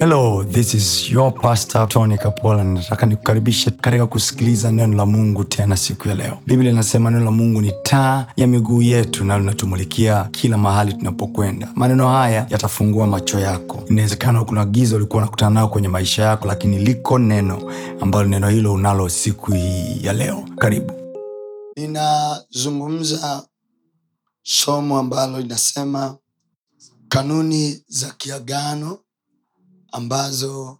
hello this is your pastor tony kapola. Nataka nikukaribishe katika kusikiliza neno la mungu tena siku ya leo. Biblia inasema neno la mungu ni taa ya miguu yetu na linatumulikia kila mahali tunapokwenda. Maneno haya yatafungua macho yako. Inawezekana kuna giza ulikuwa unakutana nao kwenye maisha yako lakini liko neno ambalo neno hilo unalo siku hii ya leo. Karibu. Ninazungumza somo ambalo linasema kanuni za kiagano ambazo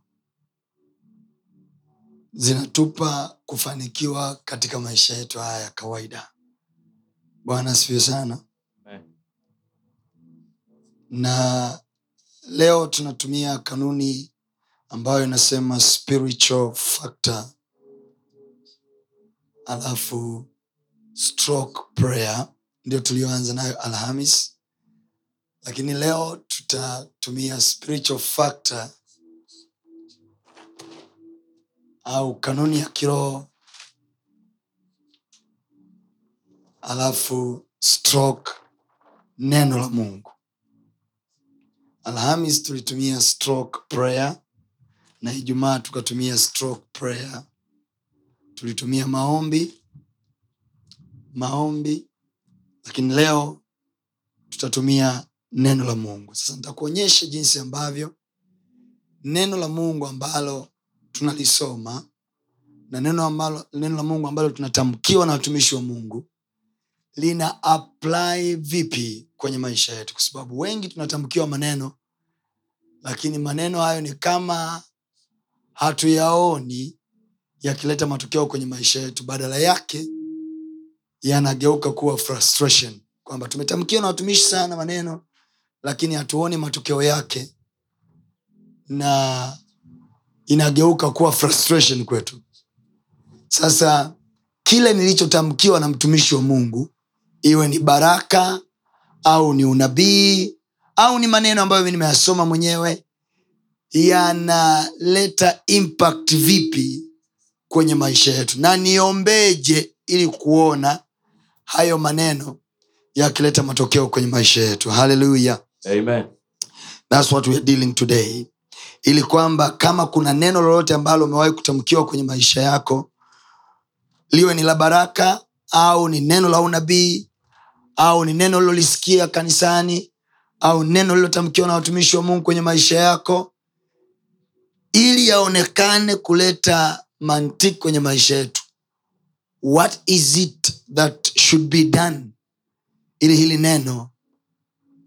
zinatupa kufanikiwa katika maisha yetu haya ya kawaida. Bwana asifiwe sana. Na leo tunatumia kanuni ambayo inasema spiritual factor alafu stroke prayer. Ndio tulioanza nayo alhamis. Lakini leo tutatumia spiritual factor au kanuni ya kiroho. Alafu stroke neno la mungu. Alhamis tulitumia stroke prayer na ijumaa tukatumia stroke prayer. Tulitumia maombi maombi lakini leo tutatumia neno la mungu. Sasa nitakuonyesha jinsi ambavyo neno la mungu ambalo tunalisoma na neno, ambalo, neno la mungu ambalo tunatamkiwa na watumishi wa mungu lina apply vipi kwenye maisha yetu? Kwa sababu wengi tunatamkiwa maneno lakini maneno hayo ni kama hatuyaoni yakileta matokeo kwenye maisha yetu. Badala yake yanageuka kuwa frustration kwamba tumetamkiwa na watumishi sana maneno lakini hatuoni matokeo yake na inageuka kuwa frustration kwetu. Sasa kile nilichotamkiwa na mtumishi wa mungu iwe ni baraka au ni unabii au ni maneno ambayo nimeyasoma mwenyewe yanaleta impact vipi kwenye maisha yetu? Na niombeje ili kuona hayo maneno yakileta matokeo kwenye maisha yetu. Haleluya Amen. thats what we are dealing today ili kwamba kama kuna neno lolote ambalo umewahi kutamkiwa kwenye maisha yako liwe ni la baraka au ni neno la unabii au ni neno lilolisikia kanisani au neno lilotamkiwa na watumishi wa mungu kwenye maisha yako ili yaonekane kuleta mantiki kwenye maisha yetu. What is it that should be done? Ili hili neno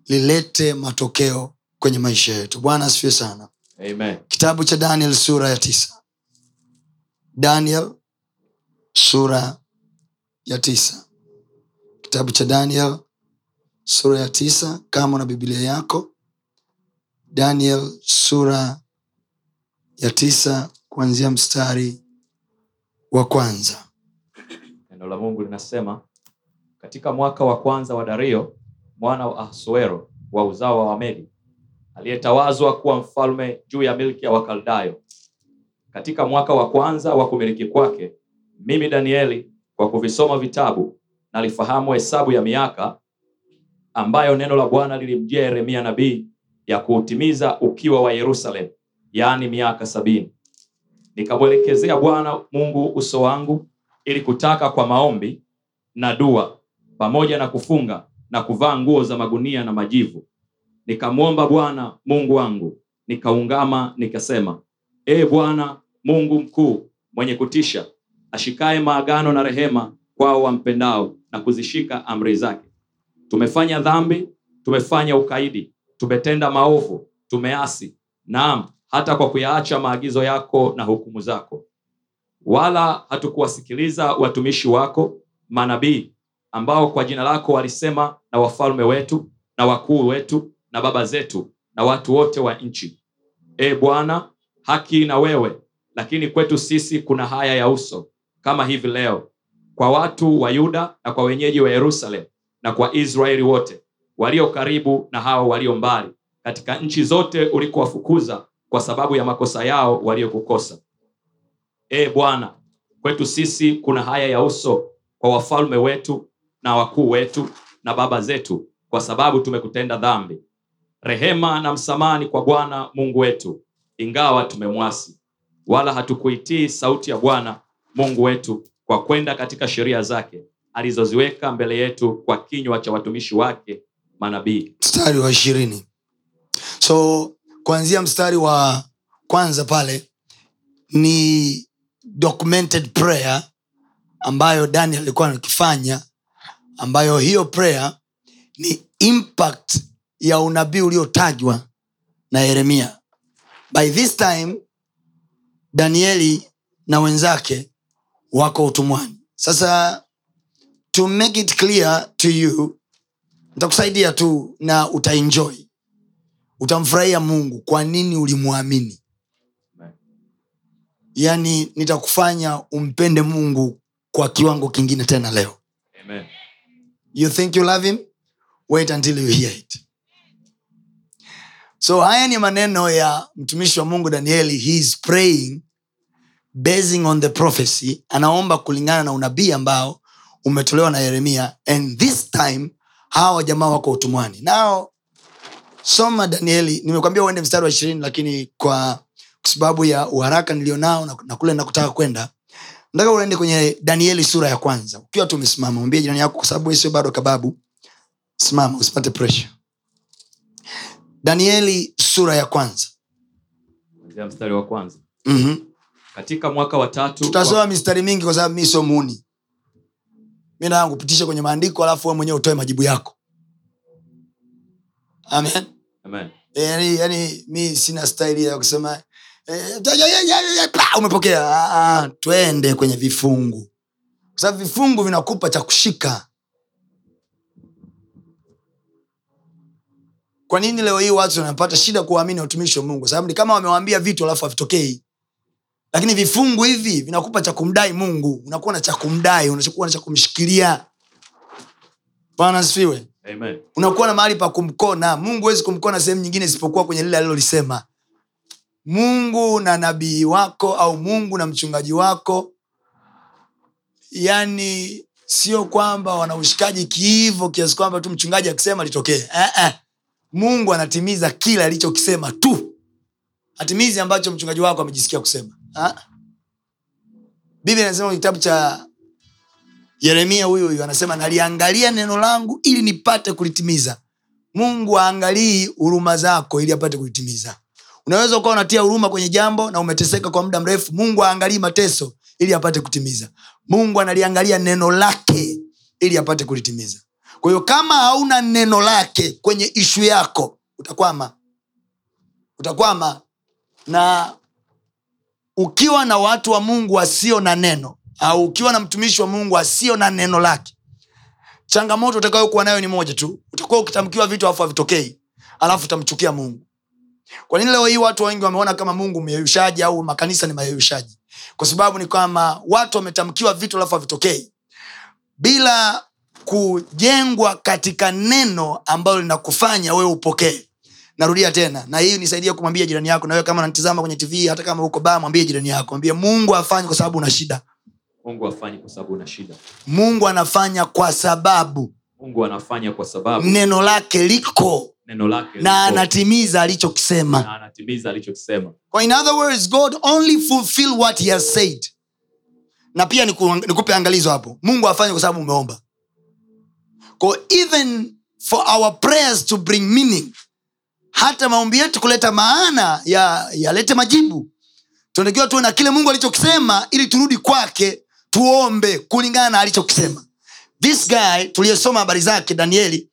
lilete matokeo kwenye maisha yetu. Bwana asifiwe sana Amen. kitabu cha daniel sura ya tisa. Daniel sura ya tisa. Kitabu cha daniel sura ya tisa kama una biblia yako. Daniel sura ya tisa kuanzia mstari wa kwanza. Neno la Mungu linasema katika mwaka wa kwanza wa Dario mwana wa Ahasuero wa uzao wa Wamedi aliyetawazwa kuwa mfalme juu ya milki ya Wakaldayo, katika mwaka wa kwanza wa kumiliki kwake, mimi Danieli, kwa kuvisoma vitabu nalifahamu hesabu ya miaka ambayo neno la Bwana lilimjia Yeremia nabii ya kuutimiza ukiwa wa Yerusalemu, yaani miaka sabini. Nikamwelekezea Bwana Mungu uso wangu ili kutaka kwa maombi na dua pamoja na kufunga na kuvaa nguo za magunia na majivu. Nikamwomba Bwana Mungu wangu, nikaungama nikasema, Ee Bwana Mungu mkuu mwenye kutisha, ashikaye maagano na rehema kwao wampendao na kuzishika amri zake. Tumefanya dhambi, tumefanya ukaidi, tumetenda maovu, tumeasi, naam, hata kwa kuyaacha maagizo yako na hukumu zako wala hatukuwasikiliza watumishi wako manabii ambao kwa jina lako walisema na wafalme wetu na wakuu wetu na baba zetu na watu wote wa nchi e bwana haki na wewe lakini kwetu sisi kuna haya ya uso kama hivi leo kwa watu wa yuda na kwa wenyeji wa yerusalemu na kwa israeli wote walio karibu na hao walio mbali katika nchi zote ulikowafukuza kwa sababu ya makosa yao waliokukosa E Bwana, kwetu sisi kuna haya ya uso kwa wafalme wetu na wakuu wetu na baba zetu, kwa sababu tumekutenda dhambi. Rehema na msamani kwa Bwana Mungu wetu, ingawa tumemwasi wala hatukuitii sauti ya bwana mungu wetu kwa kwenda katika sheria zake alizoziweka mbele yetu kwa kinywa cha watumishi wake manabii. Mstari wa ishirini. So kuanzia mstari wa kwanza pale ni documented prayer ambayo daniel alikuwa anakifanya ambayo hiyo prayer ni impact ya unabii uliotajwa na yeremia. By this time danieli na wenzake wako utumwani. Sasa to make it clear to you nitakusaidia tu na utaenjoi utamfurahia mungu kwa nini ulimwamini? Yaani nitakufanya umpende mungu kwa kiwango kingine tena leo. Amen. you think you love him? Wait until you hear it so haya ni maneno ya mtumishi wa mungu danieli. He is praying basing on the prophecy. Anaomba kulingana na unabii ambao umetolewa na yeremia. And this time hawa jamaa wako utumwani. Nao soma danieli. Nimekwambia uende mstari wa ishirini lakini kwa sababu ya uharaka nilionao na, na kule nakutaka kwenda nataka uende kwenye danieli sura ya kwanza. Ukiwa tu umesimama mwambie jirani yako kwa sababu sio bado kababu simama usipate pressure danieli sura ya kwanza. Mstari wa kwanza. Mm-hmm. katika mwaka watatu tutasoma kwa... mistari mingi kwa sababu mi sio muni mi nataka kupitisha kwenye maandiko alafu we mwenyewe utoe majibu yako. Amen. Amen. yani, yani mi sina staili ya kusema eh, umepokea. Ah, ah, twende kwenye vifungu. Kwa sababu vifungu vinakupa cha kushika kwa nini leo hii watu wanapata shida kuwaamini watumishi wa mungu? Sababu ni kama wamewambia vitu alafu havitokei. Lakini vifungu hivi vinakupa cha kumdai mungu. Unakuwa na cha kumdai unakuwa na cha kumshikilia. Bwana asifiwe. Unakuwa na mahali pa kumkona. Mungu huwezi kumkona sehemu nyingine isipokuwa kwenye lile alilolisema mungu na nabii wako au mungu na mchungaji wako. Yani sio kwamba wana ushikaji kiivo kiasi kwamba tu mchungaji akisema litokee eh, eh. Mungu anatimiza kila alichokisema tu. Hatimizi ambacho mchungaji wako amejisikia kusema. Biblia anasema kitabu cha yeremia huyu huyu anasema naliangalia neno langu ili nipate kulitimiza. Mungu aangalii huruma zako ili apate kulitimiza. Unaweza ukawa unatia huruma kwenye jambo na umeteseka kwa muda mrefu. Mungu aangalii mateso ili apate kutimiza. Mungu analiangalia neno lake ili apate kulitimiza kwa kama hauna neno lake kwenye ishu yako utakwama. Utakwama. Na ukiwa na watu wa mungu wasio na neno au ukiwa na mtumishi wa mungu asio na neno lake changamoto utakayokuwa nayo ni moja tu. Utakuwa ukitamkiwa vitu alafu havitokei alafu utamchukia mungu. Kwa nini leo hii watu wengi wameona kama mungu myeyushaji au makanisa ni mayeyushaji kwa sababu ni kwamba watu wametamkiwa vitu alafu havitokei. Bila kujengwa katika neno ambalo linakufanya wewe upokee. Narudia tena na hii nisaidia kumwambia jirani yako nawewe kama natizama kwenye tv hata kama uko baa mwambie jirani yako mwambie mungu afanye kwa sababu una shida. Mungu afanye kwa sababu una shida. Mungu anafanya kwa sababu. Mungu anafanya kwa sababu. Neno lake liko. Neno lake na liko, anatimiza alichokisema. Anatimiza alichokisema. In other words god only fulfill what he has said. Na pia niku- nikupe angalizo hapo. Mungu afanye kwa sababu umeomba Kwa even for our prayers to bring meaning hata maombi yetu kuleta maana ya yalete majibu. Tunatakiwa tuwe na kile mungu alichokisema ili turudi kwake tuombe kulingana na alichokisema. This guy tuliyesoma habari zake danieli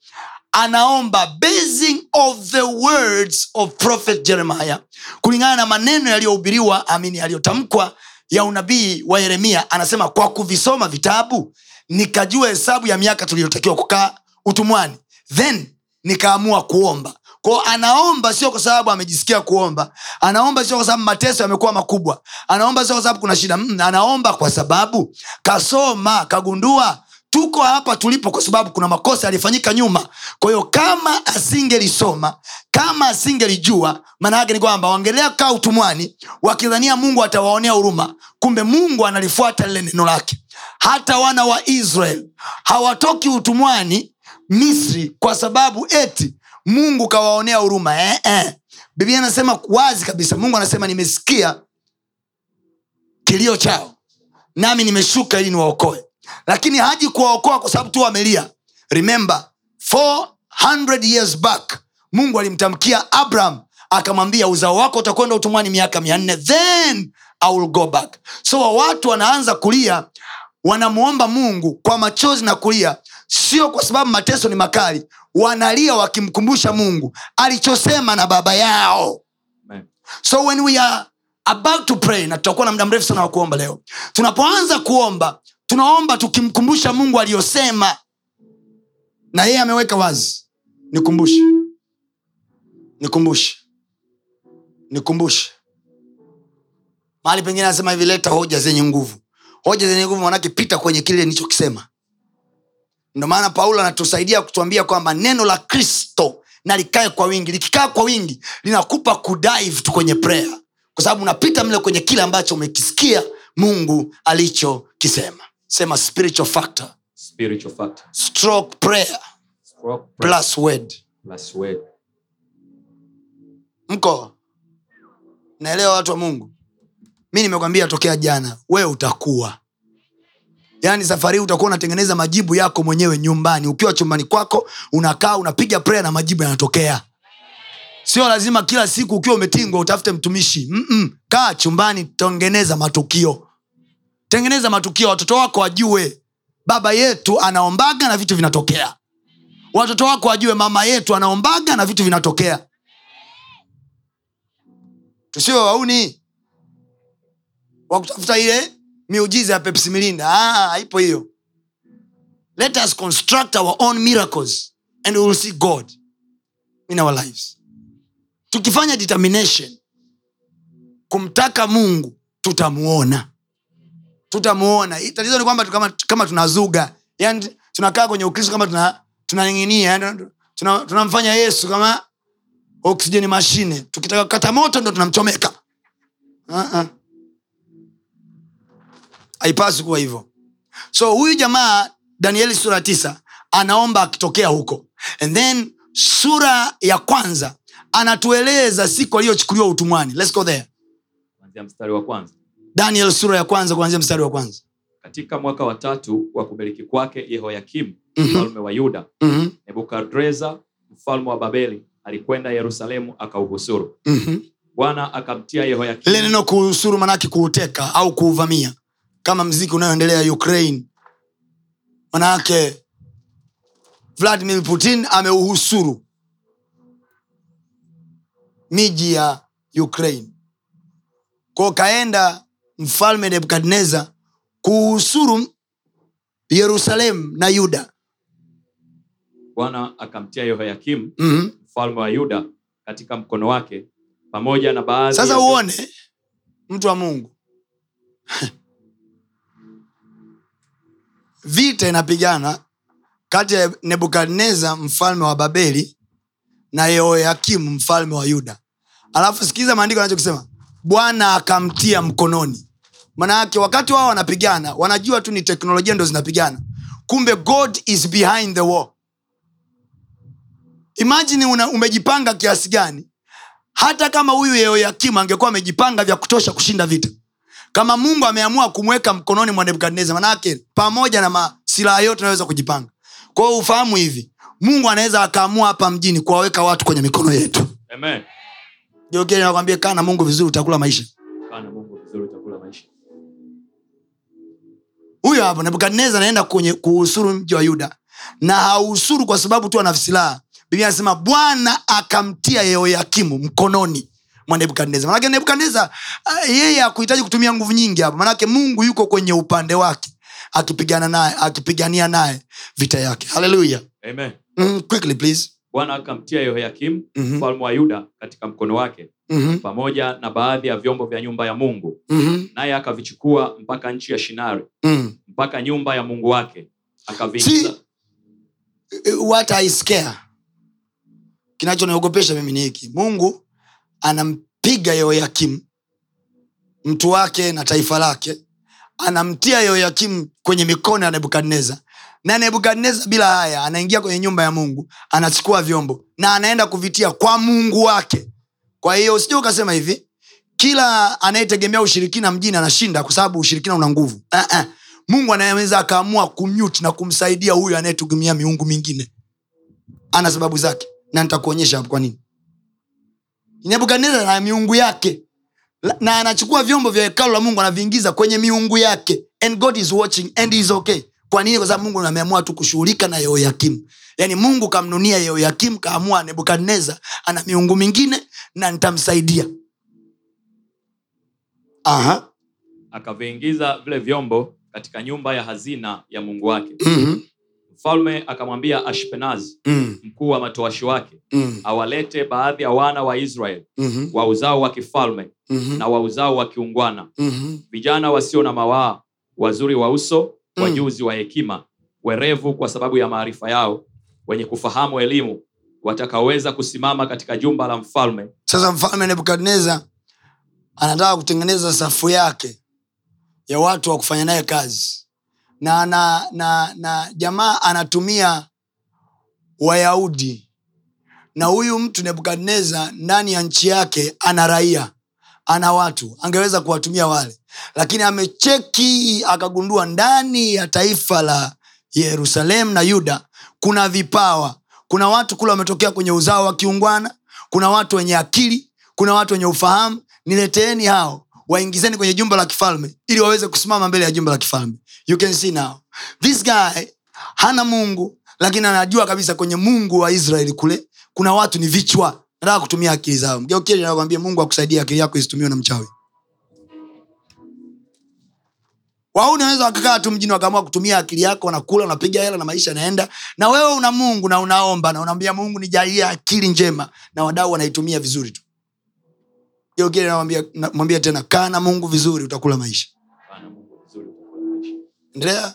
anaomba basing of the words of prophet jeremiah kulingana na maneno yaliyohubiriwa amini yaliyotamkwa ya unabii wa yeremia. Anasema kwa kuvisoma vitabu nikajua hesabu ya miaka tuliyotakiwa kukaa utumwani. Then nikaamua kuomba. Kwao anaomba sio kwa sababu amejisikia kuomba. Anaomba sio kwa sababu mateso yamekuwa makubwa. Anaomba sio kwa sababu kuna shida. Mm, anaomba kwa sababu kasoma kagundua tuko hapa tulipo kwa sababu kuna makosa yalifanyika nyuma. Kwa hiyo kama asingelisoma kama asingelijua maana yake ni kwamba wangelea kaa utumwani wakidhania mungu atawaonea huruma kumbe mungu analifuata lile neno lake. Hata wana wa israel hawatoki utumwani misri kwa sababu eti mungu kawaonea huruma. Eh, eh. biblia anasema wazi kabisa mungu anasema nimesikia kilio chao nami nimeshuka ili niwaokoe lakini haji kuwaokoa kwa sababu tu wamelia. Remember 400 years back mungu alimtamkia abraham akamwambia uzao wako utakwenda utumwani miaka mia nne then I will go back. So watu wanaanza kulia wanamwomba mungu kwa machozi na kulia sio kwa sababu mateso ni makali wanalia wakimkumbusha mungu alichosema na baba yao. Amen. so when we are about to pray na tutakuwa na muda mrefu sana wa kuomba leo tunapoanza kuomba tunaomba tukimkumbusha mungu aliyosema na yeye ameweka wazi. Nikumbushe. Nikumbushe. Nikumbushe. Mahali pengine anasema hivi leta hoja zenye nguvu. Hoja zenye nguvu manake pita kwenye kile nilichokisema. Ndio maana paulo anatusaidia kutuambia kwamba neno la kristo na likae kwa wingi. Likikaa kwa wingi linakupa kudive tu kwenye prayer. Kwa sababu unapita mle kwenye kile ambacho umekisikia mungu alichokisema sema spiritual factor. Spiritual factor. Stroke prayer Stroke, prayer, plus word. Plus word. Mko naelewa watu wa mungu? Mi nimekwambia tokea jana wewe utakuwa. Yaani safari hii utakuwa unatengeneza majibu yako mwenyewe nyumbani. Ukiwa chumbani kwako unakaa unapiga prayer na majibu yanatokea. Sio lazima kila siku ukiwa umetingwa utafute mtumishi. Mm-mm. kaa chumbani tengeneza matukio tengeneza matukio watoto wako wajue. Baba yetu anaombaga na vitu vinatokea. Watoto wako wajue mama yetu anaombaga na vitu vinatokea. Tusiwe wauni. Wakutafuta ile miujiza ya pepsi milinda Ah, hiyo. Let us construct our own miracles and we will see god in our lives. Tukifanya determination kumtaka mungu tutamuona tutamuona. Tatizo ni kwamba kama, kama tunazuga. Yani tunakaa kwenye ukristo kama tuna tunaning'inia yani tuna- tunamfanya yesu kama oksijeni mashine tukitaka kukata moto ndo tunamchomeka. Uh-uh. kuwa hivyo. So huyu jamaa danieli sura tisa anaomba akitokea huko. And then sura ya kwanza anatueleza siku aliyochukuliwa utumwani. Let's go there. Mstari wa kwanza daniel sura ya kwanza kuanzia mstari wa kwanza. Katika mwaka wa tatu wa kumiliki kwake yehoyakimu Mhm. mfalme wa yuda Mhm, nebukadreza mfalme wa babeli alikwenda yerusalemu akauhusuru mhm. bwana akamtia yehoyakimu neno kuhusuru manake kuuteka au kuuvamia. Kama mziki unayoendelea ukraine. Manake vladimir putin ameuhusuru miji ya ukraine. Kwao kaenda mfalme nebukadnezar kuhusuru yerusalemu na yuda. Bwana akamtia yehoyakimu mm-hmm. mfalme wa yuda katika mkono wake pamoja na baadhi sasa ya- uone mtu wa mungu. Vita inapigana kati ya nebukadnezar mfalme wa babeli na yehoyakimu mfalme wa yuda. Alafu sikiza maandiko anachokisema. Bwana akamtia mkononi manayake wakati wao wanapigana wanajua tu ni teknolojia ndo zinapigana. Kumbe god is behind the war. Imajini una, umejipanga kiasi gani. Hata kama huyu yehoyakimu angekuwa amejipanga vya kutosha kushinda vita. Kama mungu ameamua kumweka mkononi mwa nebukadnezar manake pamoja na masilaha yote unaweza kujipanga. Kwao ufahamu hivi mungu anaweza akaamua hapa mjini kuwaweka watu kwenye mikono yetu. Amen. nakwambia kaa na mungu vizuri utakula maisha huyo hapo nebukadnezar anaenda kwenye kuhusuru mji wa yuda. Na hausuru kwa sababu tu ana silaha. Biblia anasema bwana akamtia yehoyakimu mkononi mwa nebukadnezar. Manake nebukadnezar ah, yeye akuhitaji kutumia nguvu nyingi hapo. Manake mungu yuko kwenye upande wake akipigana naye akipigania naye vita yake. Haleluya mm, quickly please. Bwana akamtia yehoyakimu mfalme mm-hmm. wa yuda katika mkono wake Mhm, pamoja na baadhi ya vyombo vya nyumba ya mungu. Mhm, naye akavichukua mpaka nchi ya shinari mm. mpaka nyumba ya mungu wake akaviingiza. What I scare. Kinachoniogopesha mimi ni hiki. Mungu anampiga yehoyakimu mtu wake na taifa lake. Anamtia yehoyakimu kwenye mikono ya nebukadnezar. Na nebukadnezar bila haya anaingia kwenye nyumba ya mungu anachukua vyombo na anaenda kuvitia kwa mungu wake kwa hiyo usije ukasema hivi kila anayetegemea ushirikina mjini anashinda kwa sababu ushirikina una nguvu. Uh-uh. mungu anaweza akaamua kumute na kumsaidia huyu anayetegemea miungu mingine. Ana sababu zake. Na nitakuonyesha kwa nini. Nebukadnezar na miungu yake. Na anachukua vyombo vya hekalu la mungu anaviingiza kwenye miungu yake. And god is watching and is okay kwa nini kwa sababu mungu ameamua tu kushughulika na yehoyakimu yaani mungu kamnunia yehoyakimu kaamua nebukadnezar ana miungu mingine na nitamsaidia Aha. akaviingiza vile vyombo katika nyumba ya hazina ya mungu wake Mhm. mfalme akamwambia ashpenaz Mm. mkuu wa matoashi wake Mm. awalete baadhi ya wana wa israeli Mhm. wa uzao wa kifalme Mhm. na wa uzao wa kiungwana Mhm. vijana wasio na mawaa wazuri wa uso Mm. wajuzi wa hekima werevu kwa sababu ya maarifa yao wenye kufahamu elimu watakaoweza kusimama katika jumba la mfalme. Sasa mfalme nebukadnezar anataka kutengeneza safu yake ya watu wa kufanya naye kazi. Na na na, na jamaa anatumia wayahudi. Na huyu mtu nebukadnezar ndani ya nchi yake ana raia ana watu angeweza kuwatumia wale lakini amecheki akagundua ndani ya taifa la yerusalemu na yuda kuna vipawa. Kuna watu kule wametokea kwenye uzao wa kiungwana kuna watu wenye akili kuna watu wenye ufahamu. Nileteeni hao waingizeni kwenye jumba la kifalme ili waweze kusimama mbele ya jumba la kifalme. You can see now. This guy hana mungu lakini anajua kabisa kwenye mungu wa israeli kule kuna watu ni vichwa. Nataka kutumia akili zao. Mgeukie nakwambia mungu akusaidia akili yako isitumiwe na mchawi wauni wanaweza wakakaa tu mjini wakaamua kutumia akili yako wanakula wanapiga hela na maisha yanaenda na wewe una mungu na unaomba na unaambia mungu nijalie akili njema na wadau wanaitumia vizuri tu namwambia- tena kaa na mungu vizuri utakula maisha Bwana Mungu vizuri utakula maisha. endelea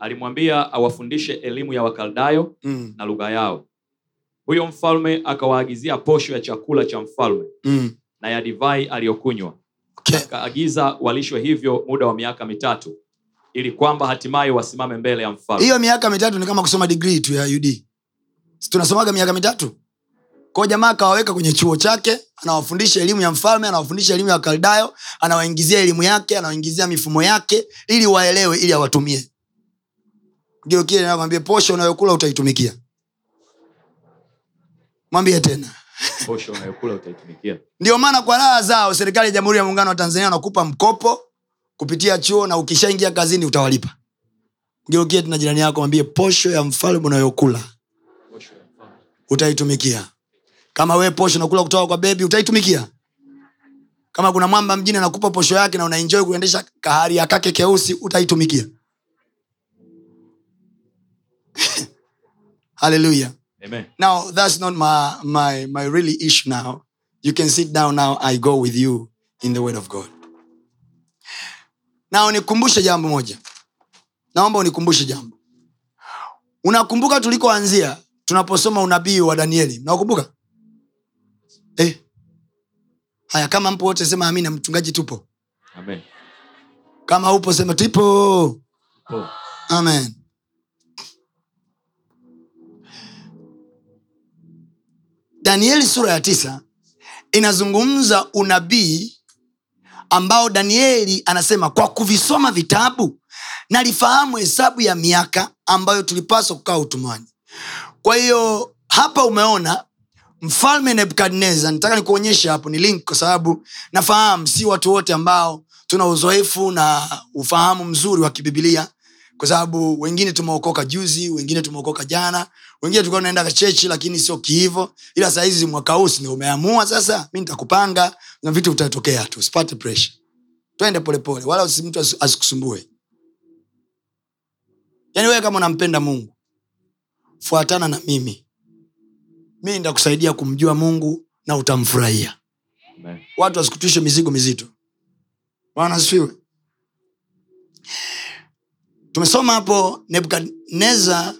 alimwambia awafundishe elimu ya wakaldayo mm. na lugha yao huyo mfalme akawaagizia posho ya chakula cha mfalme mm. na ya divai aliyokunywa. Akaagiza walishwe hivyo muda wa miaka mitatu ili kwamba hatimaye wasimame mbele ya mfalme. Hiyo miaka mitatu ni kama kusoma digrii tu ya ud tunasomaga miaka mitatu? Kwao jamaa akawaweka kwenye chuo chake anawafundisha elimu ya mfalme anawafundisha elimu ya kaldayo anawaingizia elimu yake anawaingizia mifumo yake ili waelewe ili awatumie. Geukie nakwambia posho unayokula utaitumikia. Mwambie tena posho unayokula utaitumikia. Ndio maana kwa raha zao serikali ya jamhuri ya muungano wa tanzania wanakupa mkopo kupitia chuo na ukishaingia kazini utawalipa. Geukie tuna jirani yako mwambie posho ya mfalme unayokula utaitumikia. Kama we posho nakula kutoka kwa bebi utaitumikia. Kama kuna mwamba mjini anakupa posho yake na unaenjoy kuendesha kaharia kake keusi utaitumikia. Haleluya Amen. now that's not my, my, my really issue now. You can sit down now i go with you in the word of god. Now nikumbushe jambo moja. Naomba unikumbushe jambo. Unakumbuka tulikoanzia tunaposoma unabii wa danieli. Unakumbuka eh. haya kama mpo wote sema amina. Mchungaji tupo. Amen. kama upo sema tupo. Po. amen danieli sura ya tisa inazungumza unabii ambao danieli anasema kwa kuvisoma vitabu nalifahamu hesabu ya miaka ambayo tulipaswa kukaa utumwani. Kwa hiyo hapa umeona mfalme nebukadnezar nataka nikuonyeshe hapo ni link kwa sababu nafahamu si watu wote ambao tuna uzoefu na ufahamu mzuri wa kibibilia kwa sababu wengine tumeokoka juzi wengine tumeokoka jana wengine tulikuwa tunaenda chechi lakini sio kihivo ila sahizi mwaka huu sindio umeamua sasa mi nitakupanga na vitu vitatokea tu usipate pressure. Twende polepole wala mtu asikusumbue. Yaani wewe kama unampenda mungu fuatana na mimi. Mi nitakusaidia kumjua mungu na utamfurahia. Watu wasikutishe mizigo mizito. Bwana tumesoma hapo nebukadnezar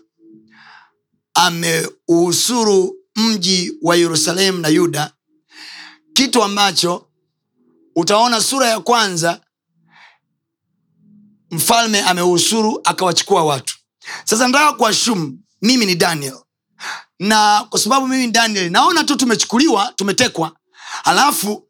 ameuhusuru mji wa yerusalemu na yuda. Kitu ambacho utaona sura ya kwanza mfalme ameuhusuru akawachukua watu. Sasa nataka kuashumu mimi ni daniel. Na kwa sababu mimi ni daniel naona tu tumechukuliwa tumetekwa. Alafu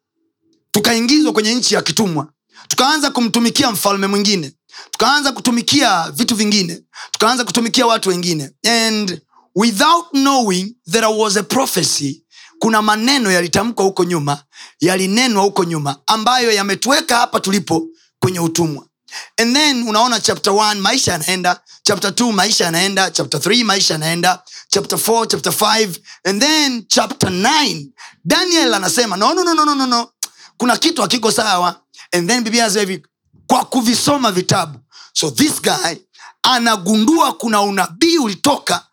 tukaingizwa kwenye nchi ya kitumwa. Tukaanza kumtumikia mfalme mwingine tukaanza kutumikia vitu vingine. Tukaanza kutumikia watu wengine. And without knowing there was a prophecy kuna maneno yalitamkwa huko nyuma yalinenwa huko nyuma ambayo yametuweka hapa tulipo kwenye utumwa. And then unaona chapter 1 maisha yanaenda. Chapter 2 maisha yanaenda. Chapter 3 maisha yanaenda. Chapter 4 chapter 5 and then chapter 9 daniel anasema no, no, no, no, no, no, kuna kitu hakiko sawa. And then biblia hivi kwa kuvisoma vitabu. So this guy anagundua kuna unabii ulitoka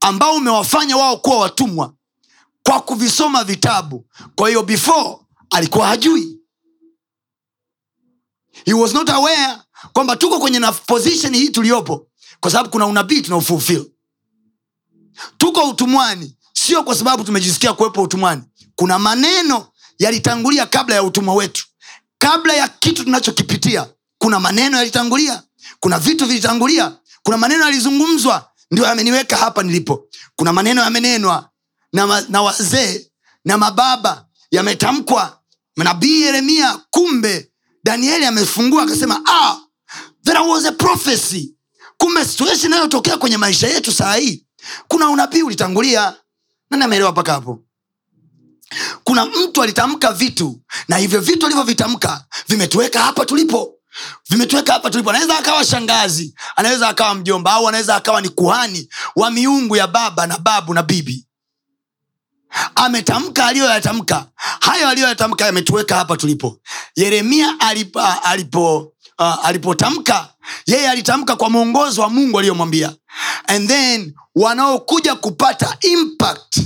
ambao umewafanya wao kuwa watumwa kwa kuvisoma vitabu. Kwa hiyo before alikuwa hajui. He was not aware kwamba tuko kwenye na position hii tuliyopo kwa sababu kuna unabii tunaofulfill tuko utumwani sio kwa sababu tumejisikia kuwepo utumwani. Kuna maneno yalitangulia kabla ya utumwa wetu kabla ya kitu tunachokipitia kuna maneno yalitangulia kuna vitu vilitangulia kuna maneno yalizungumzwa ndio yameniweka hapa nilipo. Kuna maneno yamenenwa na, ma, na wazee na mababa yametamkwa. Nabii yeremia kumbe danieli amefungua akasema ah, there was a prophecy. Kumbe situation inayotokea kwenye maisha yetu saa hii kuna unabii ulitangulia. Nani ameelewa mpaka hapo kuna mtu alitamka vitu na hivyo vitu alivyovitamka vimetuweka hapa tulipo. Vimetuweka hapa tulipo. Anaweza akawa shangazi anaweza akawa mjomba au anaweza akawa ni kuhani wa miungu ya baba na babu na bibi. Ametamka aliyoyatamka. Hayo aliyoyatamka yametuweka hapa tulipo. Yeremia alipo, alipo uh, alipotamka yeye alitamka kwa mwongozo wa mungu aliyomwambia. And then wanaokuja kupata impact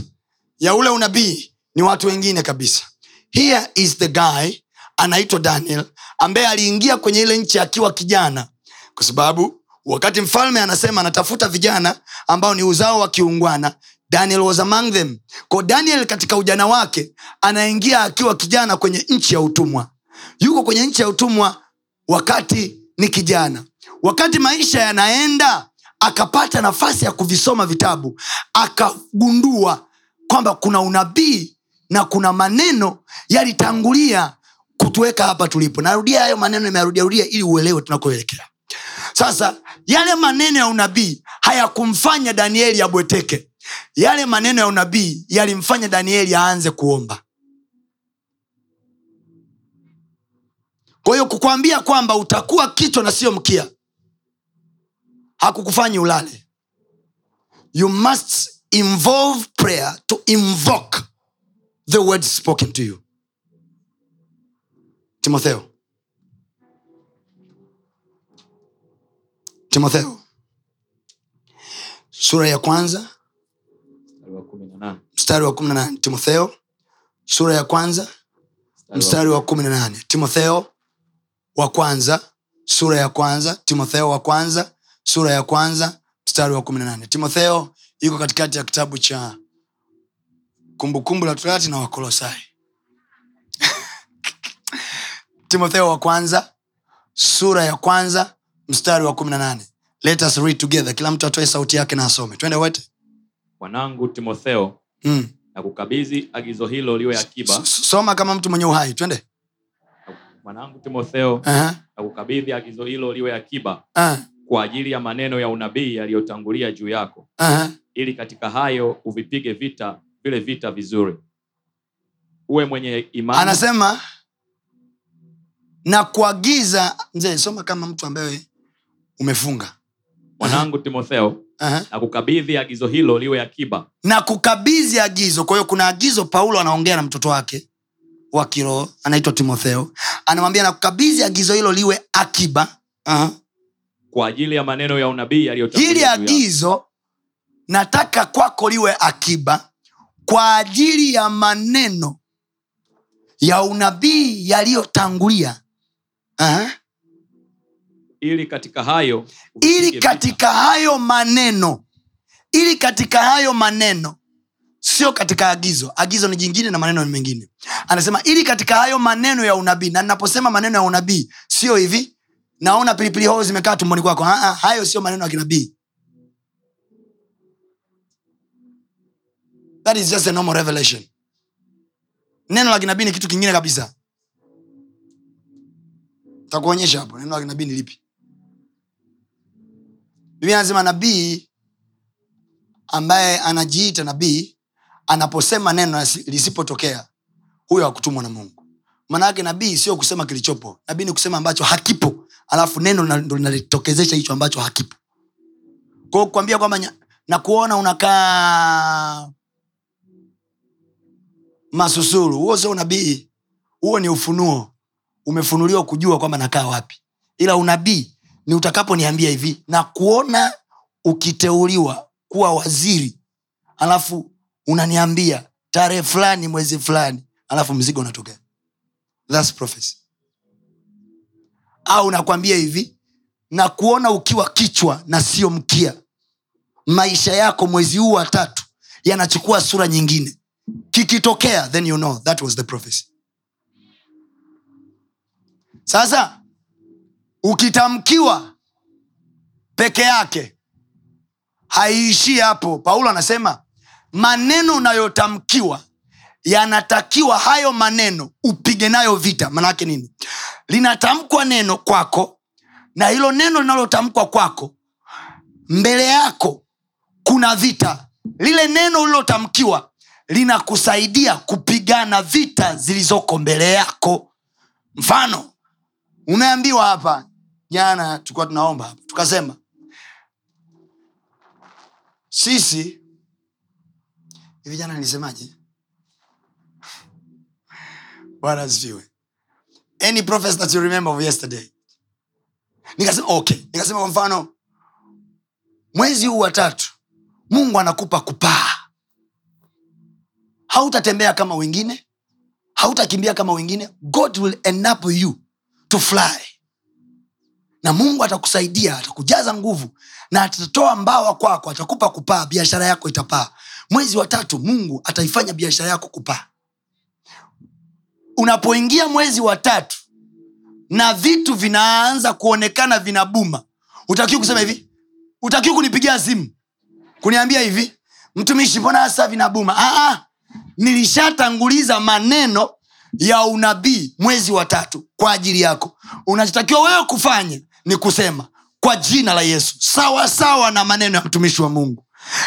ya ule unabii ni watu wengine kabisa. Here is the guy anaitwa daniel ambaye aliingia kwenye ile nchi akiwa kijana. Kwa sababu wakati mfalme anasema anatafuta vijana ambao ni uzao wa kiungwana daniel was among them. Ko daniel katika ujana wake anaingia akiwa kijana kwenye nchi ya utumwa. Yuko kwenye nchi ya utumwa wakati ni kijana. Wakati maisha yanaenda akapata nafasi ya kuvisoma vitabu akagundua kwamba kuna unabii na kuna maneno yalitangulia kutuweka hapa tulipo. Narudia hayo maneno imearudiarudia ili uelewe tunakoelekea. Sasa yale maneno ya unabii hayakumfanya danieli abweteke. Yale maneno ya unabii yalimfanya danieli aanze kuomba. Kwa hiyo kukwambia kwamba utakuwa kichwa na siyo mkia hakukufanyi ulale. You must involve prayer to invoke the word spoken to you. Timotheo. Timotheo. Sura ya kwanza. Mstari wa kumi na nane. Timotheo. Sura ya kwanza. Mstari wa kumi na nane. Timotheo wa kwanza. Sura ya kwanza. Timotheo wa kwanza. Sura ya kwanza. Mstari wa kumi na nane. Timotheo iko katikati ya kitabu cha kumbukumbu la torati na wakolosai. Timotheo wa kwanza sura ya kwanza mstari wa kumi na nane. Let us read together. Kila mtu atoe sauti yake na asome. Twende wote. Wanangu timotheo mm. na kukabidhi agizo hilo liwe akiba. Soma kama mtu mwenye uhai. Twende. Mwanangu timotheo uh-huh. na kukabidhi agizo hilo liwe akiba uh, kwa ajili ya maneno ya unabii yaliyotangulia juu yako. Uh-huh. ili katika hayo uvipige vita vile vita vizuri. Uwe mwenye imani. Anasema na kuagiza mzee soma kama mtu ambaye umefunga. Mwanangu timotheo uh-huh. na kukabidhi agizo hilo liwe akiba na kukabidhi agizo. Kwa hiyo kuna agizo paulo anaongea na mtoto wake wa kiroho anaitwa timotheo. Anamwambia na kukabidhi agizo hilo liwe akiba. Uh-huh. kwa ajili ya maneno ya unabii hili agizo nataka kwako liwe akiba kwa ajili ya maneno ya unabii yaliyotangulia. Uh-huh. ili katika hayo ili katika vita. hayo maneno. Ili katika hayo maneno. Sio katika agizo. Agizo ni jingine na maneno ni mengine. Anasema ili katika hayo maneno ya unabii. Na ninaposema maneno ya unabii sio hivi? Naona pilipili hoho zimekaa tumboni kwako. Hayo sio maneno ya kinabii that is just a normal revelation. Neno la kinabii ni kitu kingine kabisa. Takuonyesha hapo neno la kinabii ni lipi? Biblia anasema nabii ambaye anajiita nabii anaposema neno lisipotokea huyo hakutumwa na mungu. Maanaake nabii sio kusema kilichopo. Nabii ni kusema ambacho hakipo. Alafu neno ndo linalitokezesha hicho ambacho hakipo. Kwao kuambia kwamba na unakaa masusuru huo sio unabii. Huo ni ufunuo. Umefunuliwa kujua kwamba nakaa wapi. Ila unabii ni utakaponiambia hivi na kuona ukiteuliwa kuwa waziri alafu unaniambia tarehe fulani mwezi fulani alafu mzigo unatokea. Au nakwambia hivi na kuona ukiwa kichwa na sio mkia. Maisha yako mwezi huu wa tatu yanachukua sura nyingine kikitokea then you know that was the prophecy. Sasa ukitamkiwa peke yake haiishii hapo. Paulo anasema maneno unayotamkiwa yanatakiwa hayo maneno upige nayo vita. Manake nini? Linatamkwa neno kwako na hilo neno linalotamkwa kwako mbele yako kuna vita. Lile neno lililotamkiwa linakusaidia kupigana vita zilizoko mbele yako. Mfano umeambiwa hapa jana tulikuwa tunaomba tukasema sisi hivi jana nilisemaje? Bwana asifiwe. Any prophecy that you remember of yesterday? Nikasema okay. Nikasema kwa mfano mwezi huu wa tatu mungu anakupa kupaa hautatembea kama wengine. Hautakimbia kama wengine. God will enable you to fly. Na mungu atakusaidia atakujaza nguvu na atatoa mbawa kwako atakupa kupaa biashara yako itapaa. Mwezi wa tatu mungu ataifanya biashara yako kupaa. Unapoingia mwezi wa tatu na vitu vinaanza kuonekana vinabuma utakiwa kusema hivi? Utakiwa kunipigia simu kuniambia hivi? Mtumishi mbona hasa vinabuma? Aa, nilishatanguliza maneno ya unabii mwezi wa tatu kwa ajili yako. Unachotakiwa wewe kufanya ni kusema kwa jina la yesu sawa sawa na maneno ya mtumishi wa mungu.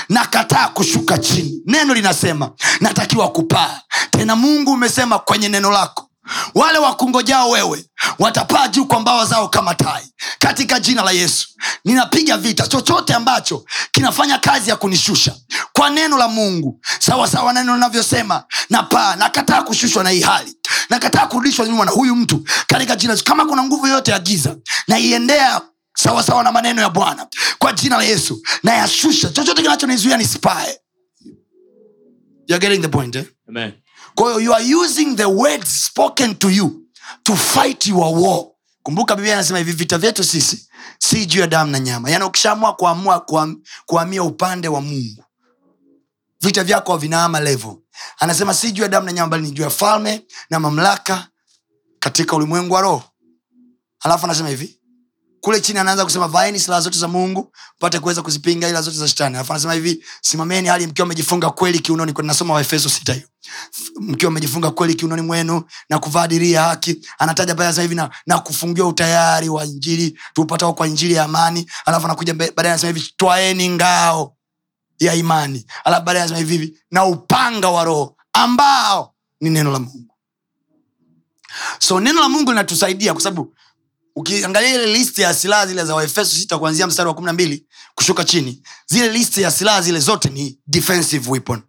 Nakataa kushuka chini. Neno linasema natakiwa kupaa. Tena mungu umesema kwenye neno lako wale wakungojao wewe watapaa juu kwa mbawa zao kama tai. Katika jina la yesu ninapiga vita. Chochote ambacho kinafanya kazi ya kunishusha kwa neno la mungu sawasawa sawa neno linavyosema na paa nakataa kushushwa na hii hali nakataa kurudishwa nyuma na huyu mtu katika jina kama kuna nguvu yoyote ya giza naiendea sawasawa na maneno ya bwana kwa jina la yesu nayashusha. Chochote kinachonizuia nisipae. You're getting the point, eh? Amen. Kwa you are using the words spoken to you to fight your war. Kumbuka biblia anasema hivi vita vyetu sisi si juu ya damu na nyama. Yaani ukishaamua kuamua kuhamia upande wa mungu vita vyako havinaama levo anasema si juu ya damu na nyama bali ni juu ya falme na mamlaka katika ulimwengu wa roho. Alafu anasema hivi kule chini anaanza kusema vaeni silaha zote za mungu mpate kuweza kuzipinga ila zote za shetani. Alafu anasema hivi simameni hali mkiwa amejifunga kweli kiunoni. Nasoma waefeso sita hiyo. Mkiwa amejifunga kweli kiunoni mwenu na kuvaa dirii ya haki anataja pale anasema hivi na, na kufungiwa utayari wa injili tuupatao kwa injili ya amani. Alafu anakuja baadaye anasema hivi twaeni ngao ya imani. Alafu baadaye anasema hivi na upanga wa roho ambao ni neno la mungu. So neno la mungu linatusaidia kwa sababu ukiangalia ile listi ya silaha zile za waefeso sita kuanzia mstari wa kumi na mbili kushuka chini zile listi ya silaha zile zote ni defensive weapon.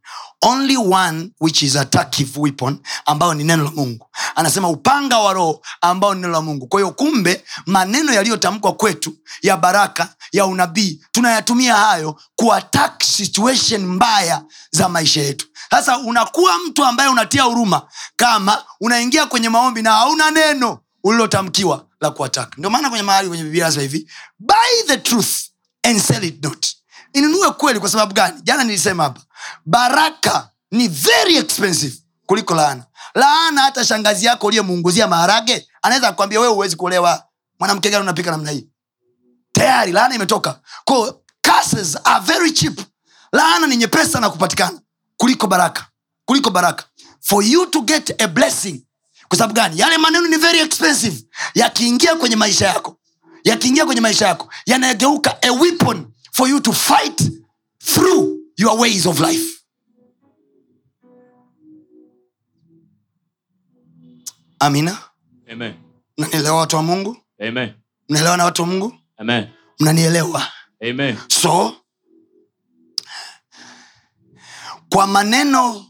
Only one which is attackive weapon ambayo ni neno la mungu. Anasema upanga wa roho ambao ni neno la mungu. Kwa hiyo kumbe maneno yaliyotamkwa kwetu ya baraka ya unabii tunayatumia hayo kuattack situation mbaya za maisha yetu. Sasa unakuwa mtu ambaye unatia huruma kama unaingia kwenye maombi na hauna neno ulilotamkiwa la kuatak ndio maana kwenye mahali kwenye biblia anasema hivi buy the truth and sell it not. Inunue kweli kwa sababu gani? Jana nilisema hapa baraka ni very expensive kuliko laana. Laana hata shangazi yako uliyemuunguzia maharage anaweza kukwambia wewe huwezi kuolewa. Mwanamke gani unapika namna hii? Tayari laana imetoka. Ko, are very cheap. Laana ni nyepesa na kupatikana kuliko baraka kuliko baraka. For you to get a blessing kwa sababu gani? Yale maneno ni very expensive. Yakiingia kwenye maisha yako yakiingia kwenye maisha yako yanageuka a weapon for you to fight through your ways of life. Amina? Mnanielewa watu wa mungu? Amen. mnaelewa na watu wa mungu? Mnanielewa? So kwa maneno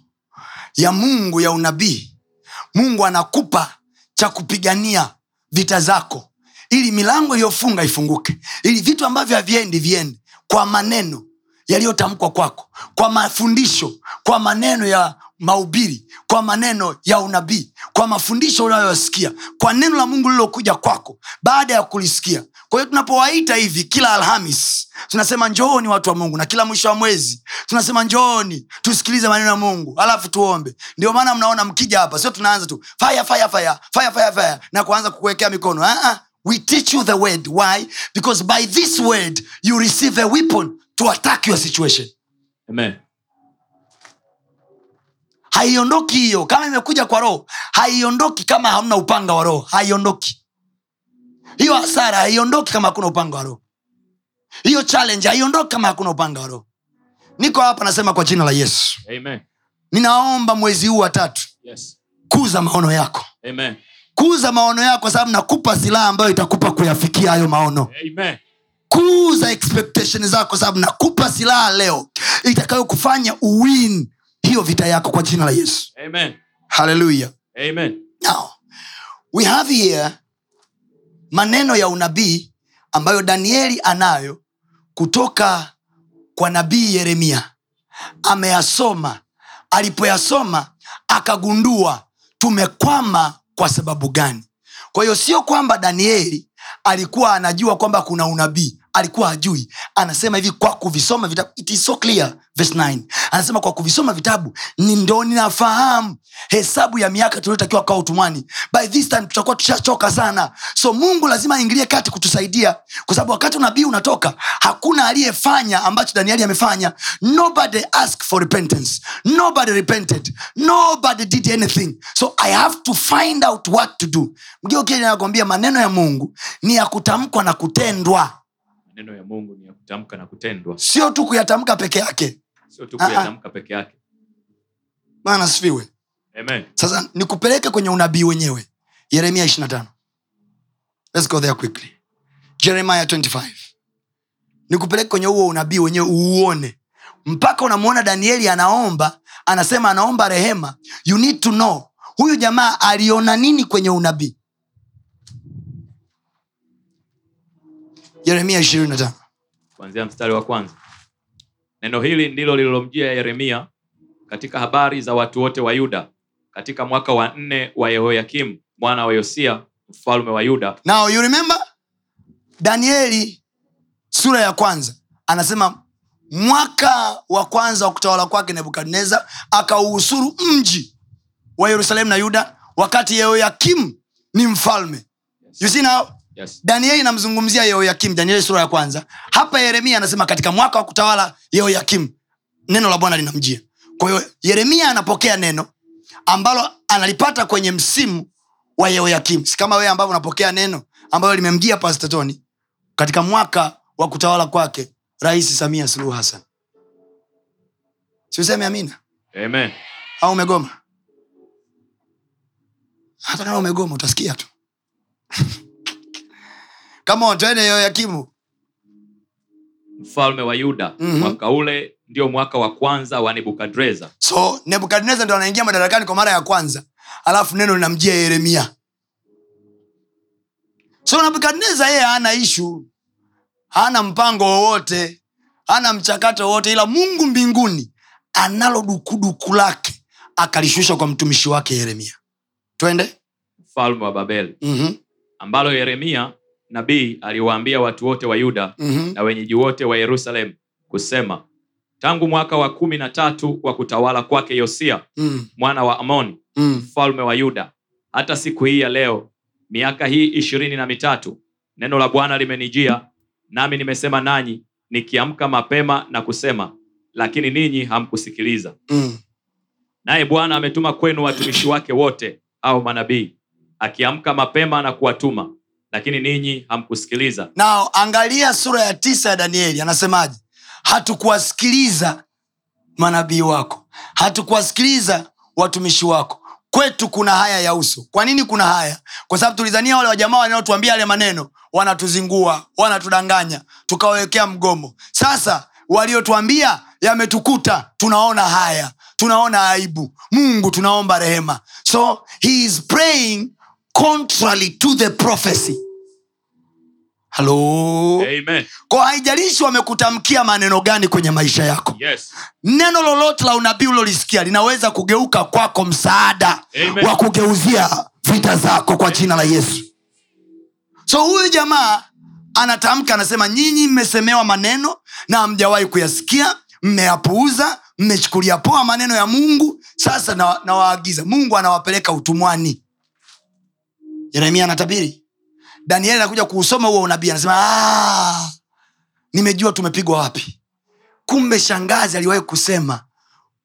ya mungu ya unabii mungu anakupa cha kupigania vita zako. Ili milango iliyofunga ifunguke. Ili vitu ambavyo haviendi viende kwa maneno yaliyotamkwa kwako. Kwa mafundisho. Kwa maneno ya maubiri kwa maneno ya unabii. Kwa mafundisho unayoyasikia. Kwa neno la mungu lililokuja kwako. Baada ya kulisikia kwa hiyo tunapowaita hivi kila alhamis tunasema njooni watu wa mungu na kila mwisho wa mwezi tunasema njooni tusikilize maneno ya mungu alafu tuombe. Ndio maana mnaona mkija hapa sio tunaanza tu fire, fire, fire, fire, fire, fire, na kuanza kukuwekea mikono. Uh-uh. we teach you the word. Why? Because by this word you receive a weapon to attack your situation. Amen. haiondoki hiyo. Kama imekuja kwa roho haiondoki kama hamna upanga wa roho. Haiondoki hiyo hasara haiondoki kama hakuna upanga wa roho hiyo challenge haiondoki kama hakuna upanga wa roho niko hapa nasema kwa jina la yesu Amen. ninaomba mwezi huu watatu Yes. kuza maono yako Amen. kuza maono yako kwa sababu nakupa silaha ambayo itakupa kuyafikia hayo maono Amen. kuza expectation zako kwa sababu nakupa silaha leo itakayokufanya uwin hiyo vita yako kwa jina la yesu Amen. haleluya Amen. now we have here maneno ya unabii ambayo danieli anayo kutoka kwa nabii yeremia. Ameyasoma. Alipoyasoma akagundua tumekwama kwa sababu gani. Kwa hiyo sio kwamba danieli alikuwa anajua kwamba kuna unabii alikuwa hajui. Anasema hivi kwa kuvisoma vitabu. It is so clear. Verse 9 anasema kwa kuvisoma vitabu ni ndo ninafahamu. Hesabu ya miaka tuliotakiwa kaa utumwani. By this time tutakuwa tushachoka sana. So mungu lazima aingilie kati kutusaidia. Kwa sababu wakati unabii unatoka hakuna aliyefanya ambacho danieli amefanya. Nobody ask for repentance. Nobody repented. Nobody did anything. So i have to find out what to do. Mgeukianakwambia maneno ya mungu. Ni ya kutamkwa na kutendwa Maneno ya Mungu ni ya kutamka na kutendwa, sio tu kuyatamka peke yake. Sio tu kuyatamka peke yake. maana sifiwe Amen. sasa nikupeleke kwenye unabii wenyewe. Yeremia 25 Let's go there quickly. Jeremiah 25 nikupeleke kwenye huo unabii wenyewe uuone. Mpaka unamwona danieli anaomba anasema anaomba rehema. You need to know huyu jamaa aliona nini kwenye unabii yeremia 25 Kuanzia mstari wa kwanza. Neno hili ndilo lililomjia Yeremia katika habari za watu wote wa Yuda katika mwaka wa nne wa Yehoyakimu mwana wa Yosia mfalme wa Yuda. now you remember danieli sura ya kwanza anasema mwaka wa kwanza wa kutawala kwake nebukadnezar akauhusuru mji wa yerusalemu na yuda wakati yehoyakimu ni mfalme you see now Yes. danieli namzungumzia yehoyakim danieli sura ya kwanza. Hapa yeremia anasema katika mwaka wa kutawala yehoyakim neno la bwana linamjia. Kwa hiyo yeremia anapokea neno ambalo analipata kwenye msimu wa yehoyakim si kama wewe ambavyo unapokea neno ambalo limemjia pastatoni katika mwaka wa kutawala kwake rais samia suluhu hasan siuseme amina? Amen. au umegoma? Hata kama umegoma utasikia tu kama twende yoyakimu Mfalme wa Yuda. Mhm. Mwaka ule ndio mwaka wa kwanza wa Nebukadreza. so nebukadneza ndo anaingia madarakani kwa mara ya kwanza alafu neno linamjia yeremia so nebukadneza yeye hana ishu hana mpango wowote hana mchakato wowote ila mungu mbinguni analo dukuduku lake akalishusha kwa mtumishi wake yeremia twende Mfalme wa Babeli. mm-hmm. ambalo Yeremia nabii aliwaambia watu wote wa Yuda Mm-hmm. na wenyeji wote wa Yerusalemu kusema, tangu mwaka wa kumi na tatu wa kutawala kwake Yosia Mm. mwana wa Amoni Mm. wa Yuda hata siku hii ya leo, miaka hii ishirini na mitatu, neno la Bwana limenijia, nami nimesema nanyi nikiamka mapema na kusema, lakini ninyi hamkusikiliza mm. naye bwana ametuma kwenu watumishi wake wote au manabii akiamka mapema na kuwatuma lakini ninyi hamkusikiliza. Nao angalia sura ya tisa ya danieli anasemaje? Hatukuwasikiliza manabii wako. Hatukuwasikiliza watumishi wako. Kwetu kuna haya ya uso. Kwa nini kuna haya? Kwa sababu tulizania wale wajamaa wanaotuambia yale maneno wanatuzingua wanatudanganya tukawawekea mgomo. Sasa waliotuambia yametukuta tunaona haya. Tunaona aibu. Mungu tunaomba rehema. So he is praying contrary to the prophecy halo Amen. kwa haijalishi wamekutamkia maneno gani kwenye maisha yako. Yes. neno lolote la unabii ulolisikia linaweza kugeuka kwako msaada Amen. wa kugeuzia vita zako kwa jina la yesu. So huyu jamaa anatamka anasema nyinyi mmesemewa maneno na hamjawahi kuyasikia mmeyapuuza mmechukulia poa maneno ya mungu. Sasa nawaagiza. Na mungu anawapeleka utumwani. Yeremia anatabiri danieli anakuja kuusoma huo unabii anasema "Ah, nimejua tumepigwa wapi. Kumbe shangazi aliwahi kusema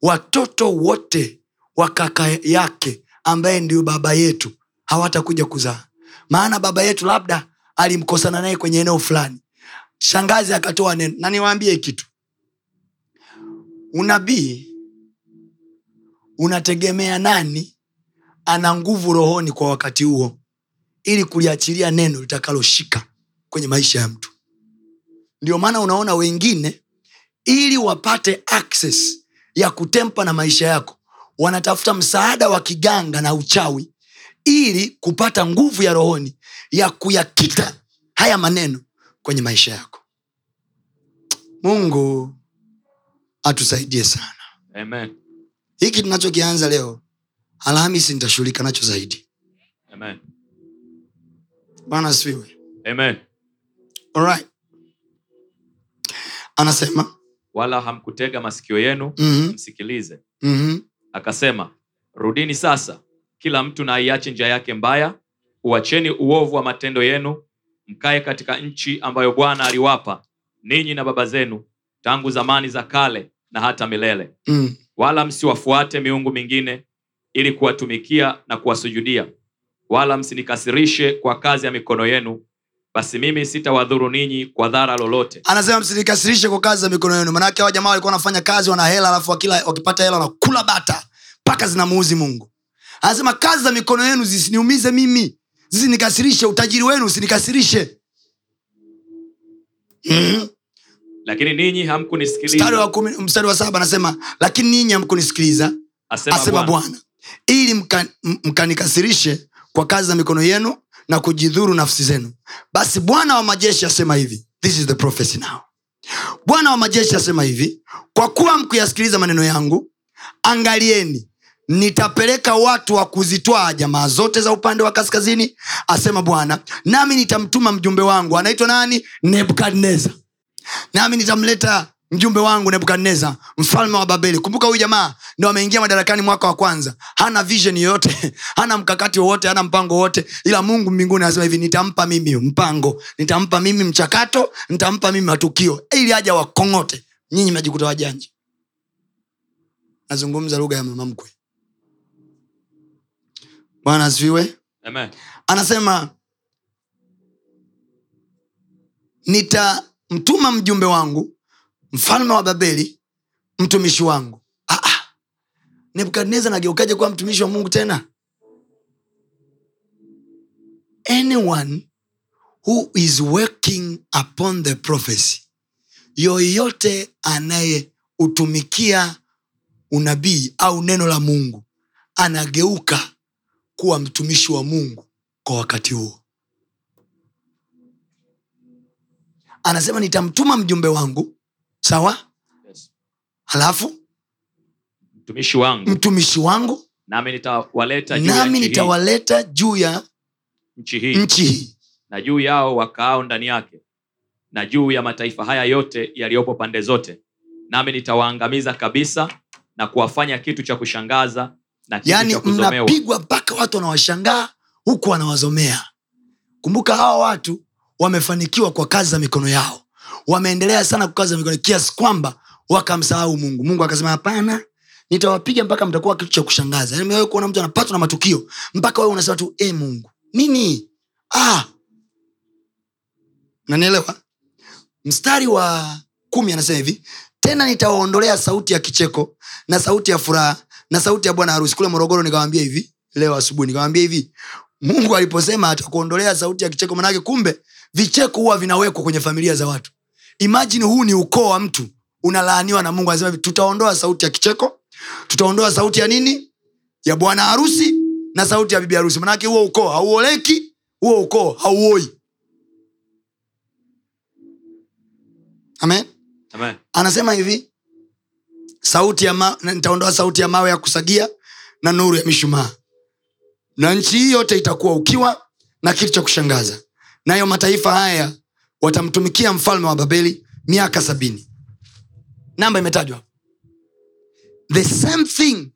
watoto wote wa kaka yake ambaye ndio baba yetu hawatakuja kuzaa. Maana baba yetu labda alimkosana naye kwenye eneo fulani. Shangazi akatoa neno na niwaambie kitu. Unabii unategemea nani ana nguvu rohoni kwa wakati huo ili kuliachilia neno litakaloshika kwenye maisha ya mtu ndio maana unaona wengine ili wapate access ya kutempa na maisha yako wanatafuta msaada wa kiganga na uchawi ili kupata nguvu ya rohoni ya kuyakita haya maneno kwenye maisha yako mungu atusaidie sana Amen. hiki tunachokianza leo alhamisi nitashughulika nacho zaidi Amen. Bwana asifiwe. Amen. Alright. anasema. Wala hamkutega masikio yenu mm-hmm, msikilize. Mm-hmm, akasema rudini sasa kila mtu na aiache njia yake mbaya. Uacheni uovu wa matendo yenu mkae katika nchi ambayo bwana aliwapa ninyi na baba zenu tangu zamani za kale na hata milele. Mm. wala msiwafuate miungu mingine ili kuwatumikia na kuwasujudia wala msinikasirishe kwa kazi ya mikono yenu basi mimi sitawadhuru ninyi kwa dhara lolote. Anasema msinikasirishe kwa kazi za mikono yenu. Manake hawa jamaa walikuwa wanafanya kazi wana hela alafu wakila, wakipata hela wanakula bata mpaka zinamuuzi mungu. Anasema kazi za mikono yenu zisiniumize mimi. Zisinikasirishe utajiri wenu usinikasirishe. Mm-hmm. lakini ninyi hamkunisikilizamstari wa, wa saba anasema lakini ninyi hamkunisikiliza asema, asema Bwana. ili mkanikasirishe mka- kwa kazi za mikono yenu na kujidhuru nafsi zenu. Basi bwana wa majeshi asema hivi. This is the prophecy now. Bwana wa majeshi asema hivi. Kwa kuwa mkuyasikiliza maneno yangu angalieni nitapeleka watu wa kuzitwaa jamaa zote za upande wa kaskazini asema bwana nami nitamtuma mjumbe wangu anaitwa nani? Nebukadnezar. Nami nitamleta mjumbe wangu nebukadneza mfalme wa babeli. Kumbuka huyu jamaa ndo ameingia madarakani mwaka wa kwanza. Hana vision yoyote hana mkakati wowote hana mpango wowote ila mungu mbinguni anasema hivi nitampa mimi mpango nitampa mimi mchakato nitampa mimi matukio ili aja wakongote. Nyinyi mnajikuta wajanja. Nazungumza lugha ya mama mkwe. Bwana asifiwe. Anasema nitamtuma mjumbe wangu mfalme wa babeli mtumishi wangu. Ah, ah. nebukadnezar nageukaje kuwa mtumishi wa mungu tena? Anyone who is working upon the prophecy yoyote anayeutumikia unabii au neno la mungu anageuka kuwa mtumishi wa mungu kwa wakati huo. Anasema nitamtuma mjumbe wangu sawa? Yes. halafu? Mtumishi wangu. Mtumishi wangu. Nami nitawaleta juu nami nitawaleta juu ya nchi hii. nchi hii. Na juu yao wakaao ndani yake. Na juu ya mataifa haya yote yaliyopo pande zote. Nami nitawaangamiza kabisa na kuwafanya kitu cha kushangaza na kitu yani, cha kuzomewa. mnapigwa mpaka watu wanawashangaa huku wanawazomea. Kumbuka hawa watu wamefanikiwa kwa kazi za mikono yao wameendelea sana kukaza mikono kiasi kwamba wakamsahau mungu. Mungu akasema hapana nitawapiga mpaka mtakuwa kitu cha kushangaza. Yani umewahi kuona mtu anapatwa na matukio mpaka wewe unasema tu e mungu. Nini? Ah. nanielewa mstari wa kumi anasema hivi tena nitawaondolea sauti ya kicheko na sauti ya furaha na sauti ya bwana harusi. Kule morogoro nikawambia hivi leo asubuhi nikawambia hivi mungu aliposema atakuondolea sauti ya kicheko manake kumbe vicheko huwa vinawekwa kwenye familia za watu imajini huu ni ukoo wa mtu. Unalaaniwa na mungu anasema tutaondoa sauti ya kicheko tutaondoa sauti ya nini? Ya bwana harusi na sauti ya bibi harusi. Manake huo ukoo hauoleki huo ukoo hauoi. Amen? Amen. anasema hivi sauti ya ma, nitaondoa sauti ya mawe ya kusagia na nuru ya mishumaa. Na nchi hii yote itakuwa ukiwa na kitu cha kushangaza. Nayo mataifa haya watamtumikia mfalme wa babeli miaka sabini. Namba imetajwa. The same thing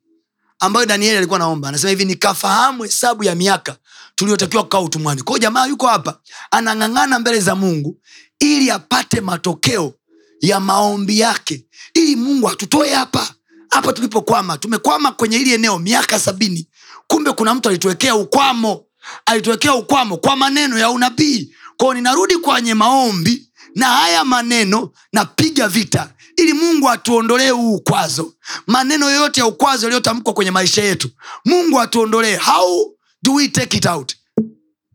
ambayo danieli alikuwa naomba anasema hivi nikafahamu hesabu ya miaka tuliyotakiwa kukaa utumwani. Kwao jamaa yuko hapa anang'ang'ana mbele za mungu ili apate matokeo ya maombi yake. Ili mungu atutoe hapa hapa tulipokwama. Tumekwama kwenye hili eneo miaka sabini. Kumbe kuna mtu alituwekea ukwamo. Alituwekea ukwamo kwa maneno ya unabii kwao ninarudi kwenye maombi na haya maneno napiga vita ili mungu atuondolee huu ukwazo. Maneno yoyote ya ukwazo yaliyotamkwa kwenye maisha yetu mungu atuondolee. How do we take it out?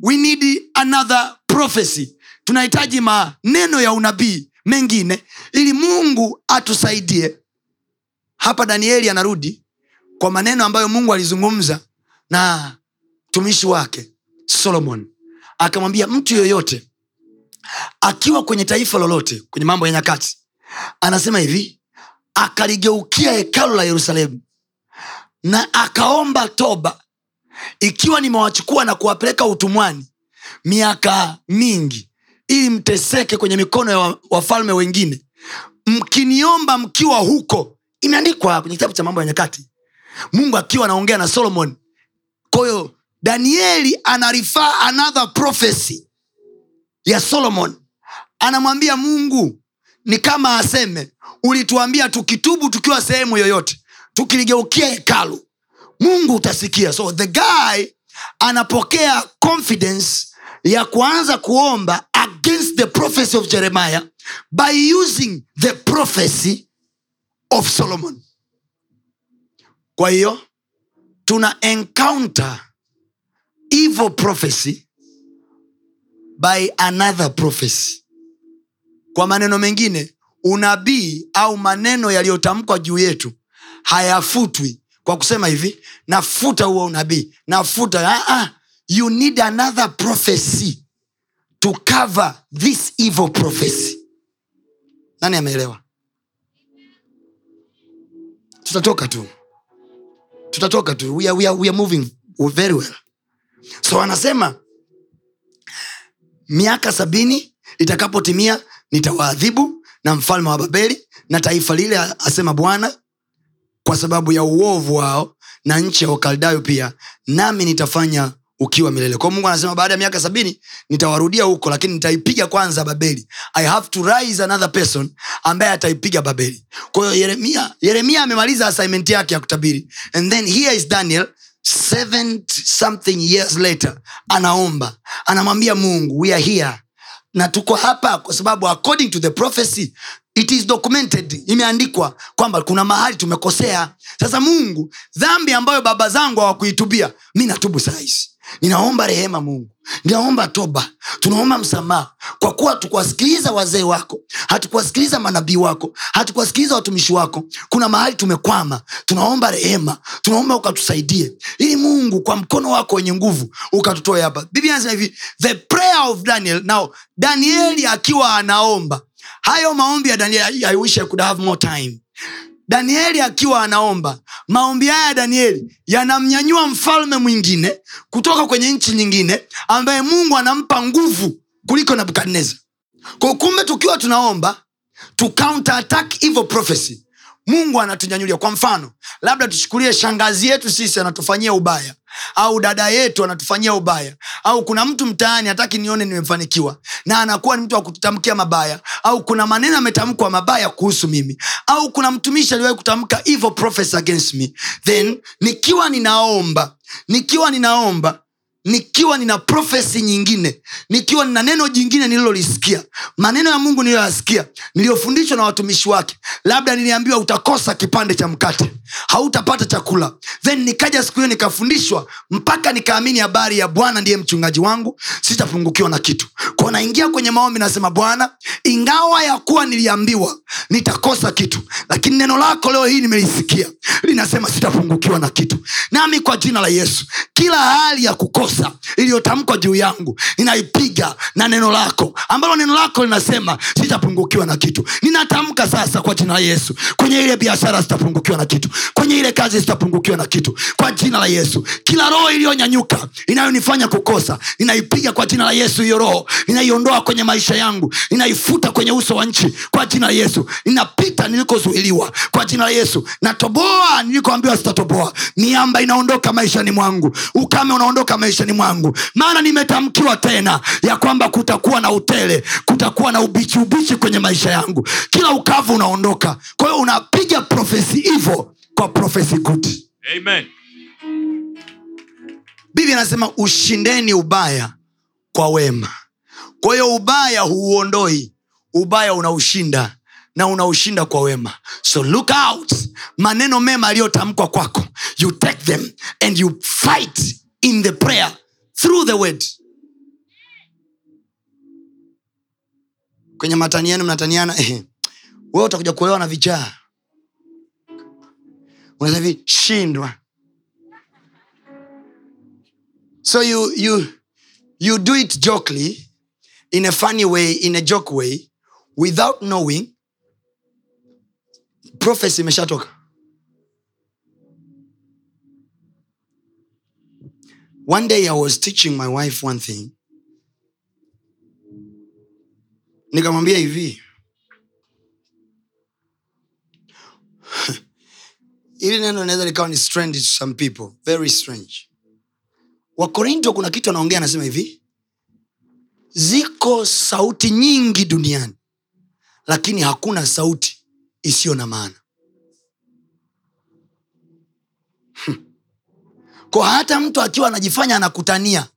We need another prophecy. Tunahitaji maneno ya unabii mengine ili mungu atusaidie. Hapa danieli anarudi kwa maneno ambayo mungu alizungumza na mtumishi wake solomon akamwambia mtu yoyote akiwa kwenye taifa lolote kwenye mambo ya nyakati anasema hivi akaligeukia hekalu la yerusalemu na akaomba toba. Ikiwa nimewachukua na kuwapeleka utumwani miaka mingi ili mteseke kwenye mikono ya wafalme wengine mkiniomba mkiwa huko. Imeandikwa kwenye kitabu cha mambo ya nyakati. Mungu akiwa anaongea na solomon kwahiyo danieli anarifaa another prophecy ya solomon. Anamwambia mungu ni kama aseme ulituambia tukitubu tukiwa sehemu yoyote tukiligeukia hekalu mungu utasikia. So the guy anapokea confidence ya kuanza kuomba against the prophecy of jeremiah by using the prophecy of solomon. Kwa hiyo tuna encounter evil prophecy by another prophecy. Kwa maneno mengine unabii au maneno yaliyotamkwa juu yetu hayafutwi kwa kusema hivi nafuta huo unabii nafuta ah, ah, you need another prophecy to cover this evil prophecy. Nani ameelewa? Tutatoka tu. Tutatoka tu. We are, we are, we are moving very well so anasema miaka sabini itakapotimia nitawaadhibu na mfalme wa babeli na taifa lile asema bwana kwa sababu ya uovu wao na nchi ya wakaldayo pia nami nitafanya ukiwa milele. Kwao mungu anasema baada ya miaka sabini nitawarudia huko lakini nitaipiga kwanza babeli. I have to rise another person ambaye ataipiga babeli. Kwa hiyo yeremia yeremia amemaliza assignment yake ya kutabiri. And then here is daniel seven something years later anaomba. Anamwambia mungu we are here. Na tuko hapa kwa sababu according to the prophecy it is documented. Imeandikwa kwamba kuna mahali tumekosea. Sasa mungu dhambi ambayo baba zangu hawakuitubia mi natubu sahizi ninaomba rehema mungu. Ninaomba toba. Tunaomba msamaha. Kwa kuwa hatukuwasikiliza wazee wako hatukuwasikiliza manabii wako hatukuwasikiliza watumishi wako kuna mahali tumekwama. Tunaomba rehema. Tunaomba ukatusaidie. Ili mungu kwa mkono wako wenye nguvu ukatutoe hapa. Biblia anasema hivi the prayer of daniel. Now danieli akiwa anaomba. Hayo maombi ya danieli i wish i could have more time danieli akiwa anaomba maombi haya ya danieli yanamnyanyua mfalme mwingine kutoka kwenye nchi nyingine ambaye mungu anampa nguvu kuliko nebukadnezar. Kwa kumbe tukiwa tunaomba to mungu anatunyanyulia. Kwa mfano labda tuchukulie shangazi yetu sisi anatufanyia ubaya au dada yetu anatufanyia ubaya au kuna mtu mtaani hataki nione nimefanikiwa na anakuwa ni mtu wa kututamkia mabaya au kuna maneno ametamkwa mabaya kuhusu mimi au kuna mtumishi aliwahi kutamka evil against me then nikiwa ninaomba nikiwa ninaomba nikiwa nina profesi nyingine nikiwa nina neno jingine nililolisikia maneno ya mungu niliyoyasikia niliyofundishwa na watumishi wake labda niliambiwa utakosa kipande cha mkate hautapata chakula. Then nikaja siku hiyo nikafundishwa mpaka nikaamini habari ya bwana ndiye mchungaji wangu sitapungukiwa na kitu. Kwao naingia kwenye maombi nasema bwana ingawa ya kuwa niliambiwa nitakosa kitu lakini neno lako leo hii nimelisikia linasema sitapungukiwa na kitu. Nami kwa jina la yesu kila hali ya kukosa iliyotamkwa juu yangu ninaipiga na neno lako ambalo neno lako linasema sitapungukiwa na kitu. Ninatamka sasa kwa jina la yesu. Kwenye ile biashara sitapungukiwa na kitu. Kwenye ile kazi sitapungukiwa na kitu. Kwa jina la yesu. Kila roho iliyonyanyuka inayonifanya kukosa ninaipiga kwa jina la yesu hiyo roho. Ninaiondoa kwenye maisha yangu. Ninaifuta kwenye uso wa nchi. Kwa jina la yesu. Ninapita nilikozuiliwa. Kwa jina la yesu. Natoboa nilikoambiwa sitatoboa. Miamba inaondoka maishani mwangu. Ukame unaondoka maishani mwangu. Maana nimetamkiwa tena ya kwamba kutakuwa na utele kutakuwa na ubichi ubichi kwenye maisha yangu. Kila ukavu unaondoka. Kwa hiyo unapiga profesi hivo kwa profesi good. Amen. biblia anasema ushindeni ubaya kwa wema. Kwa hiyo ubaya huuondoi ubaya unaushinda na unaushinda kwa wema. So look out. Maneno mema aliyotamkwa kwako. You take them and you fight in the prayer through the word. Kwenye matani yenu mnataniana wewe utakuja kuolewa na vichaa. Shindwa. So you you you do it jokely in a funny way in a joke way without knowing prophecy imeshatoka one day i was teaching my wife one thing. Nikamwambia hivi. Ili neno linaweza likawa ni strange to some people. Very strange. Wakorinto kuna kitu anaongea anasema hivi. Ziko sauti nyingi duniani lakini hakuna sauti isiyo na maana kwa hata mtu akiwa anajifanya anakutania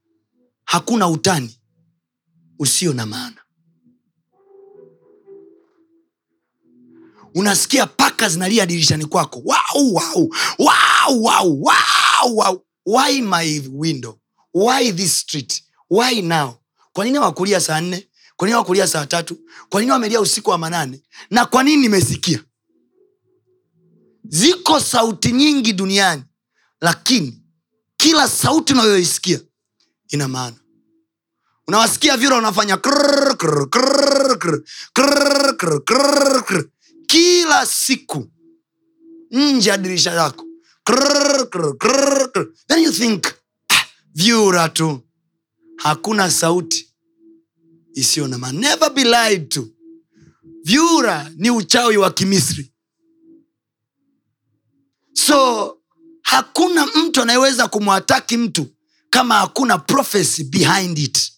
hakuna utani usio na maana. Unasikia paka zinalia dirishani kwako. Wow, wow, wow, wow, wow, wow. why my window? Why this street? Why now? Kwa nini wakulia saa nne? Kwa nini wakulia saa tatu? Kwa nini wamelia usiku wa manane? Na kwa nini nimesikia? Ziko sauti nyingi duniani lakini kila sauti unayoisikia ina maana. Unawasikia vyura unafanya kila siku nje ya dirisha lako then you think ah, vyura tu. Hakuna sauti isiyo na maana. Never be lied to. Vyura ni uchawi wa kimisri. So hakuna mtu anayeweza kumwataki mtu kama hakuna prophecy behind it.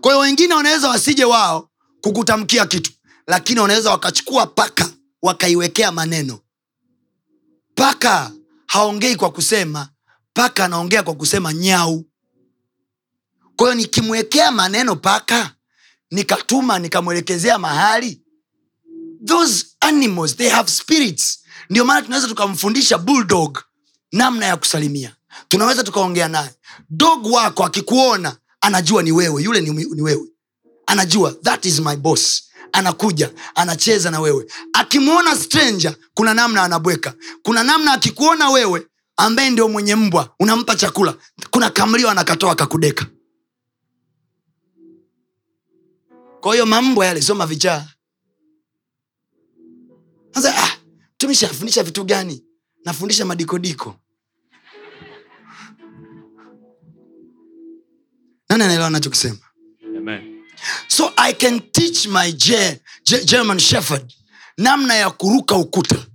Kwa hiyo wengine wanaweza wasije wao kukutamkia kitu lakini wanaweza wakachukua paka wakaiwekea maneno. Paka haongei kwa kusema paka anaongea kwa kusema nyau. Kwa hiyo nikimwekea maneno paka nikatuma nikamwelekezea mahali those animals they have spirits. Ndio maana tunaweza tukamfundisha bulldog namna ya kusalimia. Tunaweza tukaongea naye. Dog wako akikuona anajua ni wewe. Yule ni, ni wewe. Anajua that is my boss. Anakuja anacheza na wewe. Akimwona stranger kuna namna anabweka. Kuna namna akikuona wewe ambaye ndio mwenye mbwa unampa chakula. Kuna kamlio anakatoa kakudeka kwa hiyo mambwa yale soma vichaa sasa ah, mtumishi afundisha vitu gani? Nafundisha madikodiko. Nani anaelewa nachokisema so i can teach my Ge- Ge- german shepherd namna ya kuruka ukuta.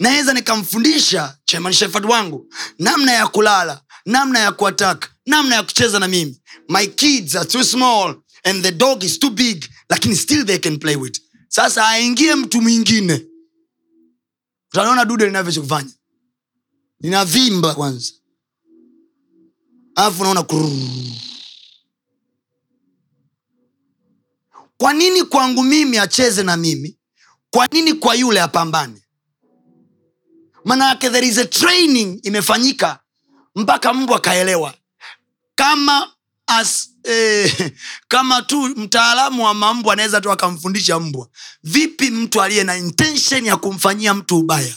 Naweza nikamfundisha german Shepherd wangu namna ya kulala namna ya kuataka namna ya kucheza na mimi. My kids are too small and the dog is too big lakini still they can play with. Sasa aingie mtu mwingine utaliona dude linavyokufanya linavimba kwanza. Alafu unaona kwa nini kwangu mimi acheze na mimi? Kwa nini kwa yule apambane? Manake there is a training imefanyika mpaka mbwa akaelewa. Kama as, eh, kama tu mtaalamu wa mambwa anaweza tu akamfundisha mbwa. Vipi mtu aliye na intention ya kumfanyia mtu ubaya?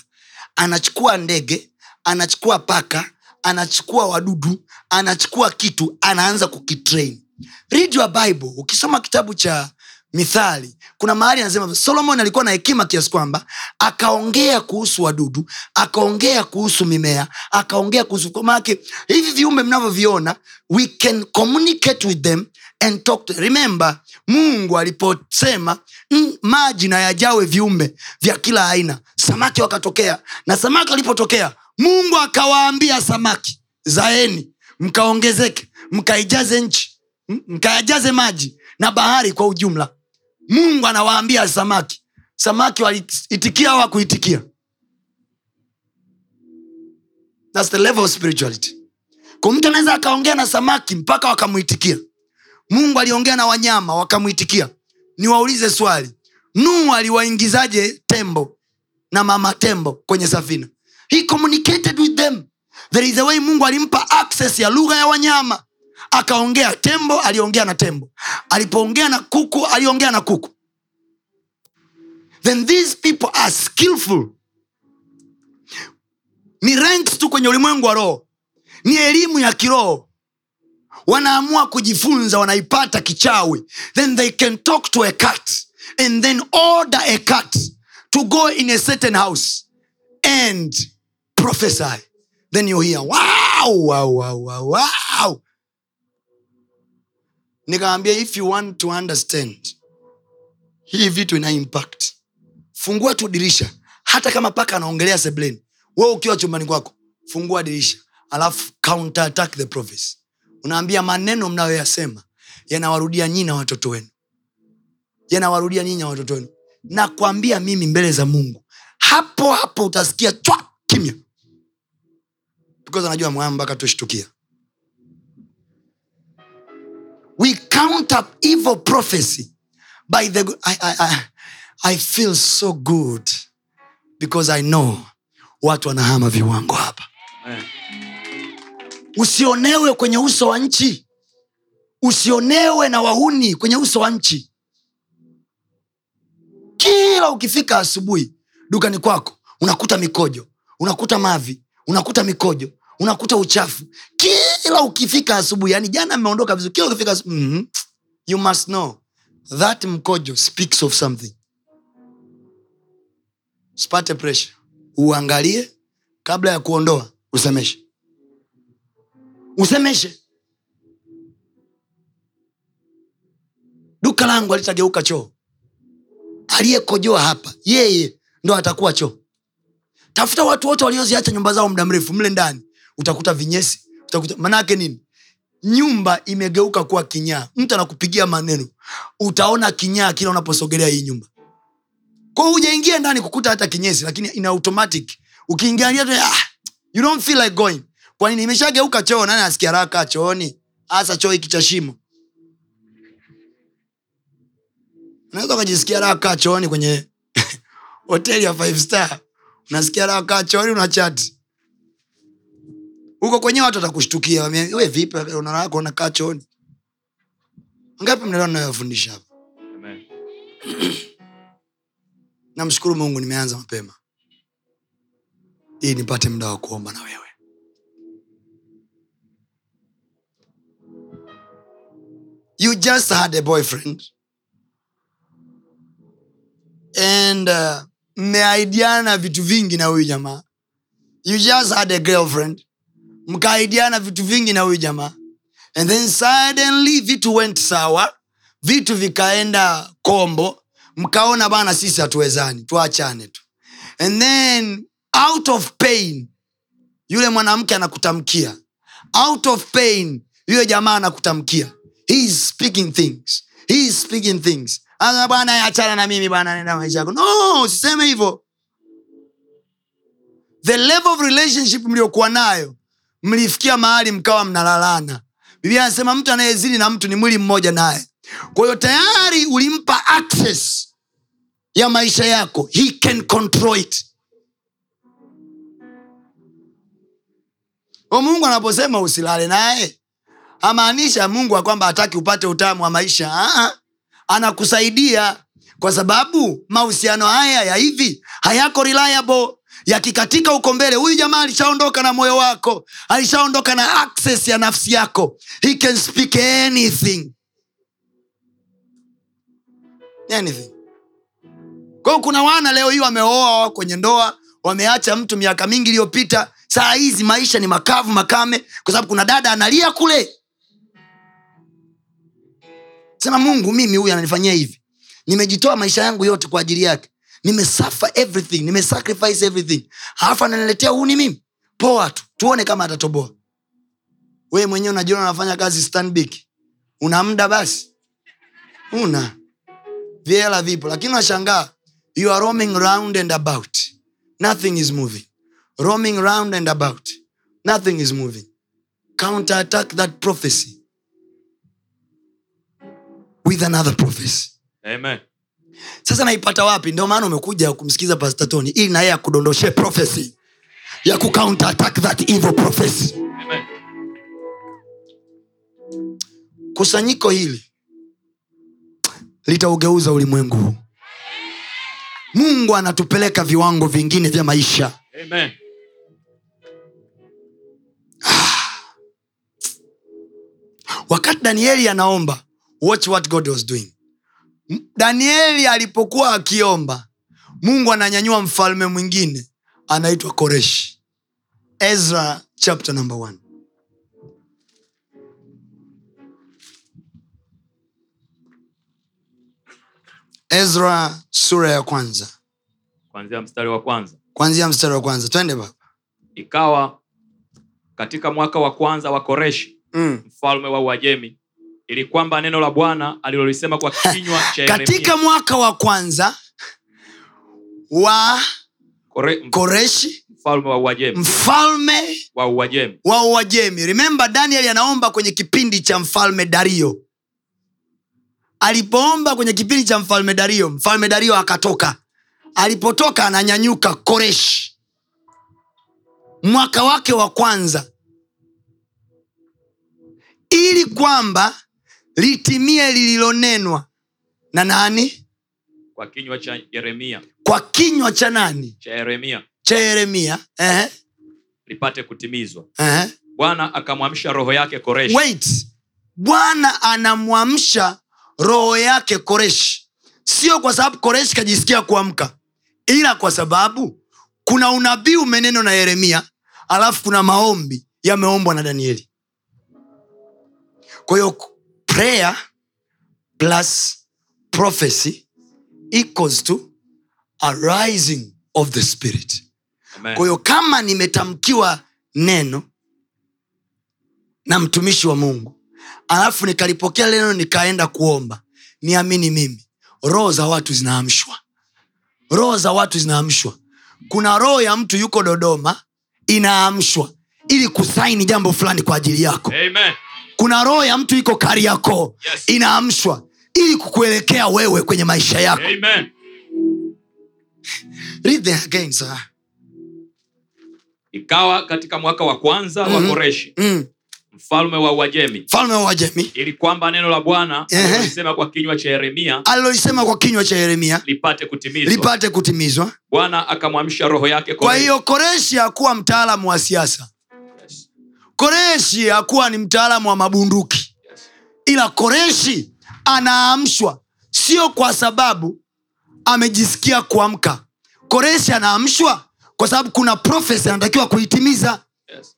Anachukua ndege anachukua paka anachukua wadudu anachukua kitu anaanza kukitrain. Read your bible. Ukisoma kitabu cha mithali. Kuna mahali anasema solomon alikuwa na hekima kiasi kwamba akaongea kuhusu wadudu akaongea kuhusu mimea akaongea kuhusu kwa hivi viumbe mnavyoviona we can communicate with them and talk to remember mungu aliposema "Mm, maji na yajawe viumbe vya kila aina. Samaki wakatokea na samaki walipotokea mungu akawaambia samaki zaeni mkaongezeke mkaijaze nchi m- mkayajaze maji na bahari kwa ujumla mungu anawaambia samaki. Samaki waliitikia au wakuitikia That's the level of spirituality. Kwa mtu anaweza akaongea na samaki mpaka wakamwitikia mungu aliongea na wanyama wakamwitikia niwaulize swali. Nuhu aliwaingizaje tembo na mama tembo kwenye safina? He communicated with them. There is a way mungu alimpa access ya lugha ya wanyama akaongea tembo aliongea na tembo. Alipoongea na kuku aliongea na kuku. Then these people are skillful. Ni ranks tu kwenye ulimwengu wa roho. Ni elimu ya kiroho. Wanaamua kujifunza wanaipata kichawi. Then they can talk to a cat. And then order a cat to go in a certain house and prophesy. Then you hear wow, wow, wow, wow, wow. Nikaambia if you want to understand hii vitu ina impact. Fungua tu dirisha. Hata kama paka anaongelea sebleni we ukiwa chumbani kwako fungua dirisha. Alafu counter attack the prophecy unaambia maneno mnayoyasema yanawarudia nyii na watoto wenu. Yanawarudia nyii na watoto wenu. Nakwambia mimi mbele za mungu hapo hapo utasikia chwa kimya. Because anajua mwaya mpaka tushtukia we count up evil prophecy. By the I, I, I, I feel so good because i know watu wanahama viwango hapa. Usionewe kwenye uso wa nchi. Usionewe na wahuni kwenye uso wa nchi. Kila ukifika asubuhi dukani kwako unakuta mikojo unakuta mavi unakuta mikojo unakuta uchafu. Kila ukifika asubuhi yani jana mmeondoka vizuri kila ukifika mm-hmm. you must know that mkojo speaks of something. Sipate pressure. Uangalie kabla ya kuondoa usemeshe. Usemeshe. Duka langu alitageuka choo. Aliyekojoa hapa yeye ndo atakuwa choo. Tafuta watu wote walioziacha nyumba zao muda mrefu mle ndani utakuta vinyesi utakuta manake nini? Nyumba imegeuka kuwa kinyaa. Mtu anakupigia maneno utaona kinyaa kila unaposogelea hii nyumba. Kwa hujaingia ndani kukuta hata kinyesi lakini ina automatic. Ukiingiania ah, you don't feel like going. Kwa nini? Imeshageuka choo nani asikia raha chooni. Hasa choo hiki cha shimo. Unaweza ukajisikia raha kaa chooni kwenye hoteli ya five star. Unasikia raha kaa chooni unachati huko kwenyewe watu watakushtukia wame- we vipi? Unarako unakaa chooni? Ngapi mnaelewa nayofundisha hapa? Namshukuru mungu nimeanza mapema. Ili nipate muda wa kuomba na wewe. You just had a boyfriend. And uh, mmeaidiana vitu vingi na huyu jamaa. You just had a girlfriend mkaaidiana vitu vingi na huyu jamaa. And then suddenly vitu went sawa vitu vikaenda kombo mkaona bana sisi hatuwezani tuachane tu. And then out of pain yule mwanamke anakutamkia. Out of pain yule jamaa anakutamkia. He is speaking things. He is speaking things. Bwana achana na mimi bwana nenda maisha yako. No usiseme hivyo. The level of relationship mliokuwa nayo mlifikia mahali mkawa mnalalana. Biblia anasema mtu anayezini na mtu ni mwili mmoja naye. Kwa tayari ulimpa access ya maisha yako. He can control it. O mungu anaposema usilale naye amaanisha mungu ya kwamba hataki upate utamu wa maisha. Aa, anakusaidia kwa sababu mahusiano haya ya hivi hayako reliable yakikatika huko mbele huyu jamaa alishaondoka na moyo wako alishaondoka na access ya nafsi yako. He can speak anything. Anything. Kwao kuna wana leo hii wameoa kwenye ndoa wameacha mtu miaka mingi iliyopita. Saa hizi maisha ni makavu makame kwa sababu kuna dada analia kule. Sema mungu mimi huyu ananifanyia hivi. Nimejitoa maisha yangu yote kwa ajili yake nimesuffer everything. Nimesacrifice everything. Alafu ananiletea uni mimi. Poa tu tuone kama atatoboa. Wee mwenyewe unajiona unafanya kazi stanbik una muda basi? Una. Vyela vipo. Lakini unashangaa you are roaming round and about. Nothing is moving. Roaming round and about. Nothing is moving. Counter attack that prophecy. With another prophecy. Amen. Sasa naipata wapi? Ndio maana umekuja kumsikiza pastatoni tony ili na yeye profesi ya ku attack that evil prophecy. Amen. kusanyiko hili litaugeuza ulimwengu. Huu mungu anatupeleka viwango vingine vya maisha. Amen. wakati danieli anaomba watch what god was doing danieli alipokuwa akiomba mungu ananyanyua mfalme mwingine anaitwa koreshi ezra chapter number one. ezra sura ya kwanza. Kwanzia mstari wa kwanza. Kwanzia mstari wa kwanza. Twende baba. Ikawa katika mwaka wa kwanza wa koreshi mm. mfalme wa uajemi ili kwamba neno la bwana alilolisema kwa kinywa cha katika mwaka wa kwanza wa Kore, koreshi mfalme wa uajemi. mfalme wa uajemi. wa uajemi. Remember daniel anaomba kwenye kipindi cha mfalme dario. Alipoomba kwenye kipindi cha mfalme dario mfalme dario akatoka. Alipotoka ananyanyuka koreshi. Mwaka wake wa kwanza. Ili kwamba litimie lililonenwa na nani? Kwa kinywa cha yeremia. Kwa kinywa cha nani? Cha yeremia. Cha yeremia eh, lipate kutimizwa. Eh. bwana akamwamsha roho yake koreshi. Wait. Bwana anamwamsha roho yake koreshi. Sio kwa sababu koreshi kajisikia kuamka ila kwa sababu kuna unabii umeneno na yeremia alafu kuna maombi yameombwa na danieli. Kwa hiyo prayer plus prophecy equals to a rising of the spirit. Kwa hiyo kama nimetamkiwa neno na mtumishi wa mungu alafu nikalipokea leno neno nikaenda kuomba niamini mimi roho za watu zinaamshwa. Roho za watu zinaamshwa. Kuna roho ya mtu yuko dodoma inaamshwa ili kusaini jambo fulani kwa ajili yako. Amen. Kuna roho ya mtu iko kari yako Yes. inaamshwa ili kukuelekea wewe kwenye maisha yako Amen. Read there again, sir. ikawa katika mwaka wa kwanza Mhm. wa koreshi Mm. mfalme wa uajemi mfalme wa uajemi ili kwamba neno la bwana alilolisema kwa kinywa cha yeremia alilolisema kwa kinywa cha yeremia lipate kutimizwa lipate kutimizwa bwana akamwamsha roho yake kwa hiyo koreshi hakuwa mtaalamu wa siasa. Koreshi hakuwa ni mtaalamu wa mabunduki. Ila koreshi anaamshwa sio kwa sababu amejisikia kuamka. Koreshi anaamshwa kwa sababu kuna profesi anatakiwa kuitimiza. Yes.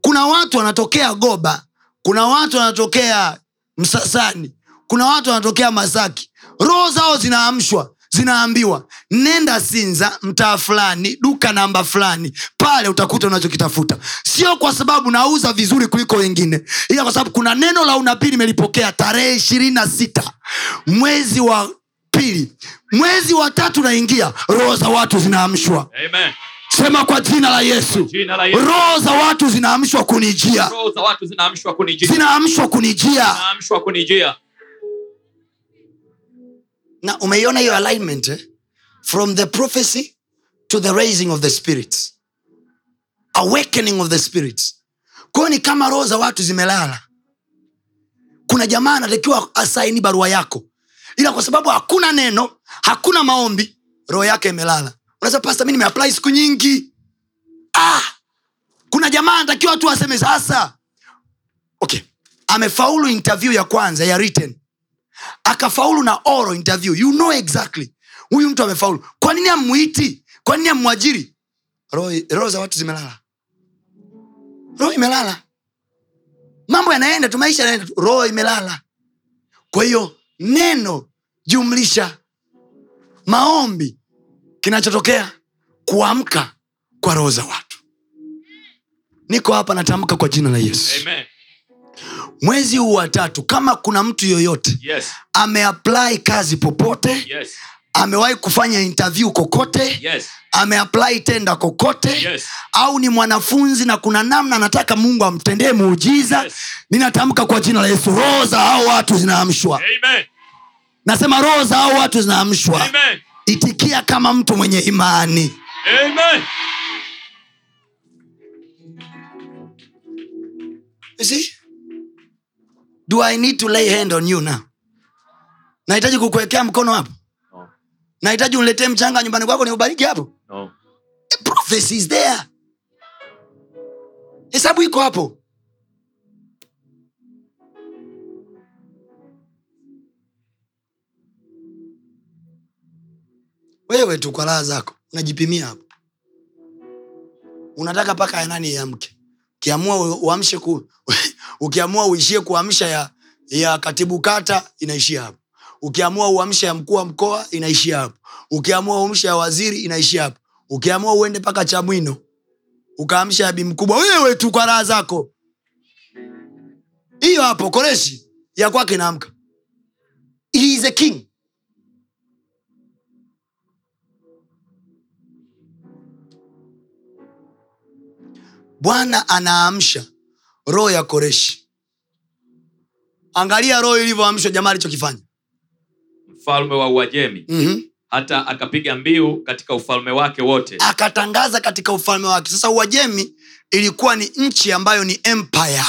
kuna watu wanatokea goba kuna watu wanatokea msasani kuna watu wanatokea masaki. Roho zao zinaamshwa zinaambiwa nenda sinza mtaa fulani duka namba fulani pale utakuta unachokitafuta sio kwa sababu nauza vizuri kuliko wengine ila kwa sababu kuna neno la unabii nimelipokea tarehe ishirini na sita mwezi wa pili mwezi wa tatu naingia roho za watu zinaamshwa Amen. sema kwa jina la yesu Yesu. roho za watu zinaamshwa kunijia Roho za watu zinaamshwa kunijia. zinaamshwa kunijia Zinaamshwa kunijia. Na umeiona hiyo alignment eh? from the prophecy to the raising of the spirits. Awakening of the spirits. Kwayo ni kama roho za watu zimelala. Kuna jamaa anatakiwa asaini barua yako. Ila kwa sababu hakuna neno hakuna maombi roho yake imelala. Unasema mi nimeapply siku nyingi. Ah, kuna jamaa anatakiwa tu aseme sasa. Okay. Amefaulu interview ya kwanza ya written akafaulu na oral interview. You know exactly. Huyu mtu amefaulu. Kwa nini amwiti kwa nini amwajiri roho za watu zimelala. Roho imelala. Mambo yanaenda tu maisha yanaenda tu. Roho imelala. Kwa hiyo neno jumlisha. Maombi. Kinachotokea? Kuamka kwa roho za watu. Niko hapa natamka kwa jina la yesu. Amen. Mwezi huu wa tatu kama kuna mtu yoyote Yes. ameapply kazi popote Yes. amewahi kufanya interview kokote Yes. ameapply tenda kokote Yes. au ni mwanafunzi na kuna namna anataka mungu amtendee muujiza Yes. ninatamka kwa jina la yesu roho za hao watu zinaamshwa Amen. nasema roho za hao watu zinaamshwa Amen. itikia kama mtu mwenye imani Amen. You see? Do i need to lay hand on you now? Nahitaji kukuwekea mkono hapo. No. nahitaji uniletee mchanga nyumbani kwako niubariki hapo. No. Prophecy is there. Hesabu iko hapo. Wewe tu kwa raha zako unajipimia hapo. Unataka paka ya nani iamke ukiamua uamshe ku ukiamua uishie kuamsha ya, ya katibu kata inaishia hapo. Ukiamua uamshe ya mkuu wa mkoa inaishia hapo. Ukiamua uamshe ya waziri inaishia hapo. Ukiamua uende mpaka chamwino ukaamsha ya bimkubwa wewe tu kwa raha zako. Hiyo hapo koreshi ya kwake inaamka. He is a king bwana anaamsha roho ya koreshi. Angalia roho ilivyoamshwa jamaa alichokifanya. Mfalme wa Uajemi. Mm-hmm. hata akapiga mbiu katika ufalme wake wote. akatangaza katika ufalme wake. Sasa uajemi ilikuwa ni nchi ambayo ni empire.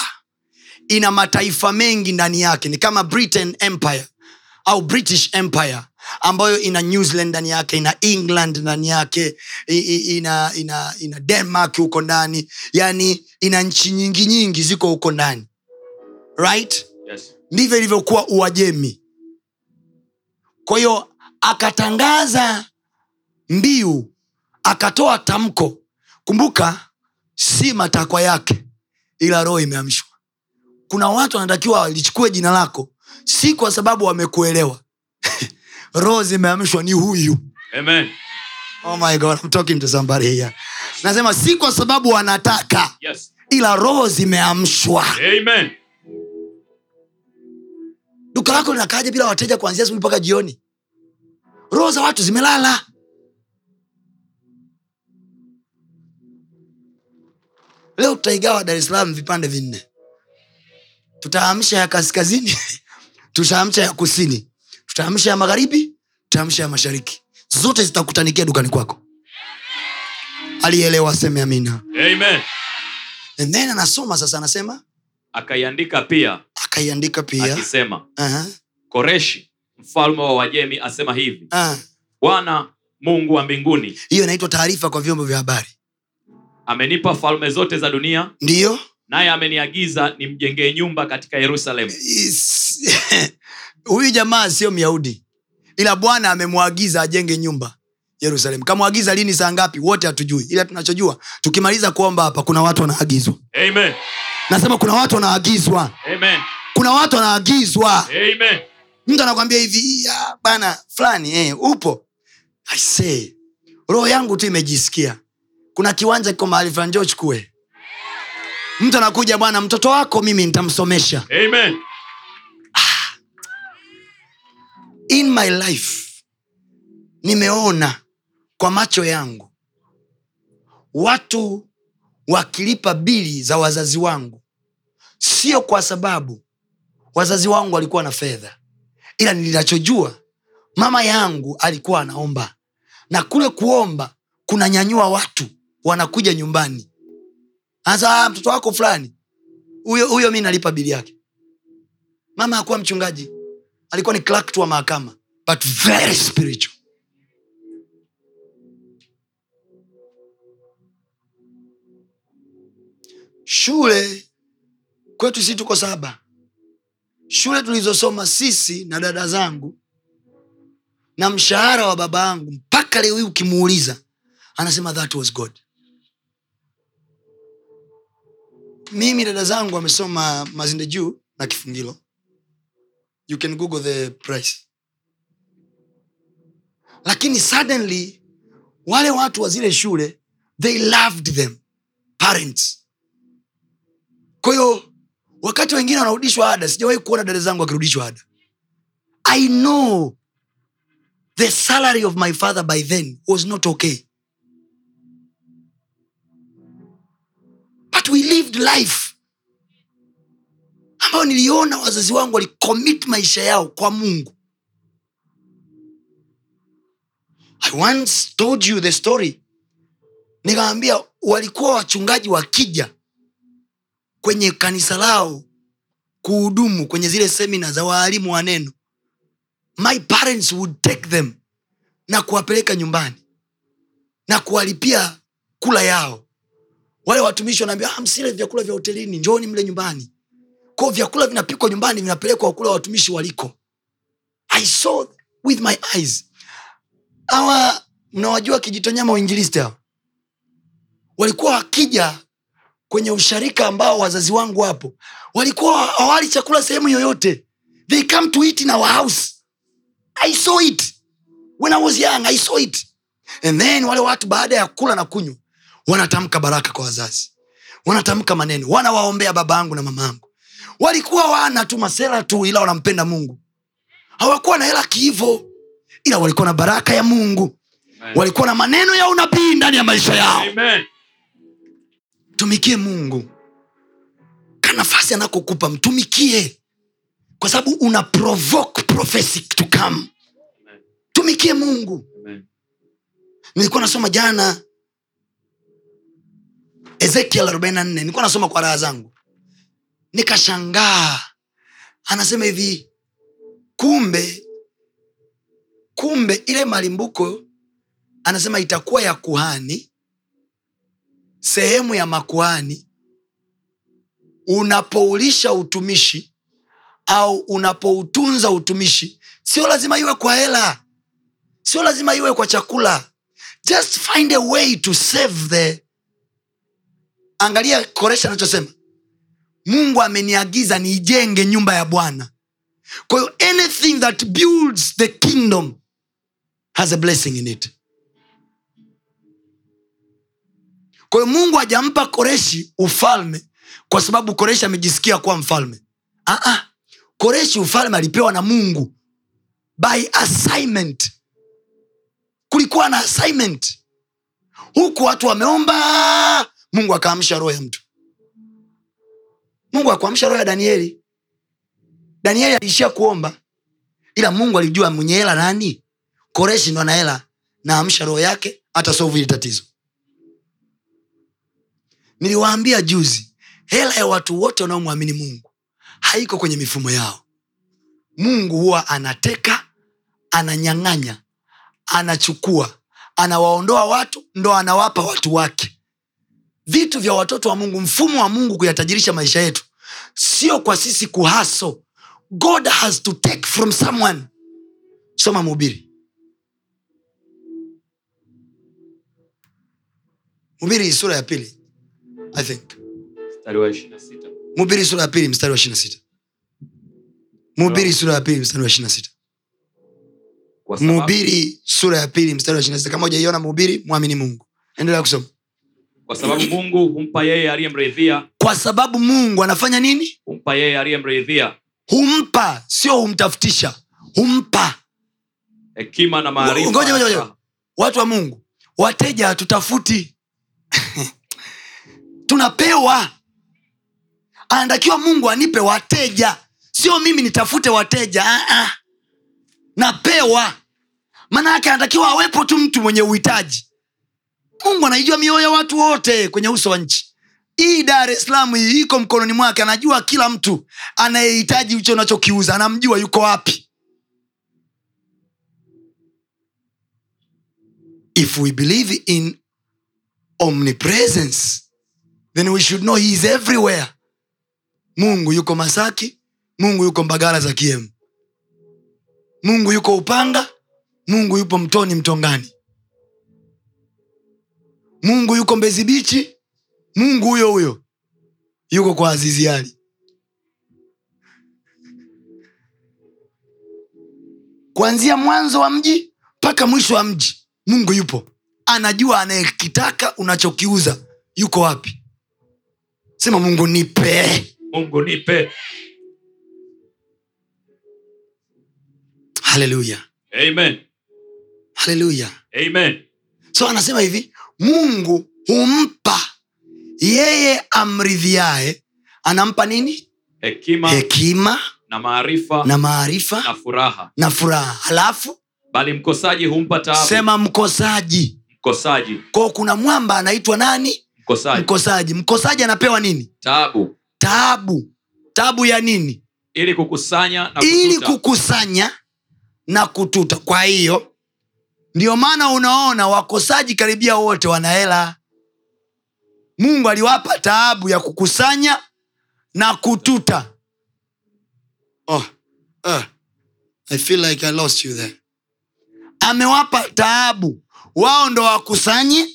Ina mataifa mengi ndani yake. Ni kama britain empire au british empire ambayo ina new zealand ndani yake ina england ndani yake ina, ina, ina denmark huko ndani. Yani ina nchi nyingi nyingi ziko huko ndani. Right? Yes. ndivyo ilivyokuwa uajemi. Kwa hiyo akatangaza mbiu akatoa tamko. Kumbuka si matakwa yake ila roho imeamshwa. Kuna watu wanatakiwa walichukue jina lako si kwa sababu wamekuelewa roho zimeamshwa ni huyu. Amen. oh my God, I'm talking to somebody here. nasema si kwa sababu wanataka Yes. ila roho zimeamshwa duka lako linakaaja bila wateja kuanzia asubuhi mpaka jioni? Roho za watu zimelala. Leo tutaigawa dar es salaam vipande vinne. Tutaamsha ya kaskazini tutaamsha ya kusini tutaamsha ya magharibi tutaamsha ya mashariki. Zote zitakutanikia dukani kwako. Alielewa aseme amina. Amen. and then anasoma sasa anasema? Akaiandika pia. Akaiandika pia. Akisema, uh-huh. Koreshi mfalme wa wajemi asema hivi, uh. Bwana Mungu wa mbinguni. Hiyo inaitwa taarifa kwa vyombo vya habari. Amenipa falme zote za dunia, ndiyo. Naye ameniagiza nimjengee nyumba katika Yerusalemu. Huyu jamaa sio myahudi ila bwana amemwagiza ajenge nyumba yerusalem kamwagiza lini saa ngapi? Wote hatujui ila tunachojua tukimaliza kuomba hapa kuna watu wanaagizwa. Amen. nasema kuna watu wanaagizwa. Amen. kuna watu wanaagizwa. Amen. mtu anakwambia hivi bana fulani eh, upo. I say, roho yangu tu imejisikia. Kuna kiwanja kiko mahali fulani njoo chukue. Mtu anakuja bwana mtoto wako mimi nitamsomesha. Amen. In my life nimeona kwa macho yangu watu wakilipa bili za wazazi wangu. Sio kwa sababu wazazi wangu walikuwa na fedha ila ninachojua mama yangu alikuwa anaomba. Na kule kuomba kunanyanyua watu wanakuja nyumbani. Asa mtoto wako fulani huyo mi nalipa bili yake. Mama akuwa mchungaji alikuwa ni clerk wa mahakama but very spiritual. Shule kwetu sisi tuko saba. Shule tulizosoma sisi na dada zangu na mshahara wa baba yangu mpaka leo hii ukimuuliza anasema that was god. Mimi dada zangu amesoma mazinde juu na kifungilo you can google the price. Lakini suddenly wale watu wa zile shule they loved them parents. Kwa hiyo wakati wengine wanarudishwa ada sijawahi kuona dada zangu wakirudishwa ada. I know the salary of my father by then was not okay. But we lived life ambayo niliona wazazi wangu walikomit maisha yao kwa mungu. I once told you the story. Nikawambia walikuwa wachungaji wakija kwenye kanisa lao kuhudumu kwenye zile semina za waalimu wa neno. My parents would take them na kuwapeleka nyumbani na kuwalipia kula yao. Wale watumishi wanaambia "Ah, msile vyakula vya hotelini njooni mle nyumbani kwao vyakula vinapikwa nyumbani vinapelekwa wakula watumishi waliko. I saw with my eyes. Hawa mnawajua kijitonyama uinjilisti hao walikuwa wakija kwenye usharika ambao wazazi wangu wapo. Walikuwa hawali chakula sehemu yoyote. They come to eat in our house. I saw it. When i was young i saw it. And then wale watu baada ya kula na kunywa wanatamka baraka kwa wazazi. Wanatamka maneno. Wanawaombea baba yangu na mama yangu walikuwa wana tu masela tu ila wanampenda mungu. Hawakuwa na hela kiivo ila walikuwa na baraka ya mungu. Amen. walikuwa na maneno ya unabii ndani ya maisha yao. Amen. tumikie mungu. Ka nafasi anakokupa mtumikie. Kwa sababu una provoke prophecy to come. Tumikie mungu. Amen. nilikuwa nasoma jana ezekiel 44 nilikuwa nasoma kwa raha zangu nikashangaa. Anasema hivi kumbe kumbe ile malimbuko anasema itakuwa ya kuhani sehemu ya makuhani. Unapoulisha utumishi au unapoutunza utumishi sio lazima iwe kwa hela sio lazima iwe kwa chakula. Just find a way to save the angalia koresha anachosema mungu ameniagiza niijenge nyumba ya bwana. Kwa anything that builds the kingdom has a blessing in it. Kwa mungu hajampa koreshi ufalme kwa sababu koreshi amejisikia kuwa mfalme. Aa, koreshi ufalme alipewa na mungu by assignment. Kulikuwa na assignment. Huku watu wameomba mungu akaamsha roho ya mtu mungu akuamsha roho ya danieli. Danieli aliishia kuomba ila mungu alijua mwenye hela nani? Koreshi ndo ana hela naamsha roho yake hata sovu hili tatizo. Niliwaambia juzi hela ya watu wote wanaomwamini mungu haiko kwenye mifumo yao. Mungu huwa anateka ananyang'anya anachukua anawaondoa watu ndo anawapa watu wake vitu vya watoto wa mungu mfumo wa mungu kuyatajirisha maisha yetu. Sio kwa sisi kuhaso god has to take from someone. Soma mhubiri. Mhubiri sura ya pili i think. Mhubiri sura ya pili mstari wa ishirina sita. Mhubiri sura ya pili mstari wa ishirina sita. Mhubiri sura ya pili mstari wa ishirina sita. Kama ujaiona mhubiri mwamini mungu. Endelea kusoma kwa sababu mungu humpa yeye aliyemridhia. Kwa sababu mungu anafanya nini? Humpa yeye aliyemridhia. Humpa sio humtafutisha. Humpa. Hekima na maarifa. Watu wa mungu wateja hatutafuti. Tunapewa. Anatakiwa mungu anipe wateja. Sio mimi nitafute wateja. Uh-uh. napewa. Maana yake anatakiwa awepo tu mtu mwenye uhitaji mungu anaijua mioyo ya watu wote kwenye uso wa nchi. Hii dar es salaam iko mkononi mwake anajua kila mtu. Anayehitaji hicho unachokiuza anamjua yuko wapi. If we believe in omnipresence then we should know he is everywhere. Mungu yuko masaki mungu yuko mbagala za kiemu. Mungu yuko upanga mungu yupo mtoni mtongani mungu yuko mbezi bichi mungu huyo huyo yuko kwa aziziali kuanzia mwanzo wa mji mpaka mwisho wa mji mungu yupo. Anajua anayekitaka unachokiuza yuko wapi. Sema mungu nipe. Mungu nipe. Haleluya amen. Haleluya amen. So anasema hivi mungu humpa. Yeye amridhiae anampa nini? Hekima hekima na maarifa na maarifa na furaha. na furaha. Halafu? Bali mkosaji humpa taabu. Sema mkosaji. Mkosaji. Kwao kuna mwamba anaitwa nani? Mkosaji. Mkosaji. Mkosaji anapewa nini? Taabu. Taabu. Taabu ya nini? Ili kukusanya na ili kututa kukusanya na kututa. Kwa hiyo ndio maana unaona wakosaji karibia wote wana hela. Mungu aliwapa taabu ya kukusanya na kututa. Oh, uh, I feel like I lost you there. amewapa taabu. Wao ndo wakusanye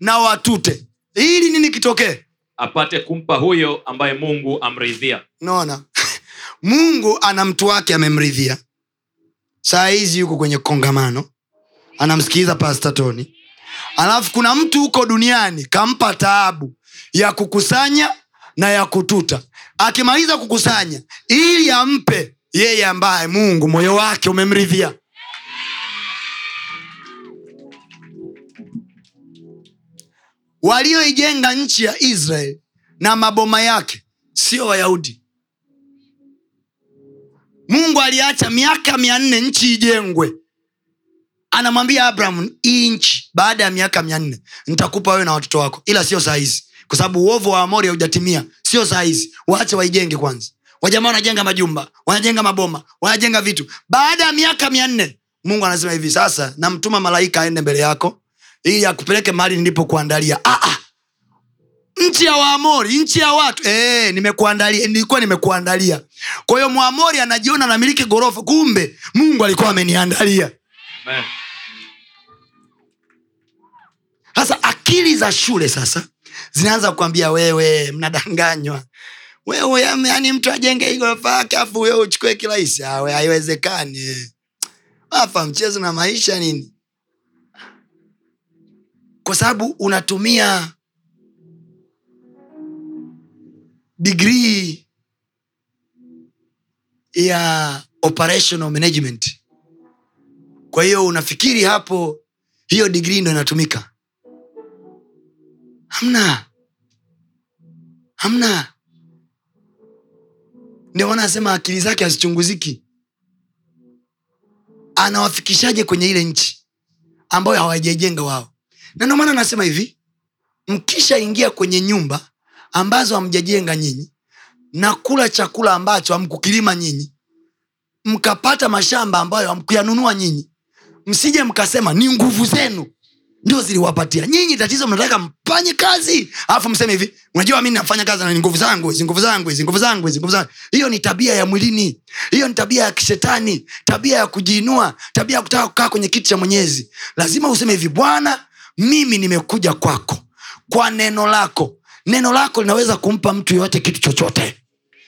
na watute. Ili nini kitokee? Apate kumpa huyo ambaye mungu amridhia. Naona mungu ana mtu wake amemridhia. Saa hizi yuko kwenye kongamano anamsikiliza pastatoni alafu kuna mtu huko duniani kampa taabu ya kukusanya na ya kututa. Akimaliza kukusanya ili ampe yeye ambaye mungu moyo wake umemridhia. Walioijenga nchi ya israeli na maboma yake sio wayahudi. Mungu aliacha miaka mia nne nchi ijengwe anamwambia abraham hii nchi baada ya miaka mia nne nitakupa wewe na watoto wako ila sio saa kwa sababu uovu wa amori haujatimia sio saa waache waijenge kwanza. Wajamaa wanajenga majumba wanajenga maboma wanajenga vitu. Baada ya miaka mia nne mungu anasema hivi sasa namtuma malaika aende mbele yako ili akupeleke mahali nilipokuandalia ah, ah. nchi ya waamori nchi ya watu. E, nimekuandalia nilikuwa nimekuandalia. Kwa hiyo mwamori anajiona namiliki ghorofa kumbe mungu alikuwa ameniandalia. Amen. Sasa akili za shule sasa zinaanza kukwambia wewe mnadanganywa. Wewe yani mtu ajenge hii yake afu wewe uchukue kirahisi awe haiwezekani. Afa mchezo na maisha nini? Kwa sababu unatumia digrii ya operational management. Kwa hiyo unafikiri hapo hiyo digrii ndo inatumika hamna. Hamna. Ndio maana anasema akili zake hazichunguziki. Anawafikishaje kwenye ile nchi ambayo hawajaijenga wao? Na ndio maana anasema hivi mkishaingia kwenye nyumba ambazo hamjajenga nyinyi na kula chakula ambacho hamkukilima nyinyi mkapata mashamba ambayo hamkuyanunua nyinyi msije mkasema ni nguvu zenu ndio ziliwapatia. Nyinyi tatizo mnataka mfanye kazi. Alafu mseme hivi unajua mi nafanya kazi na nguvu zangu hizi nguvu zangu hizi nguvu zangu hizi nguvu zangu. Hiyo ni tabia ya mwilini. Hiyo ni tabia ya kishetani. Tabia ya kujiinua. Tabia ya kutaka kukaa kwenye kiti cha mwenyezi. Lazima useme hivi bwana mimi nimekuja kwako. Kwa neno lako. Neno lako linaweza kumpa mtu yoyote kitu chochote.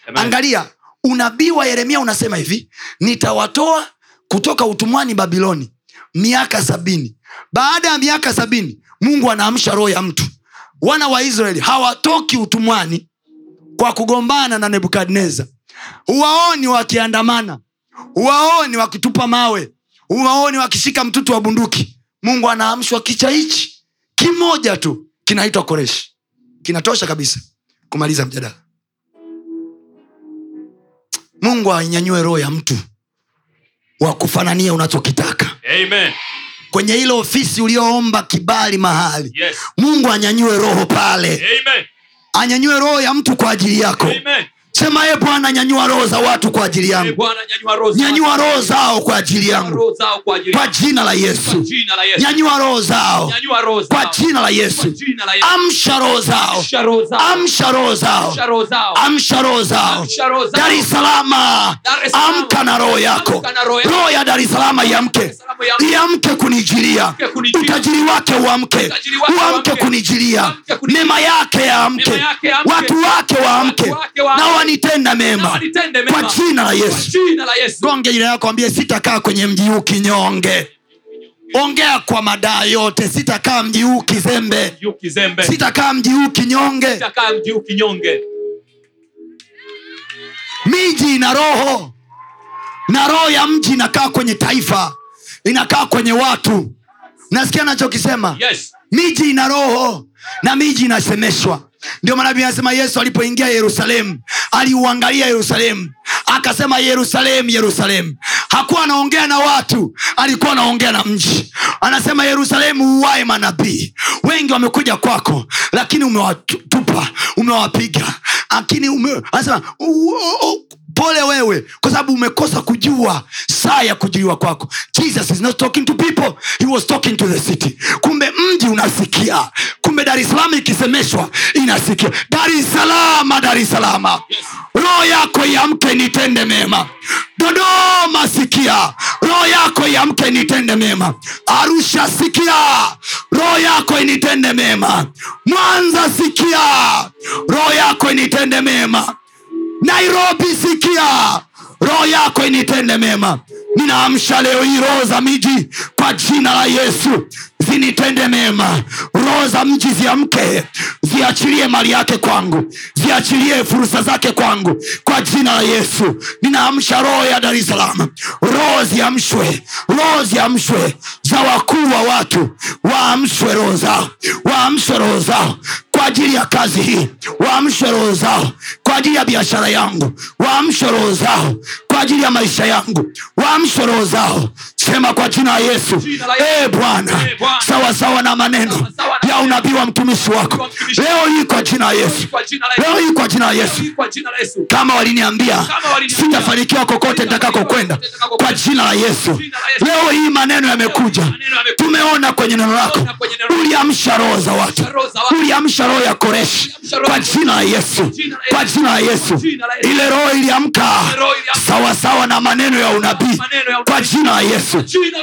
Amen. angalia unabii wa yeremia unasema hivi nitawatoa kutoka utumwani babiloni miaka sabini baada ya miaka sabini mungu anaamsha roho ya mtu. Wana wa israeli hawatoki utumwani kwa kugombana na nebukadnezar. Huwaoni wakiandamana huwaoni wakitupa mawe huwaoni wakishika mtutu wa bunduki. Mungu anaamshwa kicha hichi kimoja tu kinaitwa koreshi kinatosha kabisa kumaliza mjadala. Mungu ainyanyue roho ya mtu wa kufanania unachokitaka. Amen. Kwenye ile ofisi ulioomba kibali mahali Yes. mungu anyanyue roho pale Amen. anyanyue roho ya mtu kwa ajili yako Amen. Sema ye bwana nyanyua roho za watu kwa ajili yangu. Nyanyua roho zao. kwa ajili yangu. kwa jina la yesu. nyanyua roho zao. Kwa jina la yesu. Amsha roho zao. Amsha roho zao. amsha roho zao. Dar es salama amka na roho yako. roho ya dar es salama iamke. Iamke. kunijilia. Utajiri wake uamke. Uamke kunijilia. Mema yake yaamke. Watu wake waamke. Na Na mema. Kwa mema. jina la Kwa jina la Yesu. gonge jina yako ambie sitakaa kwenye mji huu kinyonge. Ongea kwa madaa yote sitakaa mji huu kizembe. Sitakaa mji huu kinyonge. miji ina roho na roho ya mji inakaa kwenye taifa inakaa kwenye watu. Nasikia nachokisema? Yes. miji ina roho na miji inasemeshwa ndio maana anasema yesu alipoingia yerusalemu aliuangalia yerusalemu akasema yerusalemu yerusalemu. Hakuwa anaongea na watu alikuwa anaongea na mji. Anasema yerusalemu uwae manabii. Wengi wamekuja kwako lakini umewatupa umewapiga. Lakini ume, anasema "U- u- u- pole wewe kwa sababu umekosa kujua saa ya kujuliwa kwako. Jesus is not talking to people he was talking to the city. Kumbe mji unasikia. Kumbe dar es ikisemeshwa inasikia. Dar es salama roho yako yamke nitende mema. Dodoma sikia. Roho yako yamke nitende mema. Arusha sikia. Roho yako initende mema. Mwanza sikia. Roho yako initende mema nairobi sikia. Roho yako initende mema. Ninaamsha leo hii roho za miji kwa jina la yesu. Zinitende mema. Roho za mji ziamke. Ziachilie mali yake kwangu. Ziachilie fursa zake kwangu. Kwa jina la yesu. Ninaamsha roho ya dar es salaam. Roho ziamshwe. Roho ziamshwe. Za wakuu wa watu. Waamshwe roho zao. Waamshwe roho zao kwa ajili ya kazi hii. Waamshe roho zao kwa ajili ya biashara yangu. Waamshe roho zao kwa ajili ya maisha yangu. Waamshe roho zao sema kwa jina la yesu. E bwana Ee Bwana. sawasawa na maneno ya unabii wa mtumishi wako. Leo hii kwa jina la yesu. leo hii kwa jina la yesu. kama waliniambia sitafanikiwa kokote ntakako kwenda. kwa jina la yesu. Leo hii maneno yamekuja. tumeona kwenye neno lako. Uliamsha roho za watu. Uliamsha roho ya koreshi kwa jina la yesu. Kwa jina la yesu. Ile roho iliamka. Ile roho iliamka. Sawasawa na maneno ya unabii ya kwa jina la yesu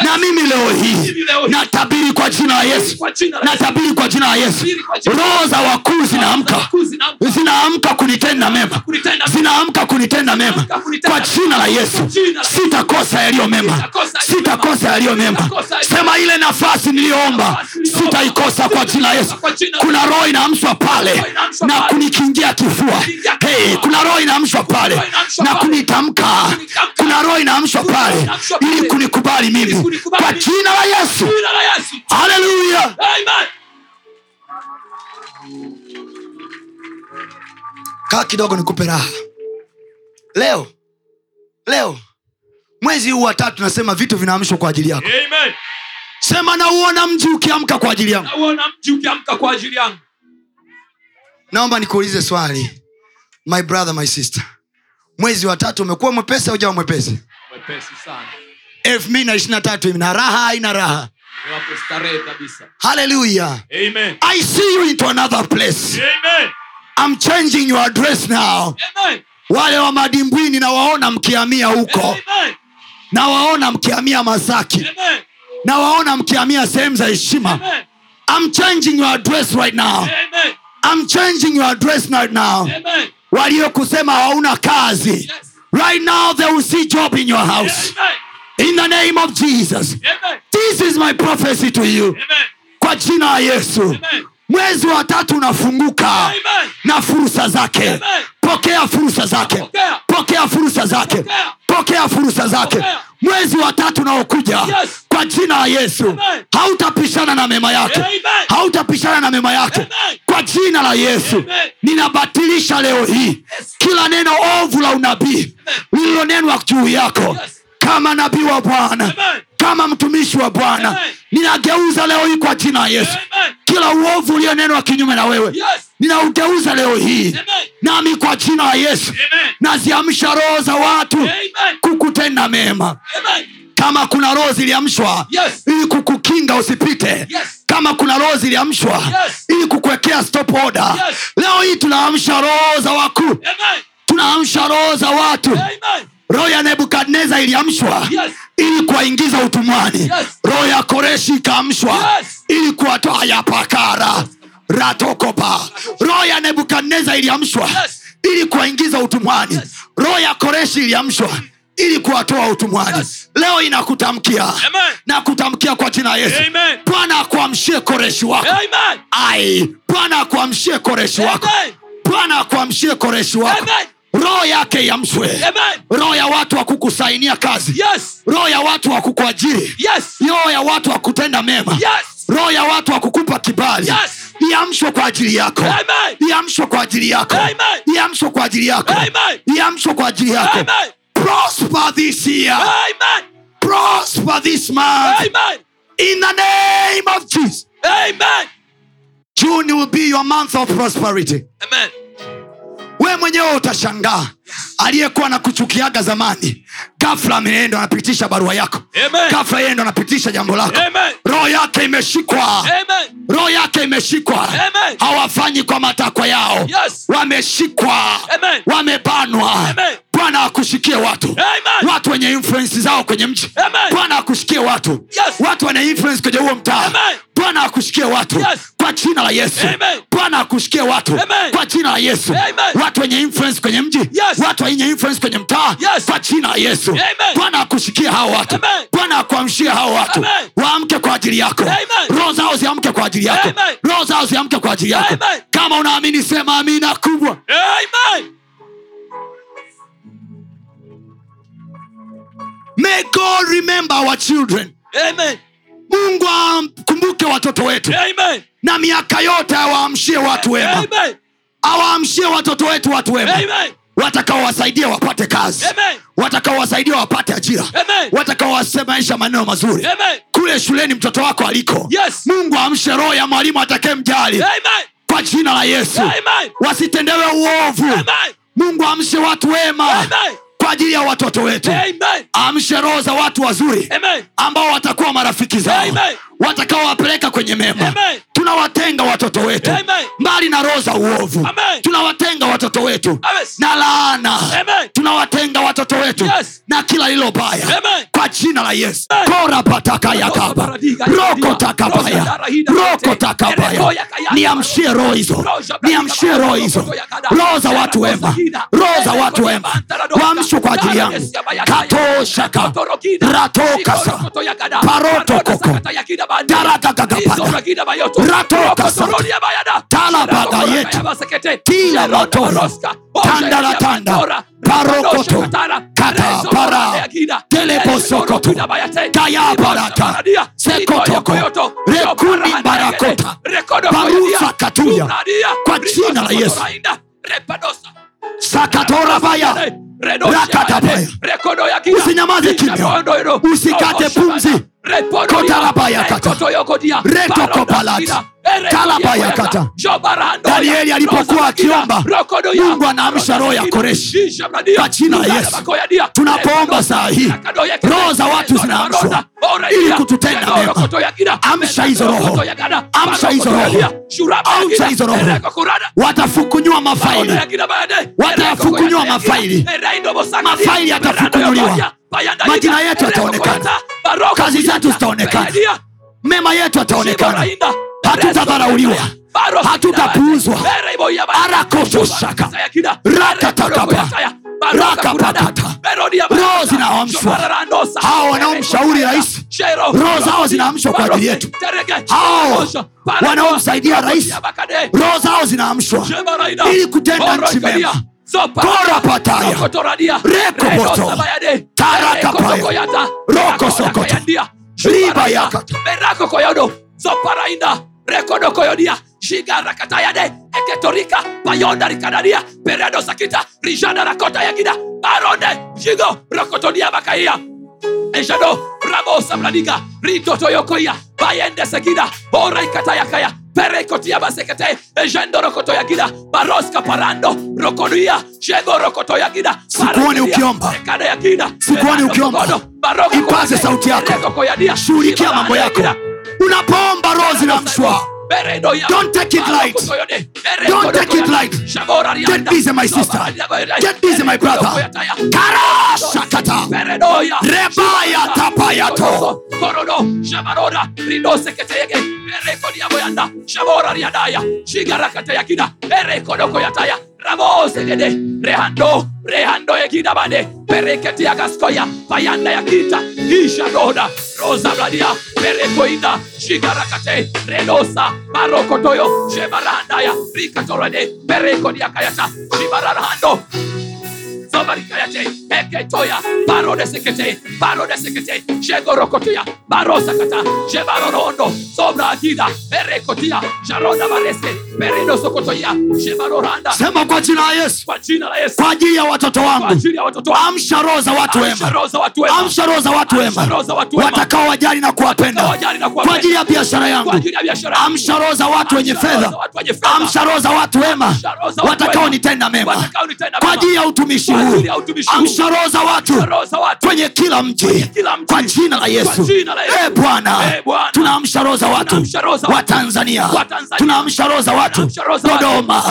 na mimi leo hii natabiri kwa jina la yesu natabiri kwa jina la yesu roho za wakuu zinaamka zinaamka. kunitenda mema zinaamka kunitenda mema kwa jina la yesu sitakosa yaliyo mema Sitakosa yaliyo mema sema ile nafasi niliyoomba sitaikosa kwa jina la yesu kuna roho inaamshwa pale na kunikingia kifua hey, kuna roho inaamshwa pale na Kunitamka. Kuna roho inaamshwa pale ili kunikubali mimi. Kwa jina la yesu. Haleluya kaa kidogo nikupe raha. Leo leo mwezi huu wa tatu nasema vitu vinaamshwa kwa ajili yako. Amen. sema nauona mji ukiamka kwa ajili Nauona mji ukiamka kwa ajili yangu. naomba nikuulize swali. My brother my sister mwezi wa tatu umekuwa mwepesi au jawa mwepesi? Elfu mbili na ishirina tatu ina raha aina raha. Haleluya i see you into another place. Amen. I'm changing your address now. Amen. wale wa madimbwini nawaona mkiamia huko. Nawaona mkiamia masaki. Nawaona mkiamia sehemu za heshima. I'm changing your address right now. Amen. I'm changing your address right now. Amen. Waliokusema hauna kazi Yes. right now they will see job in your house Amen. in the name of jesus Amen. this is my prophecy to you Amen. kwa jina la yesu Amen. mwezi wa tatu unafunguka Amen. na fursa zake Amen. pokea fursa zake Pokea. pokea fursa zake Pokea. Pokea fursa zake mwezi wa tatu unaokuja Yes. kwa jina la yesu hautapishana na mema yake hautapishana na mema yake Amen. kwa jina la yesu Amen. ninabatilisha leo hii kila neno ovu la unabii lililonenwa juu yako Yes. kama nabii wa bwana. Kama mtumishi wa bwana ninageuza leo hii kwa jina ya yesu kila uovu ulionenwa kinyume na wewe Yes. ninaugeuza leo hii Amen. nami kwa jina la yesu naziamsha roho za watu Amen. kukutenda mema Amen. kama kuna roho ziliamshwa Yes. ili kukukinga usipite Yes. kama kuna roho ziliamshwa Yes. ili kukuwekea stop order Yes. leo hii tunaamsha roho za wakuu tunaamsha roho za watu Amen. Roho ya nebukadneza iliamshwa Yes. ili kuwaingiza utumwani Yes. roho ya koreshi ikaamshwa Yes. ili kuwatoa yapakara ratokopa roho ya nebukadneza iliamshwa Yes. ili kuwaingiza utumwani Yes. roho ya koreshi iliamshwa ili kuwatoa utumwani Yes. leo inakutamkia na kutamkia kwa jina yesu bwana akuamshie koreshi wako bwana akuamshie koreshi wako bwana akuamshie koreshi wako Amen. Roho yake iamshwe roho ya watu wa kukusainia kazi Yes. roho ya watu wa kukuajiri Yes. roho ya watu wa kutenda mema Yes. roho ya watu wa kukupa kibali Yes. iamshwe kwa ajili yako iamshwe kwa ajili yako iamshwe kwa ajili yako iamshwe kwa ajili yako Amen. prosper this year Amen. prosper this month Amen. in the name of jesus Amen. june will be your month of prosperity Amen. We mwenyewe utashangaa. Aliyekuwa na kuchukiaga zamani gafla ameenda anapitisha barua yako. Amen. gafla yeye ndo anapitisha jambo lako. Roho yake imeshikwa. Roho yake imeshikwa. Hawafanyi kwa matakwa yao. Yes. wameshikwa. Wamebanwa. Amen. Bwana akushikie watu. Amen. watu wenye influence zao kwenye mji. Bwana akushikie watu. Yes. watu wenye influence kwenye huo mtaa. Bwana akushikie watu. Yes. kwa jina la yesu. Bwana akushikie watu. Amen. kwa jina la yesu. Amen. watu wenye influence kwenye mji. Yes. watu wenye influence kwenye mtaa. Yes. kwa jina la yesu. Bwana akushikie hao watu. Bwana akuamshie hao watu. Waamke kwa ajili yako. Roho zao ziamke kwa ajili yako. Roho zao ziamke kwa ajili yako. Kama unaamini sema amina kubwa. Amen. May god remember our children Amen. mungu amkumbuke watoto wetu Amen. na miaka yote awaamshie watu wema Amen. awaamshie watoto wetu watu wema Amen. watakaowasaidia wapate kazi Amen. watakaowasaidia wapate ajira Amen. watakaowasemaisha maneno mazuri Amen. kule shuleni mtoto wako aliko Yes. mungu amshe roho ya mwalimu atakee mjali Amen. kwa jina la yesu Amen. wasitendewe uovu Amen. mungu amshe watu wema Amen. Kwa ajili ya watoto wetu Amen. amshe roho za watu wazuri Amen. ambao watakuwa marafiki zao Amen. Watakaowapeleka kwenye mema. Amen. tunawatenga watoto wetu. Amen. mbali na roho za uovu. Amen. tunawatenga watoto wetu. Na laana. Amen. tunawatenga watoto wetu. Yes. na kila lilo baya. Amen. kwa jina la yesu. Amen. kora pataka yakaba roko takabaya niamshie roho hizo. Niamshie roho hizo. Roho za watu wema. roho za watu wema. wamshwe kwa ajili yangu. Katoshaka ratokasa parotokoko daratagagapata ratokasa talabaga yetu. tila matoro tandaratanda parokoto katapara teleposokoto kayabaraka sekotoko rekuni barakota parusa katuya kwa jina la yesu. sakatorabaya Rakatabaya. Usinyamaze kimya. Usikate pumzi. Danieli alipokuwa akiomba, Mungu anaamsha roho ya Koreshi. Kwa jina la Yesu. Tunapoomba saa hii, roho za watu zinaamshwa. Ili kututenda mema. Amsha hizo roho, amsha hizo roho, amsha hizo roho. Watafukunywa mafaili, watayafukunywa mafaili, mafaili yatafukunyuliwa, majina yetu yataonekana, kazi zetu zitaonekana, mema yetu yataonekana, hatutadharauliwa, hatutapuuzwa. Arakotoshaka. Rakatakapa. Rakapatata. Roho zinaamshwa. Hawa wanaomshauri rais. Roho zao zinaamshwa kwa ajili yetu. Hao wanaomsaidia rais. roho zao zinaamshwa. Ili kutenda nchi mema Zopa. Kora pataya. Rokotoradia. Reko Redo moto. sabayade. Taraka Reko paya. tokoyata. Roko Rako sokoto. yakayandia. Riba Shubaraida. yakata. Berako koyodo. Zoparainda. Rekodo koyodia. Shigara. Eketorika. Payonda rikadadia. Peredo sakita. Rijada rakota yagida. Baronde. Jigo. Rokotodia bakaya. Ejado, Rabo Sabradiga, ritotoyokoya Bayende Segida, Ora Ikatayakaya, Perekotia Basekete, Ejendo Rokotoya Gida, Baroska Parando, Rokodia, Shego Rokotoya Gida, Sikuoni ukiomba. kada ya Gida, Sikuoni ukiomba. Ipaze sauti yako. Shughulikia mambo yako unapoomba roho ya- Don't take it light. Don't take it light. Get busy, my sister. Get busy, my brother. Karashakata Rebaya tapayato. Korodo, Shabarora, Rido Seketege, Ereko Diaboyanda, Shabora Riadaya, Shigarakata Yakida, Ereko Dokoyataya, Rabo Segede, Rehando, Rehando Yakida Bade, Pereketi Agaskoya, Payanda Yakita, Isha Roda, Rosa perekoida Shigarakate, Redosa, marokotoyo Shebarandaya, Rikatorade, Pereko Diakayata, Zobarikayate, Eketoya, Baro de Sekete, Baro Sekete, Shegorokotia, Shebarorondo, Sobra Agida, Berekotia, Sharonda Beredo Sokotoya, Shebaroranda, sema kwa jina la yesu. Kwa jina la Yesu, kwa ajili ya watoto kwa wangu. ajili ya watoto wangu, amsha roho za watu amsha wema. roho za watu wema, amsha roho za watu wema. watakao wajali na kuwapenda. Kwa ajili ya biashara yangu. Amsha roho za watu wenye fedha. watu amsha roho za watu wema. Watakao nitenda mema. Kwa ajili ya utumishi huu ajili ya utumishi huu. amsha roho za watu kwenye kila mji kwa jina la yesu. Eh, bwana Eh, tunaamsha roho za watu wa tanzania tunaamsha roho za watu dodoma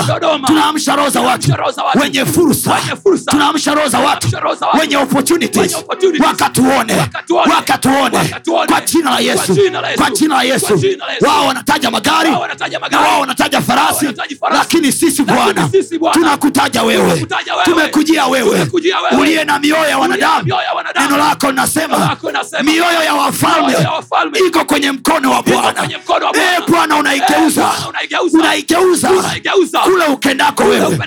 tunaamsha roho za watu wenye fursa tunaamsha roho za watu wenye opportunities wakatuone Wakatuone. kwa jina la yesu Kwa jina la Yesu. wao wanataja magari na wao wanataja farasi lakini sisi bwana tunakutaja wewe tumekujia wewe wewe. uliye na mioyo ya wanadamu. neno lako linasema mioyo ya wafalme iko kwenye mkono wa bwana. kwenye Bwana. Eh, unaigeuza. Unaigeuza. unaigeuza. Kule ukendako wewe.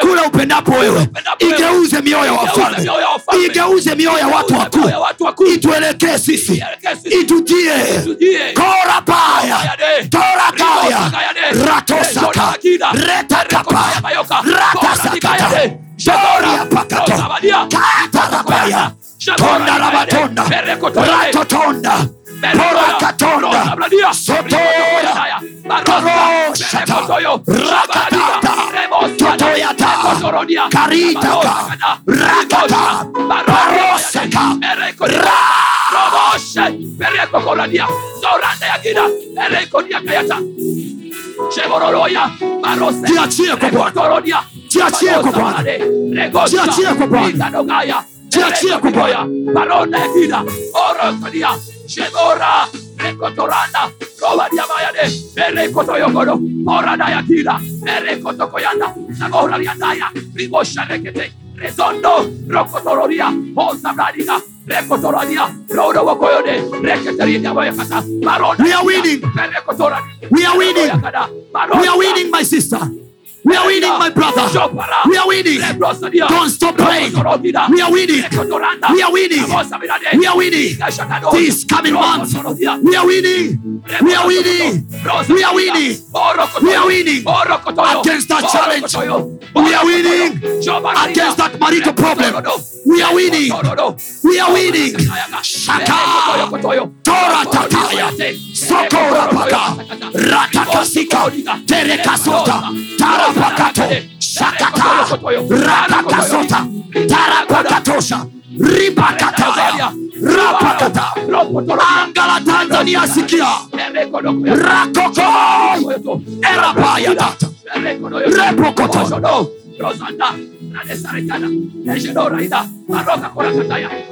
kule upendapo wewe. igeuze mioyo ya Igeuze wafalme. mioyo ya igeuze mioyo ya watu wakuu. ituelekee sisi. Itujie. Korapaya torakaya ratosaka Rejoda kida. Gloria pakato. Katarabaya. Tondarabatonda. Ratotonda. Porakatonda. Sotora. Koroshata. Rakatata. Totoyata. Karitaka. Rakata. Baroseka. Rakata. Roboshe, Pereko Koladia, Zoranda Yakina, Ereko Yakayata, Chevoroloya, Barose, Tia Chia Korodia, Jiachie kwa Bwana. Jiachie kwa Bwana. Jiachie kwa Bwana. Baronda ya kida orokodia shebora rekotoranda robadia mayade erekotoyogodo orada ya kida erekotokoyanda nagora riandaya ribosharekete rezondo rokotororia osabradiga rekotorodia rodowokoyode reketeridiaboyakata baronda We are winning. We are winning. We are winning, my sister. We are winning, my brother. We are winning. Don't stop praying. We are winning. We are winning. We are winning. This coming month, we are winning. We are winning. We are winning. We are winning against that challenge. We are winning against that marital problem. We are winning. We are winning. Shaka. Tora takaya. Sokora paka. Ratakasika. Terekasota. Tarapakato. Shakata. Ratakasota. Tarapakatosha. Ribakataya. Rapakata. Angala Tanzania sikia. Rakoko. erabayatata. Repokoto. Rosanda, Eshedoraida, Maroka Korakataya, Ribosogodoya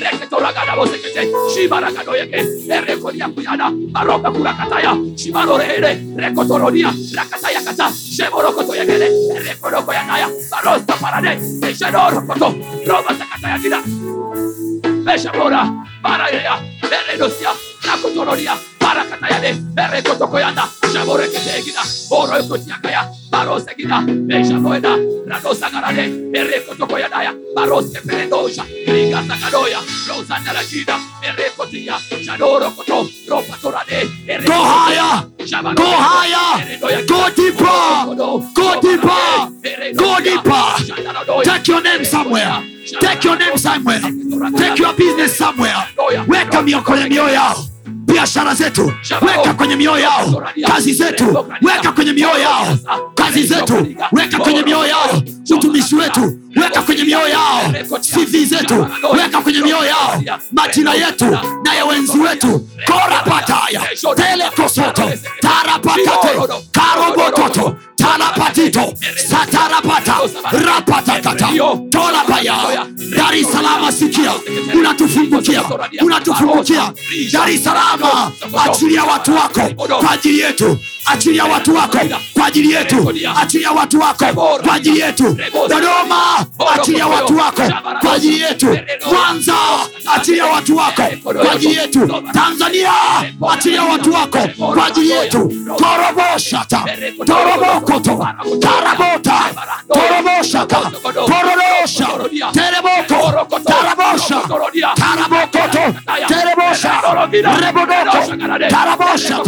rekotorodia kada voce que sei chimaraka koyake dereforyan kuyana baroka kurakata ya chimarorele rekotorodia ra casaia casa cheborokotoyakele dereforyokoyana para nez chejenorokoto probata kata ya para ya derenucia nakotorodia barakata oregelegida oroesotiakaya barosegida meshavoeda radosagarade erekotokoyadaya baroseperedoja ligasagadoya rozanalajida erekotiya jadorokoto ropatorade go higher! go higher! go take your name somewhere. take your name somewhere. take your business somewhere. weka miokoya mioyo yao biashara zetu weka kwenye mioyo yao. Kazi zetu weka kwenye mioyo yao. Kazi zetu weka kwenye mioyo yao. Utumishi wetu weka kwenye mioyo yao cv zetu. Weka kwenye mioyo yao majina yetu na ya wenzi wetu. Korapataya telekosoto tarapatate karobototo talapatito satarapata rapatakata tolapaya dar es salama sikia unatufungukia unatufungukia. Dar es salama achilia watu wako kwa ajili yetu achilia watu wako kwa ajili yetu. Achilia watu wako kwa ajili yetu. Dodoma achilia watu wako kwa ajili yetu. Mwanza achilia watu wako kwa ajili yetu. Tanzania achilia watu wako kwa ajili yetu. Toroboshata torobokoto tarabota toroboshaka tororosha tereboko tarabosha tarabokoto terebosha rebodoko tarabosha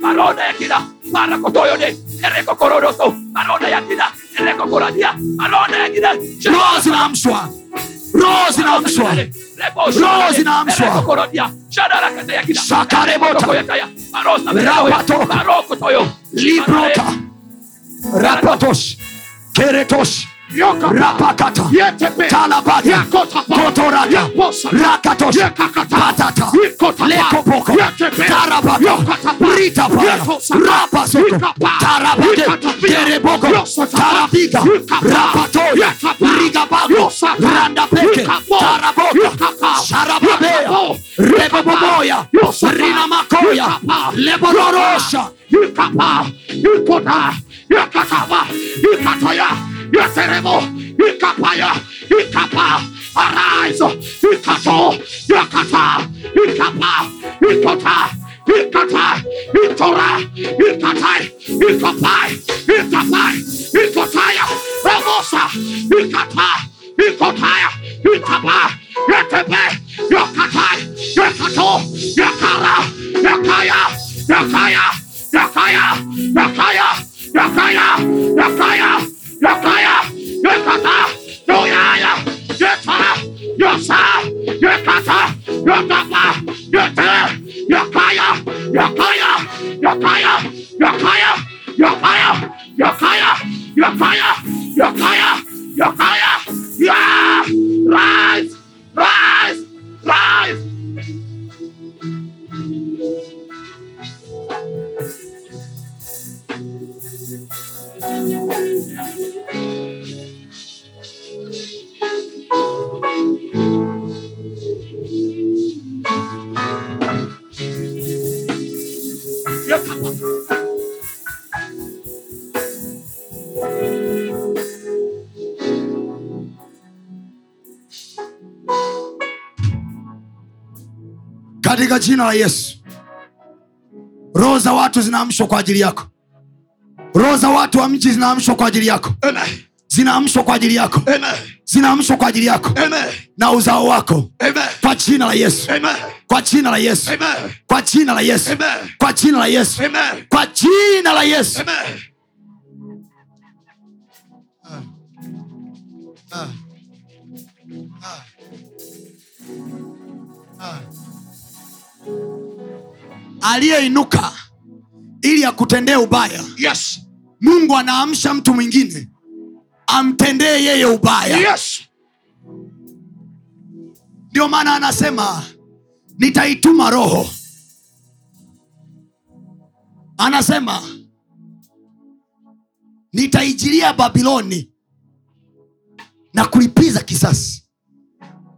maronda ya kila mara kotoyode erekokorodoso maronda ya kila erekokoradia maronda ya kila roho zinaamshwa roho zinaamshwa roho zinaamshwa shakarebotarapato librota. Rapatos. Keretoshi rapakata. Talabata. Kotorata rakatos patata. Lekopoko. Tarabata. Ritapaya rapasoto tarabate. Tereboko tarabiga rapatoya rigabago randapeke. Taraboka sharababea. Reboboboya rinamakoya. Lebororosha Ikapa, ikota, ikataba, ikatoya, iteremo, ikapaya, ikapa, arise, ikato, ikata, ikapa, ikota, ikata, itora, ikatai, ikapai, ikapai, ikotaya, ramosa, ikata, ikotaya, ikapa, yetebe, yokatai, yekato, yakara, yakaya, yakaya, yakaya, yakaya, yakaya, yakaya, yakaya, you are fire. You are kata. You are ya. You are fire. You are sa. You are kata. You are papa. You are te. You are fire. You are fire. You are fire. You are fire. You are fire. You are fire. You are fire. You are fire. You are fire. You are rise, rise, rise. Katika jina la yesu roho za watu zinaamshwa kwa ajili yako roho za watu wa mji zinaamshwa kwa ajili yako Amen. zinaamshwa kwa ajili yako zinaamshwa kwa ajili yako Amen. na uzao wako Amen. kwa jina la yesu Amen. kwa jina la yesu Amen. kwa jina la yesu Amen. kwa jina la yesu Amen. kwa jina la yesu Amen. aliyeinuka ili akutendee ubaya Yes. Mungu anaamsha mtu mwingine amtendee yeye ubaya. Yes. ndio maana anasema nitaituma roho. Anasema nitaijilia babiloni na kulipiza kisasi.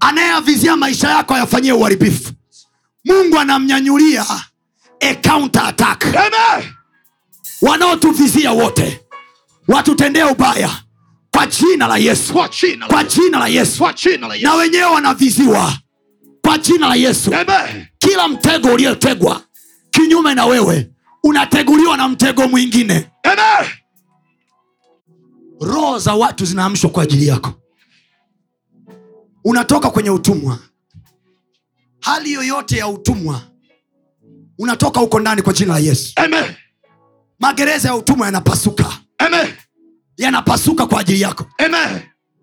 Anayeavizia maisha yako ayafanyie uharibifu. Mungu anamnyanyulia counter attack. Amen. Wanaotuvizia wote. Watutendee ubaya. Kwa jina la yesu. Kwa jina la la yesu. la Yesu. na wenyewe wanaviziwa. Kwa jina la yesu. Amen. kila mtego uliotegwa kinyume na wewe unateguliwa na mtego mwingine. Amen. roho za watu zinaamshwa kwa ajili yako. Unatoka kwenye utumwa. Hali yoyote ya utumwa unatoka huko ndani kwa jina la yesu. Amen. Magereza ya utumwa yanapasuka Amen. yanapasuka kwa ajili yako Amen.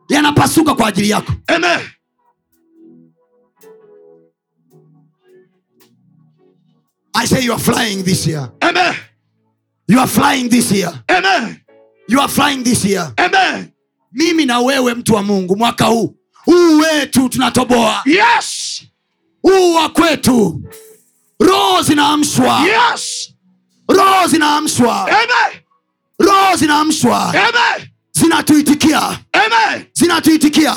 yanapasuka kwa ajili yako Amen. i say you are flying this year Amen. you are flying this year Amen. you are flying this year Amen. mimi na wewe mtu wa mungu mwaka huu huu wetu tunatoboa Yes. huu wa kwetu roho zinaamshwa Yes. Roho zinaamshwa. Roho zinaamshwa. Zinatuitikia. Zinatuitikia.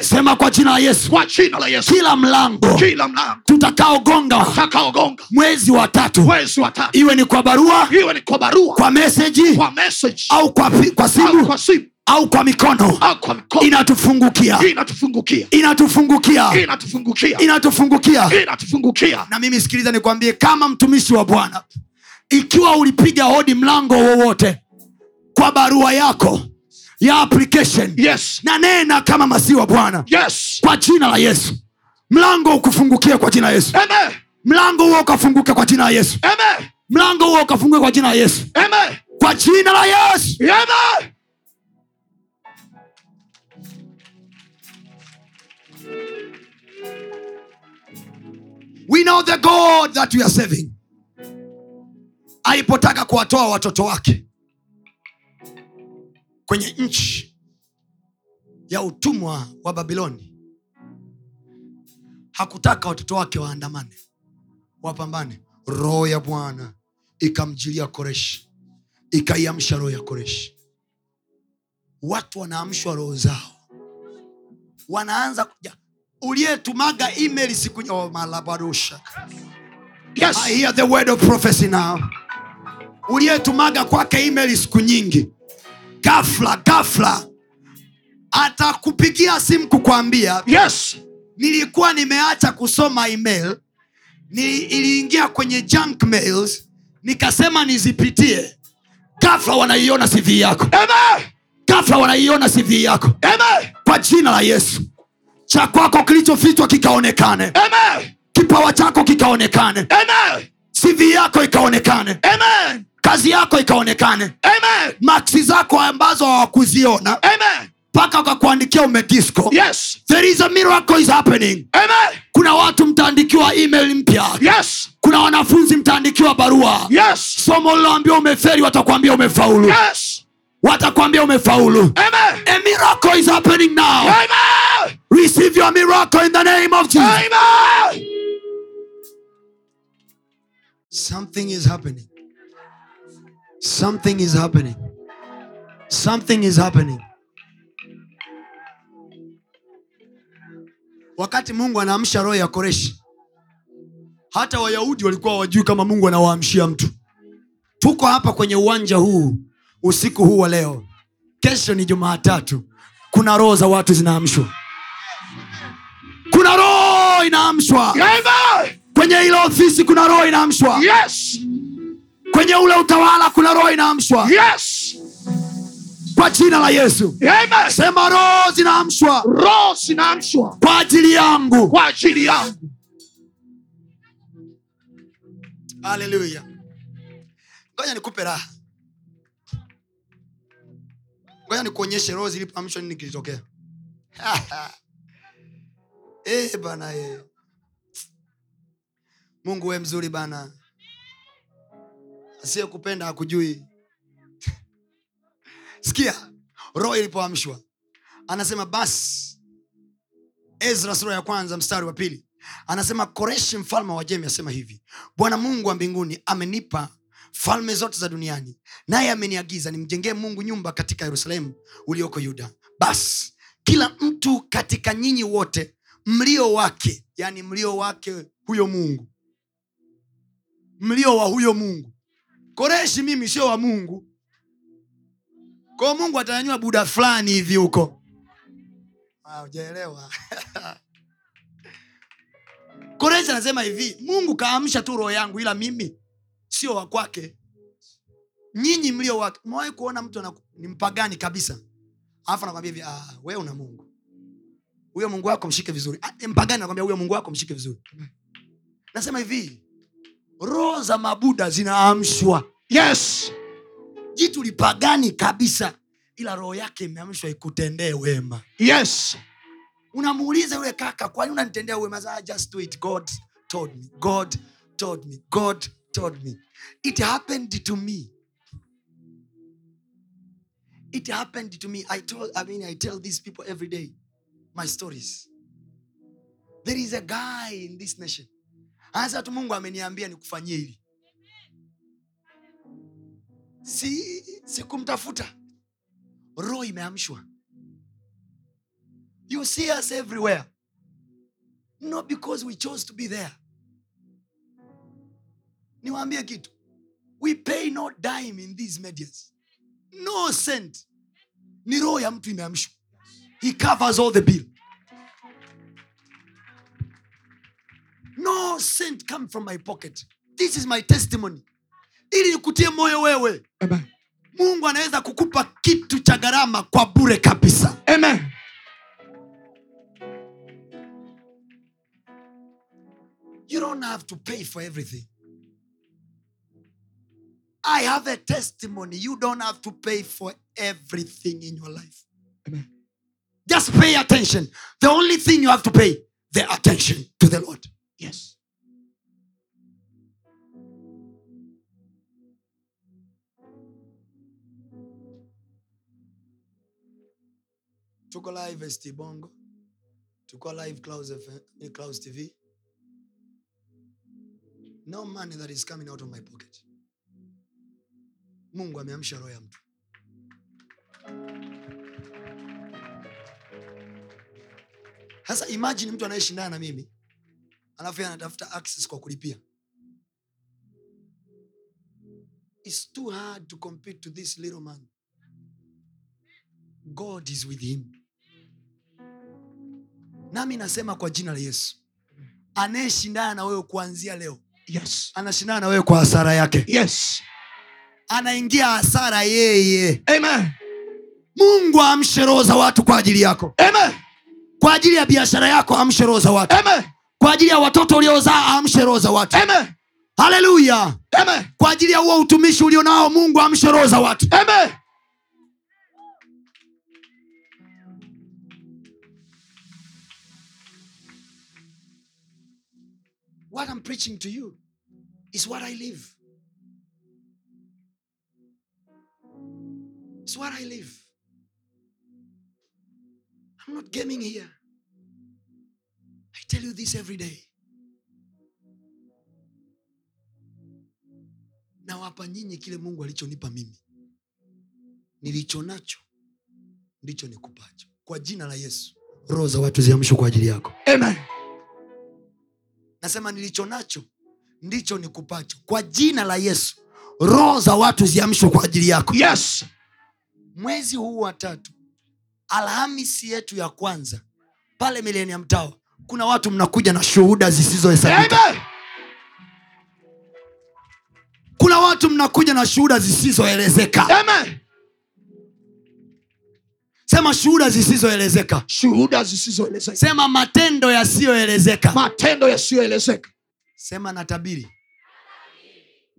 Sema kwa jina la yesu. Kwa jina la Yesu. kila mlango Kila mlango. tutakaogonga utakaogonga mwezi wa tatu. Mwezi wa tatu, iwe ni kwa barua iwe ni kwa barua, kwa meseji kwa message, au kwa, kwa au simu kwa simu, au kwa mikono. Mikono, inatufungukia. Inatufungukia, inatufungukia. Inatufungukia, inatufungukia. Inatufungukia. na mimi sikiliza nikwambie kama mtumishi wa bwana ikiwa ulipiga hodi mlango wowote kwa barua yako ya application Yes. na nena kama maziwa wa bwana Yes. kwa jina la yesu mlango ukufungukie kwa jina la yesu Amen. mlango huo ukafunguke kwa jina la yesu Amen. mlango huo ukafunguke kwa jina la yesu Amen. kwa jina la yesu Amen. we know the god that we are serving alipotaka kuwatoa watoto wake kwenye nchi ya utumwa wa babiloni hakutaka watoto wake waandamane wapambane roho ya bwana ikamjilia koreshi ikaiamsha roho ya koreshi watu wanaamshwa roho zao wanaanza kuja uliyetumaga email siku oh, malabarusha Yes. I hear the word of prophecy now. Uliyetumaga kwake email siku nyingi, gafla gafla atakupigia simu kukwambia Yes. nilikuwa nimeacha kusoma email, ni iliingia kwenye junk mails, nikasema nizipitie. Gafla wanaiona CV yako, Amen. gafla wanaiona CV yako Amen. kwa jina la Yesu. Cha kwako kilichofichwa kikaonekane, Amen. kipawa chako kikaonekane, Amen. cv yako ikaonekane Amen. Kazi yako ikaonekane maksi zako ambazo hawakuziona Amen. mpaka wakakuandikia umedisco Yes. there is a miracle is happening Amen. kuna watu mtaandikiwa email mpya Yes. kuna wanafunzi mtaandikiwa barua Yes. somo liloambia umeferi watakuambia umefaulu Yes. watakuambia umefaulu Amen. a miracle is happening now Amen. receive your miracle in the name of jesus Amen. something is happening something is happening. Something is happening. Wakati mungu anaamsha roho ya koreshi hata wayahudi walikuwa wajui kama mungu anawaamshia mtu. Tuko hapa kwenye uwanja huu usiku huu wa leo. Kesho ni jumaatatu kuna roho za watu zinaamshwa. Kuna roho inaamshwa. Kwenye ile ofisi kuna roho inaamshwa. Yes. Kwenye ule utawala kuna roho inaamshwa. Yes. kwa jina la yesu. Amen. sema roho zinaamshwa. Roho zinaamshwa. Kwa ajili yangu. Kwa ajili yangu. haleluya ngoja nikupe raha. Ngoja nikuonyeshe roho zilipoamshwa nini kilitokea. E bana e. mungu we mzuri bana asiyekupenda hakujui. Sikia roho ilipoamshwa anasema basi. Ezra sura ya kwanza mstari wa pili. Anasema koreshi mfalme wa jemi asema hivi bwana mungu wa mbinguni amenipa falme zote za duniani naye ameniagiza nimjengee mungu nyumba katika yerusalemu ulioko yuda. Basi kila mtu katika nyinyi wote mlio wake yani mlio wake huyo mungu. Mlio wa huyo mungu koreshi mimi sio wa mungu. Kwao mungu atanyanyua buda fulani hivi huko. Ujaelewa koreshi anasema hivi mungu kaamsha tu roho yangu ila mimi sio wa kwake. Nyinyi mlio wake mwawahi kuona mtu ni mpagani kabisa. Alafu anakwambia hivi ah, we una mungu. Huyo mungu wako mshike vizuri. Ah, mpagani anakwambia huyo mungu wako mshike vizuri. Nasema hivi roho za mabuda zinaamshwa yes. Jitu lipagani kabisa ila roho yake imeamshwa ikutendee wema. Yes. Unamuuliza yule kaka kwani unanitendea wema? Za just do it. God told me. God told me. God told me. It happened to me. It happened to me. I told i mean i tell these people every day my stories. There is a guy in this nation. Anasema tu mungu ameniambia nikufanyie hili si sikumtafuta. Roho imeamshwa. You see us everywhere. Not because we chose to be there. Niwaambie kitu. We pay no dime in these medias. No cent. Ni roho ya mtu imeamshwa. He covers all the bill. No cent come from my pocket. This is my testimony ili nikutie moyo wewe amen mungu anaweza kukupa kitu cha gharama kwa bure kabisa amen You don't have to pay for everything. I have a testimony. You don't have to pay for everything in your life. Amen. Just pay attention. The only thing you have to pay, the attention to the Lord. yes Tuko live ST Bongo. Tuko live Clouds, FM, eh, Clouds TV. No money that is coming out of my pocket. Mungu ameamsha roho ya mtu. Sasa imagine mtu anayeshindana na mimi alafu anatafuta access kwa kulipia. It's too hard to compete to this little man. God is with him. Nami nasema kwa jina la Yesu, anayeshindana na wewe kuanzia leo yes. anashindana na wewe kwa hasara yake, yes. Anaingia hasara yeye. amen. Mungu amshe roho za watu kwa ajili yako, amen. Kwa ajili ya biashara yako amshe roho za watu, amen. Kwa ajili ya watoto uliozaa amshe roho za watu. amen. Haleluya! Kwa ajili ya huo utumishi ulionao, Mungu amshe roho za watu. amen What I'm preaching to you is what I live. It's what I live. I'm not gaming here. I tell you this every day. Nawapa nyinyi kile Mungu alichonipa mimi. Nilicho nacho ndicho nikupacho. Kwa jina la Yesu, roho za watu ziamshwe kwa ajili yako. amen nasema nilicho nacho ndicho nikupacho. Kwa jina la yesu roho za watu ziamshwe kwa ajili yako. Yes. Mwezi huu wa tatu alhamisi yetu ya kwanza pale milenium tower kuna watu mnakuja na shuhuda zisizohesabika. Kuna watu mnakuja na shuhuda zisizoelezeka. Amen sema shuhuda zisizoelezeka. Shuhuda zisizoelezeka. Sema matendo yasiyoelezeka. Matendo yasiyoelezeka. Sema natabiri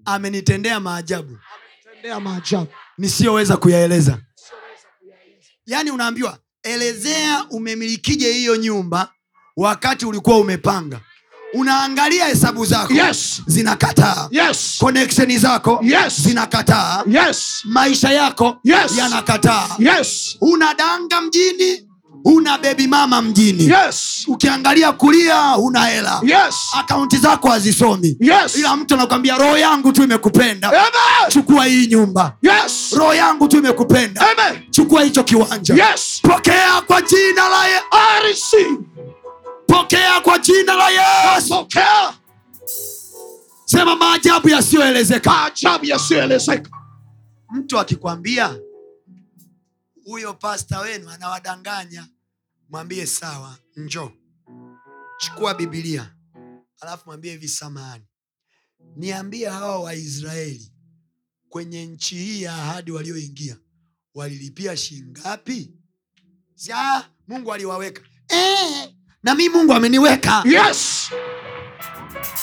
amenitendea maajabu. Maajabu. Nisiyoweza kuyaeleza. Yaani unaambiwa elezea umemilikije hiyo nyumba wakati ulikuwa umepanga unaangalia hesabu zako yes zinakataa yes koneksheni zako Yes. zinakataa yes maisha yako Yes. yanakataa yes unadanga mjini una bebi mama mjini Yes. ukiangalia kulia huna hela Yes. akaunti zako hazisomi Yes. ila mtu anakwambia roho yangu tu imekupenda Amen. chukua hii nyumba Yes. roho yangu tu imekupenda Amen. chukua hicho kiwanja Yes. pokea kwa jina la ye I receive. Pokea kwa jina la yesu. Pokea. Sema maajabu yasiyoelezeka. Maajabu yasiyoelezeka. mtu akikwambia huyo pasta wenu anawadanganya. Mwambie sawa njo chukua bibilia alafu mwambie hivi samahani. Niambie hawa waisraeli kwenye nchi hii ya ahadi walioingia walilipia shingapi ja mungu aliwaweka. Eh, na mi mungu ameniweka. Yes.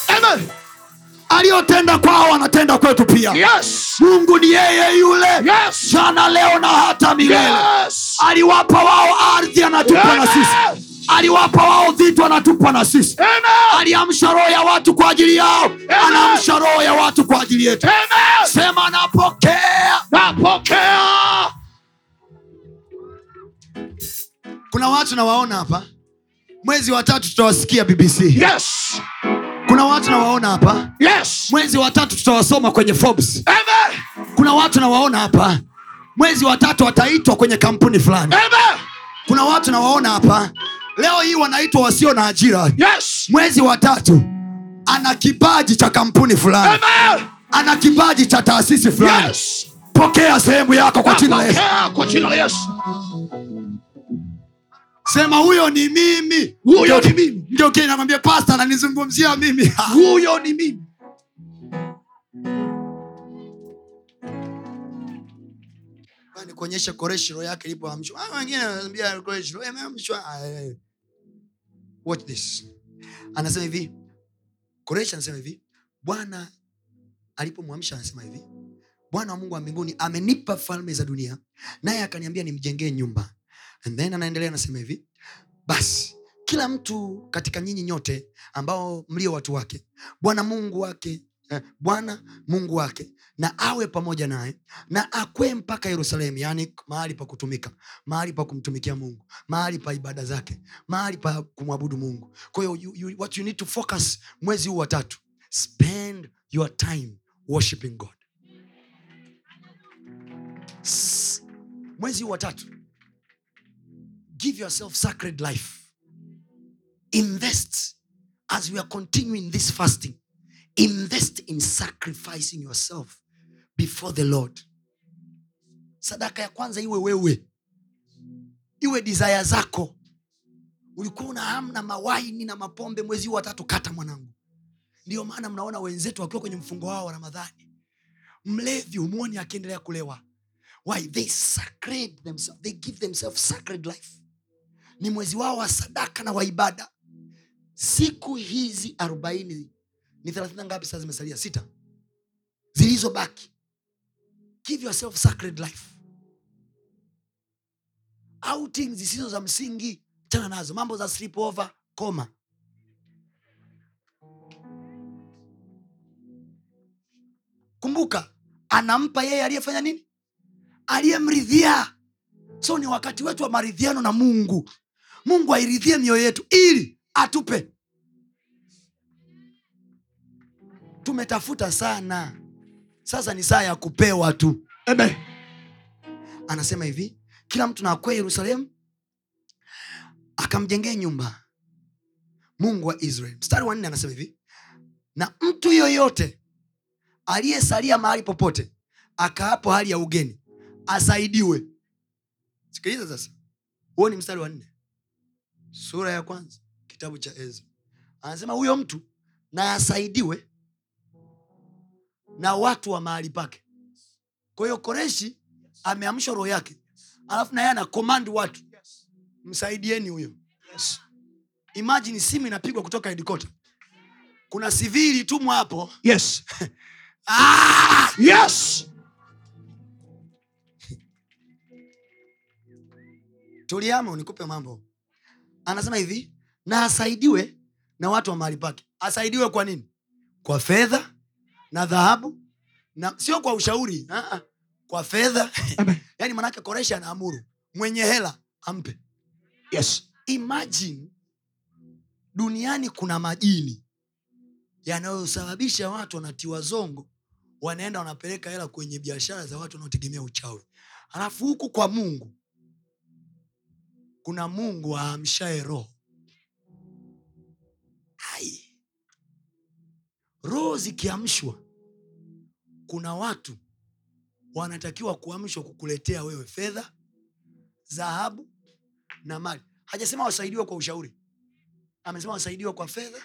Amen. aliyotenda kwao anatenda kwetu pia. Yes. mungu ni yeye yule. Yes. jana leo na hata milele. Yes. aliwapa wao ardhi anatupa na sisi. Aliwapa wao vitu anatupa na sisi. Aliamsha roho ya watu kwa ajili yao. Anaamsha roho ya watu kwa ajili yetu. Sema napokea. Napokea. kuna watu nawaona hapa mwezi wa tatu tutawasikia bbc Yes. kuna watu nawaona hapa Yes. mwezi wa tatu tutawasoma kwenye Forbes. Amen. kuna watu nawaona hapa mwezi wa tatu wataitwa kwenye kampuni fulani Amen. kuna watu nawaona hapa leo hii wanaitwa wasio na ajira Yes. mwezi wa tatu ana kipaji cha kampuni fulani Amen. ana kipaji cha taasisi fulani Yes. pokea sehemu yako kwa jina la yesu sema huyo ni mimi. Huyo ni mimi. ndio kile nakwambia pasta ananizungumzia mimi. Huyo ni mimi. nikuonyeshe koreshiro yake ilipoamshwa Ah, wengine wanaambia koreshiro imeamshwa Ah, eh, eh. watch this. Anasema hivi. Koreshi anasema hivi. Bwana alipomwamsha anasema hivi. Bwana wa mungu wa mbinguni amenipa falme za dunia naye akaniambia nimjengee nyumba and then anaendelea anasema hivi basi kila mtu katika nyinyi nyote ambao mlio watu wake bwana mungu wake eh, bwana mungu wake na awe pamoja naye na akwee mpaka yerusalemu yaani mahali pa kutumika mahali pa kumtumikia mungu mahali pa ibada zake mahali pa kumwabudu mungu. Kwa what you need to focus mwezi huu watatu spend your time worshiping god. S- mwezi huu wa tatu give yourself sacred life. Invest as we are continuing this fasting. Invest in sacrificing yourself before the lord. Sadaka ya kwanza iwe wewe. Iwe desire zako. Ulikuwa una hamu mawaini na mapombe mwezi huu watatu kata mwanangu. Ndio maana mnaona wenzetu wakiwa kwenye mfungo wao wa ramadhani. Mlevi umwoni akiendelea kulewa. Why? They sacred themselves. They give themselves sacred life ni mwezi wao wa sadaka na wa ibada. Siku hizi arobaini ni thelathini ngapi sasa zimesalia? Sita. Zilizobaki. Give yourself sacred life. Outing zisizo za msingi chana nazo. Mambo za sleep over koma. Kumbuka anampa yeye aliyefanya nini? Aliyemridhia. So ni wakati wetu wa maridhiano na mungu mungu airidhie mioyo yetu ili atupe. Tumetafuta sana. Sasa ni saa ya kupewa tu. Ebe. anasema hivi kila mtu nakwea yerusalemu akamjengea nyumba. Mungu wa israel. Mstari wa nne anasema hivi na mtu yoyote aliyesalia mahali popote akaapo hali ya ugeni asaidiwe. Sikiliza sasa. Huo ni mstari wa nne sura ya kwanza kitabu cha ezra. Anasema huyo mtu na asaidiwe na watu wa mahali pake. Kwa hiyo koreshi ameamsha roho yake alafu naye ana komandi watu msaidieni huyo. Imajini simu inapigwa kutoka hedikota kuna sivili tumwa hapo. Yes. ah! Yes. tuliama unikupe mambo anasema hivi na asaidiwe na watu wa mahali pake. Asaidiwe kwa nini? Kwa fedha na dhahabu na sio kwa ushauri ah. kwa fedha. Yaani manake koresha anaamuru mwenye hela ampe. Yes. Imagine duniani kuna majini yanayosababisha watu wanatiwa zongo wanaenda wanapeleka hela kwenye biashara za watu wanaotegemea uchawi. Alafu huku kwa mungu kuna mungu aamshae roho. Hai. Roho zikiamshwa kuna watu wanatakiwa kuamshwa kukuletea wewe fedha dhahabu na mali. Hajasema wasaidiwe kwa ushauri. Amesema wasaidiwe kwa fedha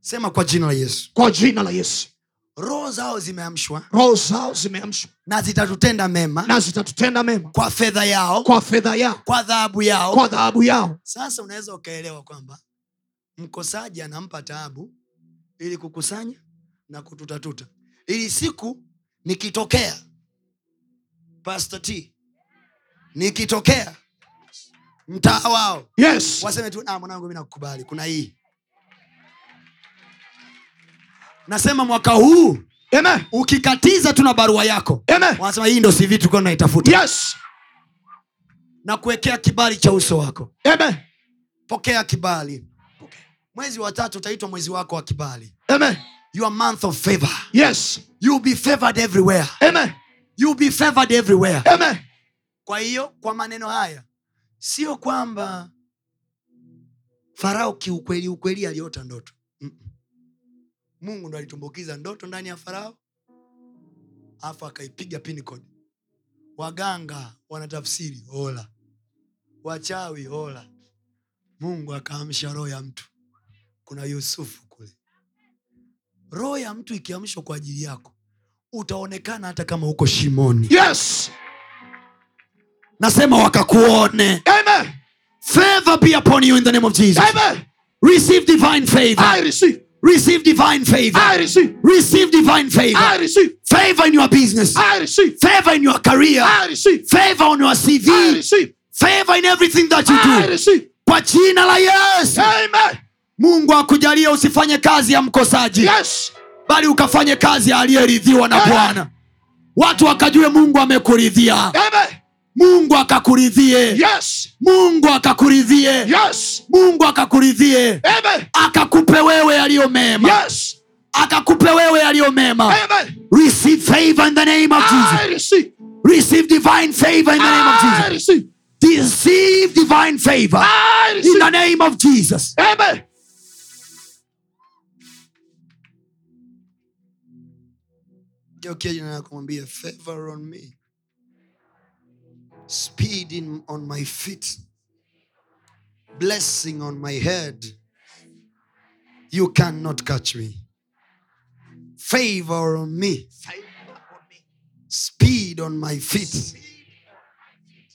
sema kwa jina la yesu. Kwa jina la yesu roho zao zimeamshwa. Roho zao zimeamshwa. Na zitatutenda mema. Na zitatutenda mema. Kwa fedha yao. Kwa fedha yao. Kwa dhahabu yao. Kwa dhahabu yao. Sasa unaweza ukaelewa kwamba mkosaji anampa taabu ili kukusanya na kututatuta. Ili siku nikitokea Pastor T nikitokea mtaa wao. Yes. Waseme tu "Ah, mwanangu mi nakukubali. Kuna hii nasema mwaka huu amen. ukikatiza tuna barua yako. Amen. Wanasema hii ndo sivi tulikuwa tunaitafuta. Yes. Na kuwekea kibali cha uso wako. Amen. Pokea kibali. Mwezi wa tatu utaitwa mwezi wako wa kibali. Amen. Your month of favor. Yes. You'll be favored everywhere. Amen. You'll be favored everywhere. Amen. Kwa hiyo kwa maneno haya sio kwamba farao kiukweli ukweli aliota ndoto. Mungu ndo alitumbukiza ndoto ndani ya farao afu akaipiga pinicode waganga wanatafsiri hola. Wachawi hola. Mungu akaamsha roho ya mtu. Kuna yusufu kule. Roho ya mtu ikiamshwa kwa ajili yako utaonekana hata kama uko shimoni. Yes! Nasema wakakuone. Amen! Favor be upon you in the name of jesus. Amen! Receive divine favor. I receive receive divine favor. I receive. Receive divine favor. I receive. Favor in your business. I receive. Favor in your career. I receive. Favor on your i receive. Favor in everything that you i do. receive. Kwa jina la yesu. Amen. Mungu akujalia usifanye kazi ya mkosaji yes. bali ukafanye kazi aliyeridhiwa na bwana. Watu wakajue mungu amekuridhia. Amen mungu akakuridhie. Yes. Mungu akakuridhie. Yes. Mungu akakuridhie. Akakupe wewe yaliyo mema. Yes. Akakupe wewe yaliyo mema. Receive favor in the name of jesus. receive. Receive divine favor in the name of jesus. receive. Receive divine favor in the name of jesus. Amen. Geukia jina lako mwambie favor on me speed in, on my feet blessing on my head. You cannot catch me. Favor on me. Speed on my feet.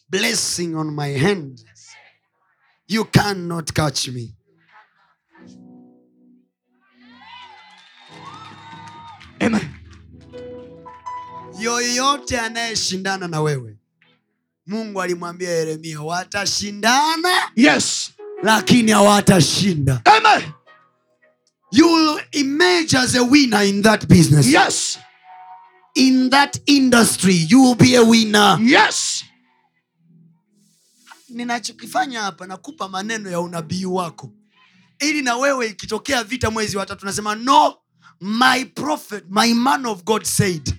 Blessing on my hand. You cannot catch me. Amen. Yoyote anayeshindana na wewe mungu alimwambia yeremia watashindana yes. lakini hawatashinda. Youll you emerge as a winner in that business. Yes. In that industry you will be a winner. Yes. Ninachokifanya hapa nakupa maneno ya unabii wako. Ili na wewe ikitokea vita mwezi wa tatu nasema no my prophet my man of god said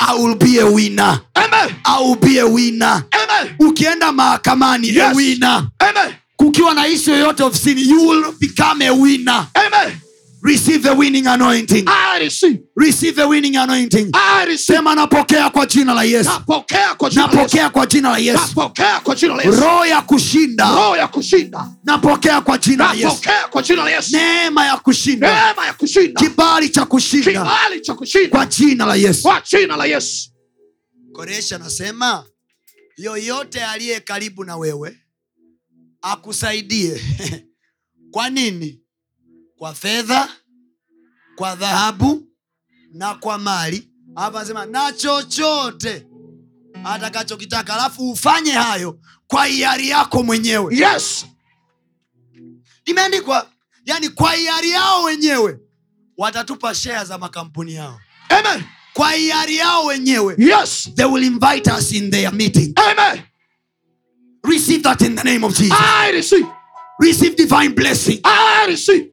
i will be a winner. Amen. I will be a winner. Amen. Ukienda mahakamani a Yes. winner. Amen. Kukiwa na ishu yoyote ofisini you will become a winner. Amen receive the winning anointing. I receive. Receive the winning anointing. I receive. Sema napokea kwa jina la yesu. Napokea kwa jina la Yesu. Napokea kwa jina la yesu. Napokea kwa jina la Yesu. Roho ya kushinda. Roho ya kushinda. Napokea kwa jina la yesu. Napokea kwa jina la Yesu. Neema ya kushinda. Neema ya kushinda. Kibali cha kushinda. Kibali cha kushinda. Kwa jina la yesu. Kwa jina la Yesu. Koresha anasema yoyote aliye karibu na wewe akusaidie. Kwa nini kwa fedha kwa dhahabu na kwa mali. Hapa anasema na chochote atakachokitaka alafu ufanye hayo kwa hiari yako mwenyewe. Yes. Imeandikwa yani kwa hiari yao wenyewe watatupa shea za makampuni yao. Amen. Kwa hiari yao wenyewe yes. they will invite us in their meeting. Amen. Receive that in the name of jesus. I receive. receive divine blessing. I receive.